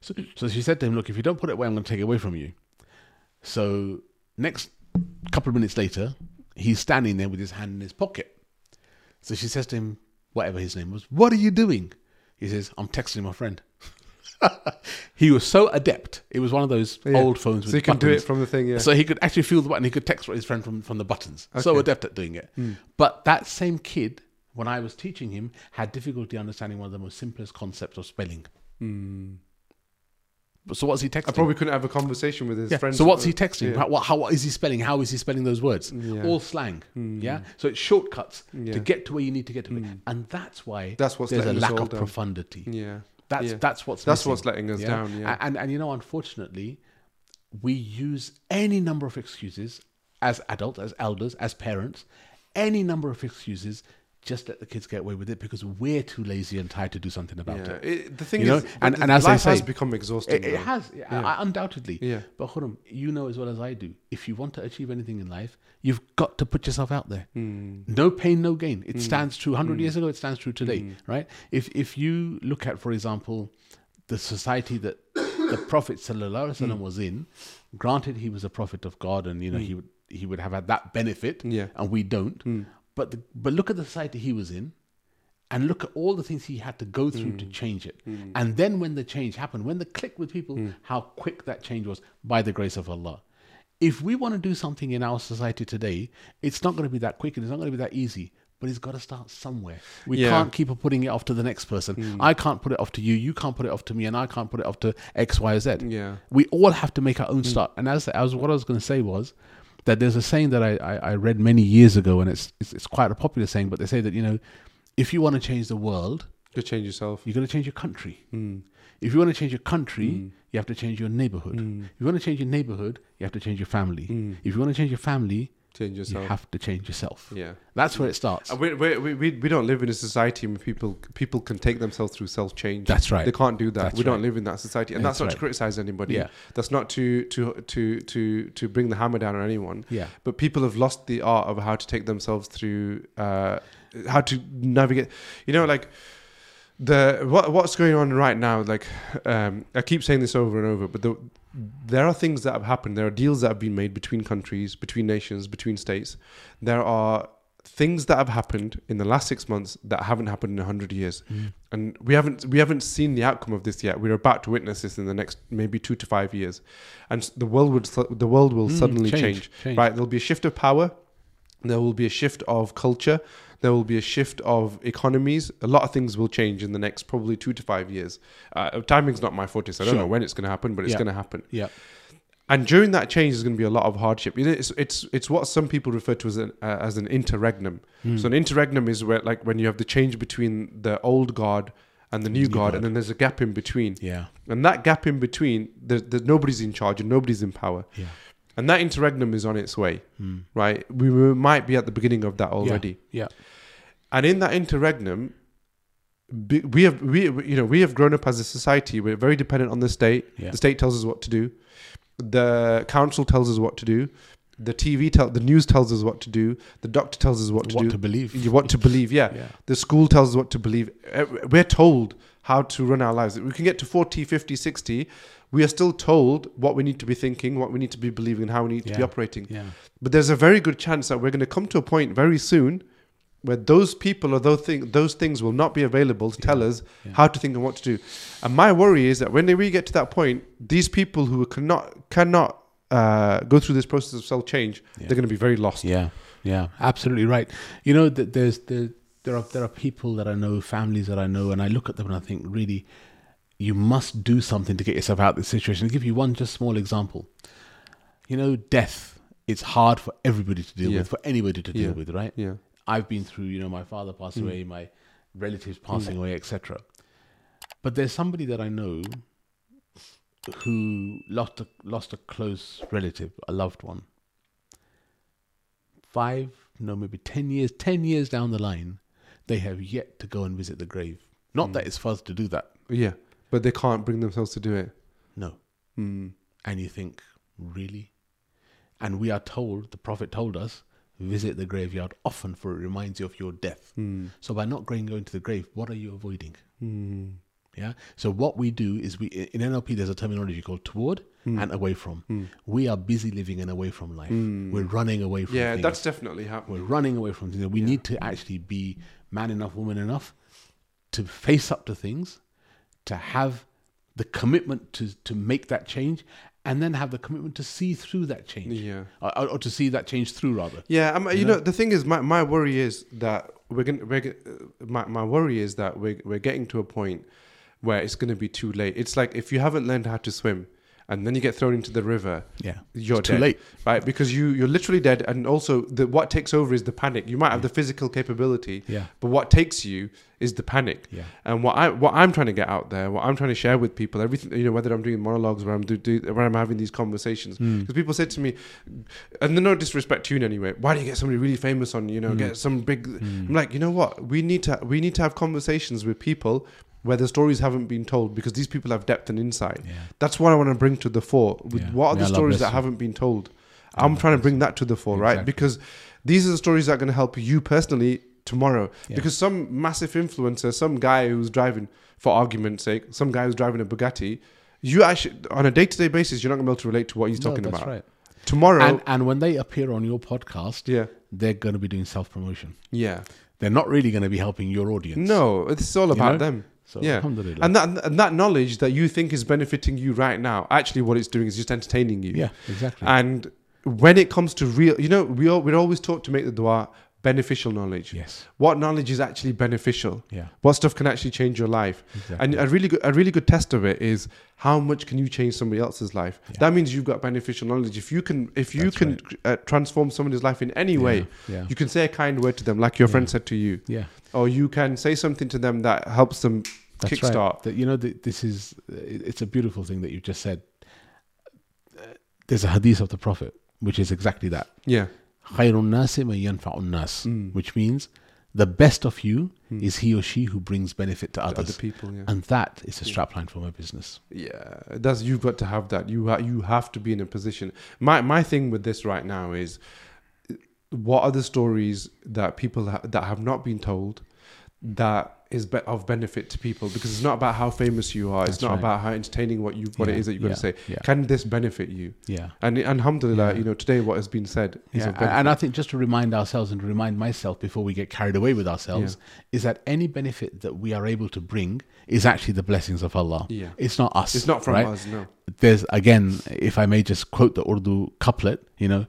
Speaker 1: So, so she said to him, "Look, if you don't put it away, I'm going to take it away from you." So next couple of minutes later, he's standing there with his hand in his pocket. So she says to him, whatever his name was, "What are you doing?" He says, "I'm texting my friend." he was so adept. It was one of those
Speaker 2: Yeah.
Speaker 1: old phones with
Speaker 2: So you can do it from the thing, yeah.
Speaker 1: So he could actually feel the button. He could text his friend from, from the buttons. So
Speaker 2: Okay. Hmm.
Speaker 1: adept at doing it. Hmm. But that same kid, when I was teaching him, had difficulty understanding one of the most simplest concepts of spelling. But So what's he texting?
Speaker 2: I probably couldn't have a conversation with his
Speaker 1: Yeah.
Speaker 2: friends.
Speaker 1: So what's he texting?
Speaker 2: Yeah.
Speaker 1: How, what, how what is he spelling? How is he spelling those words?
Speaker 2: Yeah.
Speaker 1: All slang. Hmm. Yeah. So it's shortcuts to get to where you need to get to, and that's why
Speaker 2: That's what's
Speaker 1: there's a lack of
Speaker 2: down.
Speaker 1: profundity.
Speaker 2: Yeah.
Speaker 1: That's
Speaker 2: Yeah.
Speaker 1: that's what's
Speaker 2: That's
Speaker 1: missing.
Speaker 2: what's letting us down, yeah.
Speaker 1: A- And and you know, unfortunately, we use any number of excuses as adults, as elders, as parents, any number of excuses. Just let the kids get away with it because we're too lazy and tired to do something about
Speaker 2: Yeah.
Speaker 1: it.
Speaker 2: It- the thing
Speaker 1: You know,
Speaker 2: is,
Speaker 1: and-
Speaker 2: but
Speaker 1: and as I
Speaker 2: life has become exhausting.
Speaker 1: It, it has, yeah, I- undoubtedly.
Speaker 2: Yeah.
Speaker 1: But Khuram, you know as well as I do, if you want to achieve anything in life, you've got to put yourself out there.
Speaker 2: Hmm.
Speaker 1: No pain, no gain. It hmm. stands true. 100 hmm. years ago, it stands true today, hmm. right? If if you look at, for example, the society that the Prophet
Speaker 2: Hmm.
Speaker 1: wasallam was in, granted he was a prophet of God, and you know he would he would have had that benefit,
Speaker 2: Yeah.
Speaker 1: and we don't. But the, but look at the society he was in, and look at all the things he had to go through to hmm. change it. Hmm. And then when the change happened, when the click with people, hmm. how quick that change was by the grace of Allah. If we want to do something in our society today, it's not going to be that quick and it's not going to be that easy. But it's got to start somewhere. We
Speaker 2: Yeah.
Speaker 1: can't keep putting it off to the next person. I can't put it off to you. You can't put it off to me, and I can't put it off to X, Y, Z.
Speaker 2: Yeah.
Speaker 1: We all have to make our own start. And as, as what I was going to say was that there's a saying that I, I, I read many years ago, and it's, it's it's quite a popular saying. But they say that you know, if you want to change the world,
Speaker 2: To change yourself.
Speaker 1: You're going to change your country.
Speaker 2: Hmm.
Speaker 1: If you want to change your country, hmm. you have to change your neighborhood. Hmm. If you want to change your neighborhood, you have to change your family. Hmm. If you want to change your family,
Speaker 2: Change
Speaker 1: you
Speaker 2: yourself.
Speaker 1: have to change yourself.
Speaker 2: Yeah.
Speaker 1: That's where it starts.
Speaker 2: We, we, we, we don't live in a society where people people can take themselves through self change.
Speaker 1: That's right.
Speaker 2: They can't do that.
Speaker 1: That's
Speaker 2: we don't live in that society, and
Speaker 1: That's
Speaker 2: that's, not
Speaker 1: right.
Speaker 2: to criticize anybody.
Speaker 1: Yeah.
Speaker 2: That's not to to to to to bring the hammer down on anyone.
Speaker 1: Yeah.
Speaker 2: But people have lost the art of how to take themselves through, uh, how to navigate. You know, like the what what's going on right now. Like um, I keep saying this over and over, but the, there are things that have happened. There are deals that have been made between countries, between nations, between states. There are things that have happened in the last six months that haven't happened in a hundred years, and we haven't we haven't seen the outcome of this yet. We're about to witness this in the next maybe two to five years, and the world would the world will
Speaker 1: Mm,
Speaker 2: suddenly
Speaker 1: change,
Speaker 2: change.
Speaker 1: change.
Speaker 2: Right, there'll be a shift of power. There will be a shift of culture. There will be a shift of economies. A lot of things will change in the next probably two to five years. Uh, timing's not my forte, so I don't
Speaker 1: Sure.
Speaker 2: know when it's going to happen, but it's
Speaker 1: Yeah.
Speaker 2: going to happen.
Speaker 1: Yeah.
Speaker 2: And during that change, there's going to be a lot of hardship. It's it's it's what some people refer to as an uh, as an interregnum.
Speaker 1: Hmm.
Speaker 2: So an interregnum is where like when you have the change between the old god and the new,
Speaker 1: New
Speaker 2: god,
Speaker 1: God.
Speaker 2: and then there's a gap in between.
Speaker 1: Yeah.
Speaker 2: And that gap in between, there's, there's nobody's in charge and nobody's in power.
Speaker 1: Yeah.
Speaker 2: And that interregnum is on its way,
Speaker 1: Hmm.
Speaker 2: right? We, we might be at the beginning of that already.
Speaker 1: Yeah.
Speaker 2: And in that interregnum, we have we you know we have grown up as a society. We're very dependent on the state.
Speaker 1: Yeah.
Speaker 2: The state tells us what to do. The council tells us what to do. The TV tell the news tells us what to do. The doctor tells us what to
Speaker 1: What
Speaker 2: do.
Speaker 1: to believe.
Speaker 2: You what to believe, yeah.
Speaker 1: Yeah.
Speaker 2: The school tells us what to believe. We're told how to run our lives. We can get to 40, 50, 60. We are still told what we need to be thinking, what we need to be believing, and how we need to be operating.
Speaker 1: Yeah.
Speaker 2: But there's a very good chance that we're going to come to a point very soon where those people or those things those things will not be available to tell us
Speaker 1: yeah.
Speaker 2: how to think and what to do. And my worry is that when we get to that point, these people who cannot cannot uh, go through this process of self change,
Speaker 1: Yeah.
Speaker 2: they're going to be very lost.
Speaker 1: Yeah, yeah, absolutely right. You know, th- there's there, there are there are people that I know, families that I know, and I look at them and I think, really, you must do something to get yourself out of this situation. I'll give you one just small example. You know, death. It's hard for everybody to deal
Speaker 2: Yeah.
Speaker 1: with, for anybody to deal
Speaker 2: Yeah.
Speaker 1: with, right?
Speaker 2: Yeah.
Speaker 1: I've been through, you know, my father passed
Speaker 2: Mm.
Speaker 1: away, my relatives passing away, etc. But there's somebody that I know who lost a lost a close relative, a loved one. Five, no, maybe ten years, ten years down the line, they have yet to go and visit the grave. Not
Speaker 2: Mm.
Speaker 1: that it's fuzz to do that,
Speaker 2: Yeah. But they can't bring themselves to do it.
Speaker 1: no.
Speaker 2: Mm.
Speaker 1: And you think, really? And we are told, the Prophet told us, visit the graveyard often, for it reminds you of your death.
Speaker 2: Mm.
Speaker 1: So by not going going to the grave, what are you avoiding?
Speaker 2: Mm.
Speaker 1: Yeah. So what we do is we in NLP there's a terminology called toward
Speaker 2: Mm.
Speaker 1: and away from.
Speaker 2: Mm.
Speaker 1: We are busy living and away from life.
Speaker 2: Mm.
Speaker 1: We're running away from
Speaker 2: Yeah,
Speaker 1: things.
Speaker 2: that's definitely happening.
Speaker 1: We're running away from things. We
Speaker 2: Yeah.
Speaker 1: need to actually be man enough, woman enough to face up to things, to have the commitment to to make that change, and then have the commitment to see through that change,
Speaker 2: Yeah.
Speaker 1: or, or to see that change through rather.
Speaker 2: Yeah, um, you,
Speaker 1: You
Speaker 2: know?
Speaker 1: know?
Speaker 2: the thing is, my, my worry is that we're gonna we're, uh, my my worry is that we're we're getting to a point where it's gonna be too late. It's like if you haven't learned how to swim, and then you get thrown into the river,
Speaker 1: Yeah.
Speaker 2: you're
Speaker 1: it's too late.
Speaker 2: right? Because you you're literally dead, and also the what takes over is the panic. You might have
Speaker 1: Yeah.
Speaker 2: the physical capability,
Speaker 1: Yeah.
Speaker 2: but what takes you is the panic.
Speaker 1: Yeah.
Speaker 2: And what I what I'm trying to get out there, what I'm trying to share with people, everything you know, whether I'm doing monologues, where I'm do, do where I'm having these conversations,
Speaker 1: Mm.
Speaker 2: because people said to me, and no disrespect to you in any way, why do you get somebody really famous on, you know,
Speaker 1: Mm.
Speaker 2: get some big?
Speaker 1: Mm.
Speaker 2: I'm like, you know what? We need to we need to have conversations with people where the stories haven't been told because these people have depth and insight.
Speaker 1: Yeah.
Speaker 2: That's what I want to bring to the fore. With
Speaker 1: Yeah.
Speaker 2: what are the stories that
Speaker 1: you.
Speaker 2: haven't been told? I'm trying to bring that to the fore, right? Because these are the stories that are going to help you personally tomorrow. Because some massive influencer, some guy who's driving, for argument's sake, some guy who's driving a Bugatti, you actually on a day to day basis, you're not going to be able to relate to what he's
Speaker 1: No,
Speaker 2: talking
Speaker 1: that's
Speaker 2: about.
Speaker 1: right.
Speaker 2: Tomorrow,
Speaker 1: And and when they appear on your podcast,
Speaker 2: yeah,
Speaker 1: they're going to be doing self promotion.
Speaker 2: yeah,
Speaker 1: They're not really going to be helping your audience.
Speaker 2: no, it's all about
Speaker 1: know?
Speaker 2: them.
Speaker 1: So,
Speaker 2: Yeah.
Speaker 1: alhamdulillah.
Speaker 2: And that and that knowledge that you think is benefiting you right now, actually, what it's doing is just entertaining you.
Speaker 1: yeah, exactly.
Speaker 2: And when it comes to real, you know, we all, we're always taught to make the dua beneficial knowledge.
Speaker 1: yes.
Speaker 2: What knowledge is actually beneficial?
Speaker 1: Yeah.
Speaker 2: What stuff can actually change your life?
Speaker 1: Exactly.
Speaker 2: And a really good, a really good test of it is how much can you change somebody else's life?
Speaker 1: Yeah.
Speaker 2: That means you've got beneficial knowledge. If you can, if you
Speaker 1: That's
Speaker 2: can uh, transform somebody's life in any way,
Speaker 1: Yeah.
Speaker 2: you can say a kind word to them, like your
Speaker 1: Yeah.
Speaker 2: friend said to you,
Speaker 1: Yeah.
Speaker 2: or you can say something to them that helps them
Speaker 1: That's
Speaker 2: kickstart.
Speaker 1: right. That, you know, th- this is, it's a beautiful thing that you've just said. There's a hadith of the Prophet, which is exactly that.
Speaker 2: Yeah.
Speaker 1: خَيْرُ النَّاسِ مَنْ يَنْفَعُ النَّاسِ
Speaker 2: Mm.
Speaker 1: Which means the best of you
Speaker 2: Mm.
Speaker 1: is he or she who brings benefit to
Speaker 2: To
Speaker 1: others.
Speaker 2: other people. Yeah.
Speaker 1: And that is a
Speaker 2: Yeah.
Speaker 1: strapline for my business.
Speaker 2: Yeah, that's you've got to have that. You ha- you have to be in a position. My my thing with this right now is, what are the stories that people ha- that have not been told, that is be- of benefit to people? Because it's not about how famous you are. it's not
Speaker 1: right.
Speaker 2: about how entertaining what you what it
Speaker 1: Yeah,
Speaker 2: is that you're
Speaker 1: yeah,
Speaker 2: to say.
Speaker 1: Yeah.
Speaker 2: Can this benefit you?
Speaker 1: Yeah.
Speaker 2: And and alhamdulillah, you know, today what has been said is
Speaker 1: Yeah,
Speaker 2: of benefit.
Speaker 1: and I think just to remind ourselves and to remind myself before we get carried away with ourselves is that any benefit that we are able to bring is actually the blessings of Allah.
Speaker 2: yeah,
Speaker 1: It's not us.
Speaker 2: it's not from
Speaker 1: right?
Speaker 2: us. No.
Speaker 1: There's again, if I may just quote the Urdu couplet, you know,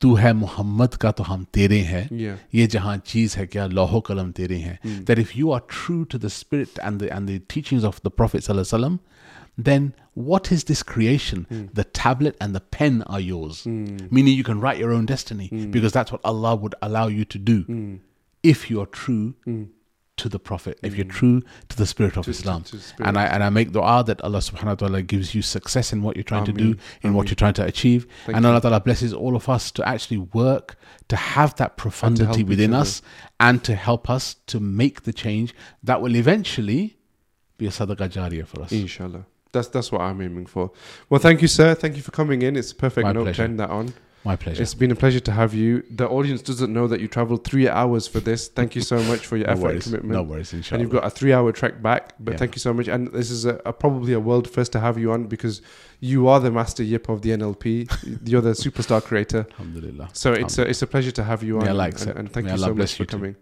Speaker 1: तू है मोहम्मद का तो हम तेरे हैं
Speaker 2: Yeah.
Speaker 1: ये जहाँ चीज है क्या लोहो कलम तेरे हैं
Speaker 2: Mm.
Speaker 1: that if you are true to the spirit and the and the teachings of the prophet sallallahu alaihi wasallam then what is this creation
Speaker 2: Mm.
Speaker 1: the tablet and the pen are yours
Speaker 2: Mm.
Speaker 1: meaning you can write your own destiny
Speaker 2: Mm.
Speaker 1: because that's what Allah would allow you to do
Speaker 2: Mm.
Speaker 1: if you are true
Speaker 2: Mm.
Speaker 1: to the prophet if you're
Speaker 2: Mm.
Speaker 1: true to the spirit of
Speaker 2: To- to-
Speaker 1: Islam
Speaker 2: to spirit.
Speaker 1: and I and I make dua that Allah subhanahu wa ta'ala gives you success in what you're trying to do
Speaker 2: Ameen.
Speaker 1: in what you're trying to achieve
Speaker 2: Thank
Speaker 1: and. Allah ta'ala blesses all of us to actually work to have that profundity within us and to help us to make the change that will eventually be a sadaqah jariyah for us
Speaker 2: Inshallah. That's that's what I'm aiming for. Well, thank you, sir. Thank you for coming in. It's a perfect
Speaker 1: My
Speaker 2: note
Speaker 1: pleasure.
Speaker 2: to end that on.
Speaker 1: My pleasure
Speaker 2: It's been a pleasure to have you. The audience doesn't know that you traveled three hours for this. Thank you so much for your
Speaker 1: no
Speaker 2: effort
Speaker 1: worries
Speaker 2: and commitment.
Speaker 1: no worries inshallah
Speaker 2: and you've got a three-hour trek back. But
Speaker 1: Yeah.
Speaker 2: thank you so much. And this is a, a probably a world first to have you on because you are the master yip of the NLP. You're the superstar creator.
Speaker 1: alhamdulillah
Speaker 2: So it's a, it's a pleasure to have you on.
Speaker 1: May Allah
Speaker 2: and, and thank
Speaker 1: May
Speaker 2: you
Speaker 1: Allah
Speaker 2: so much for
Speaker 1: too.
Speaker 2: coming.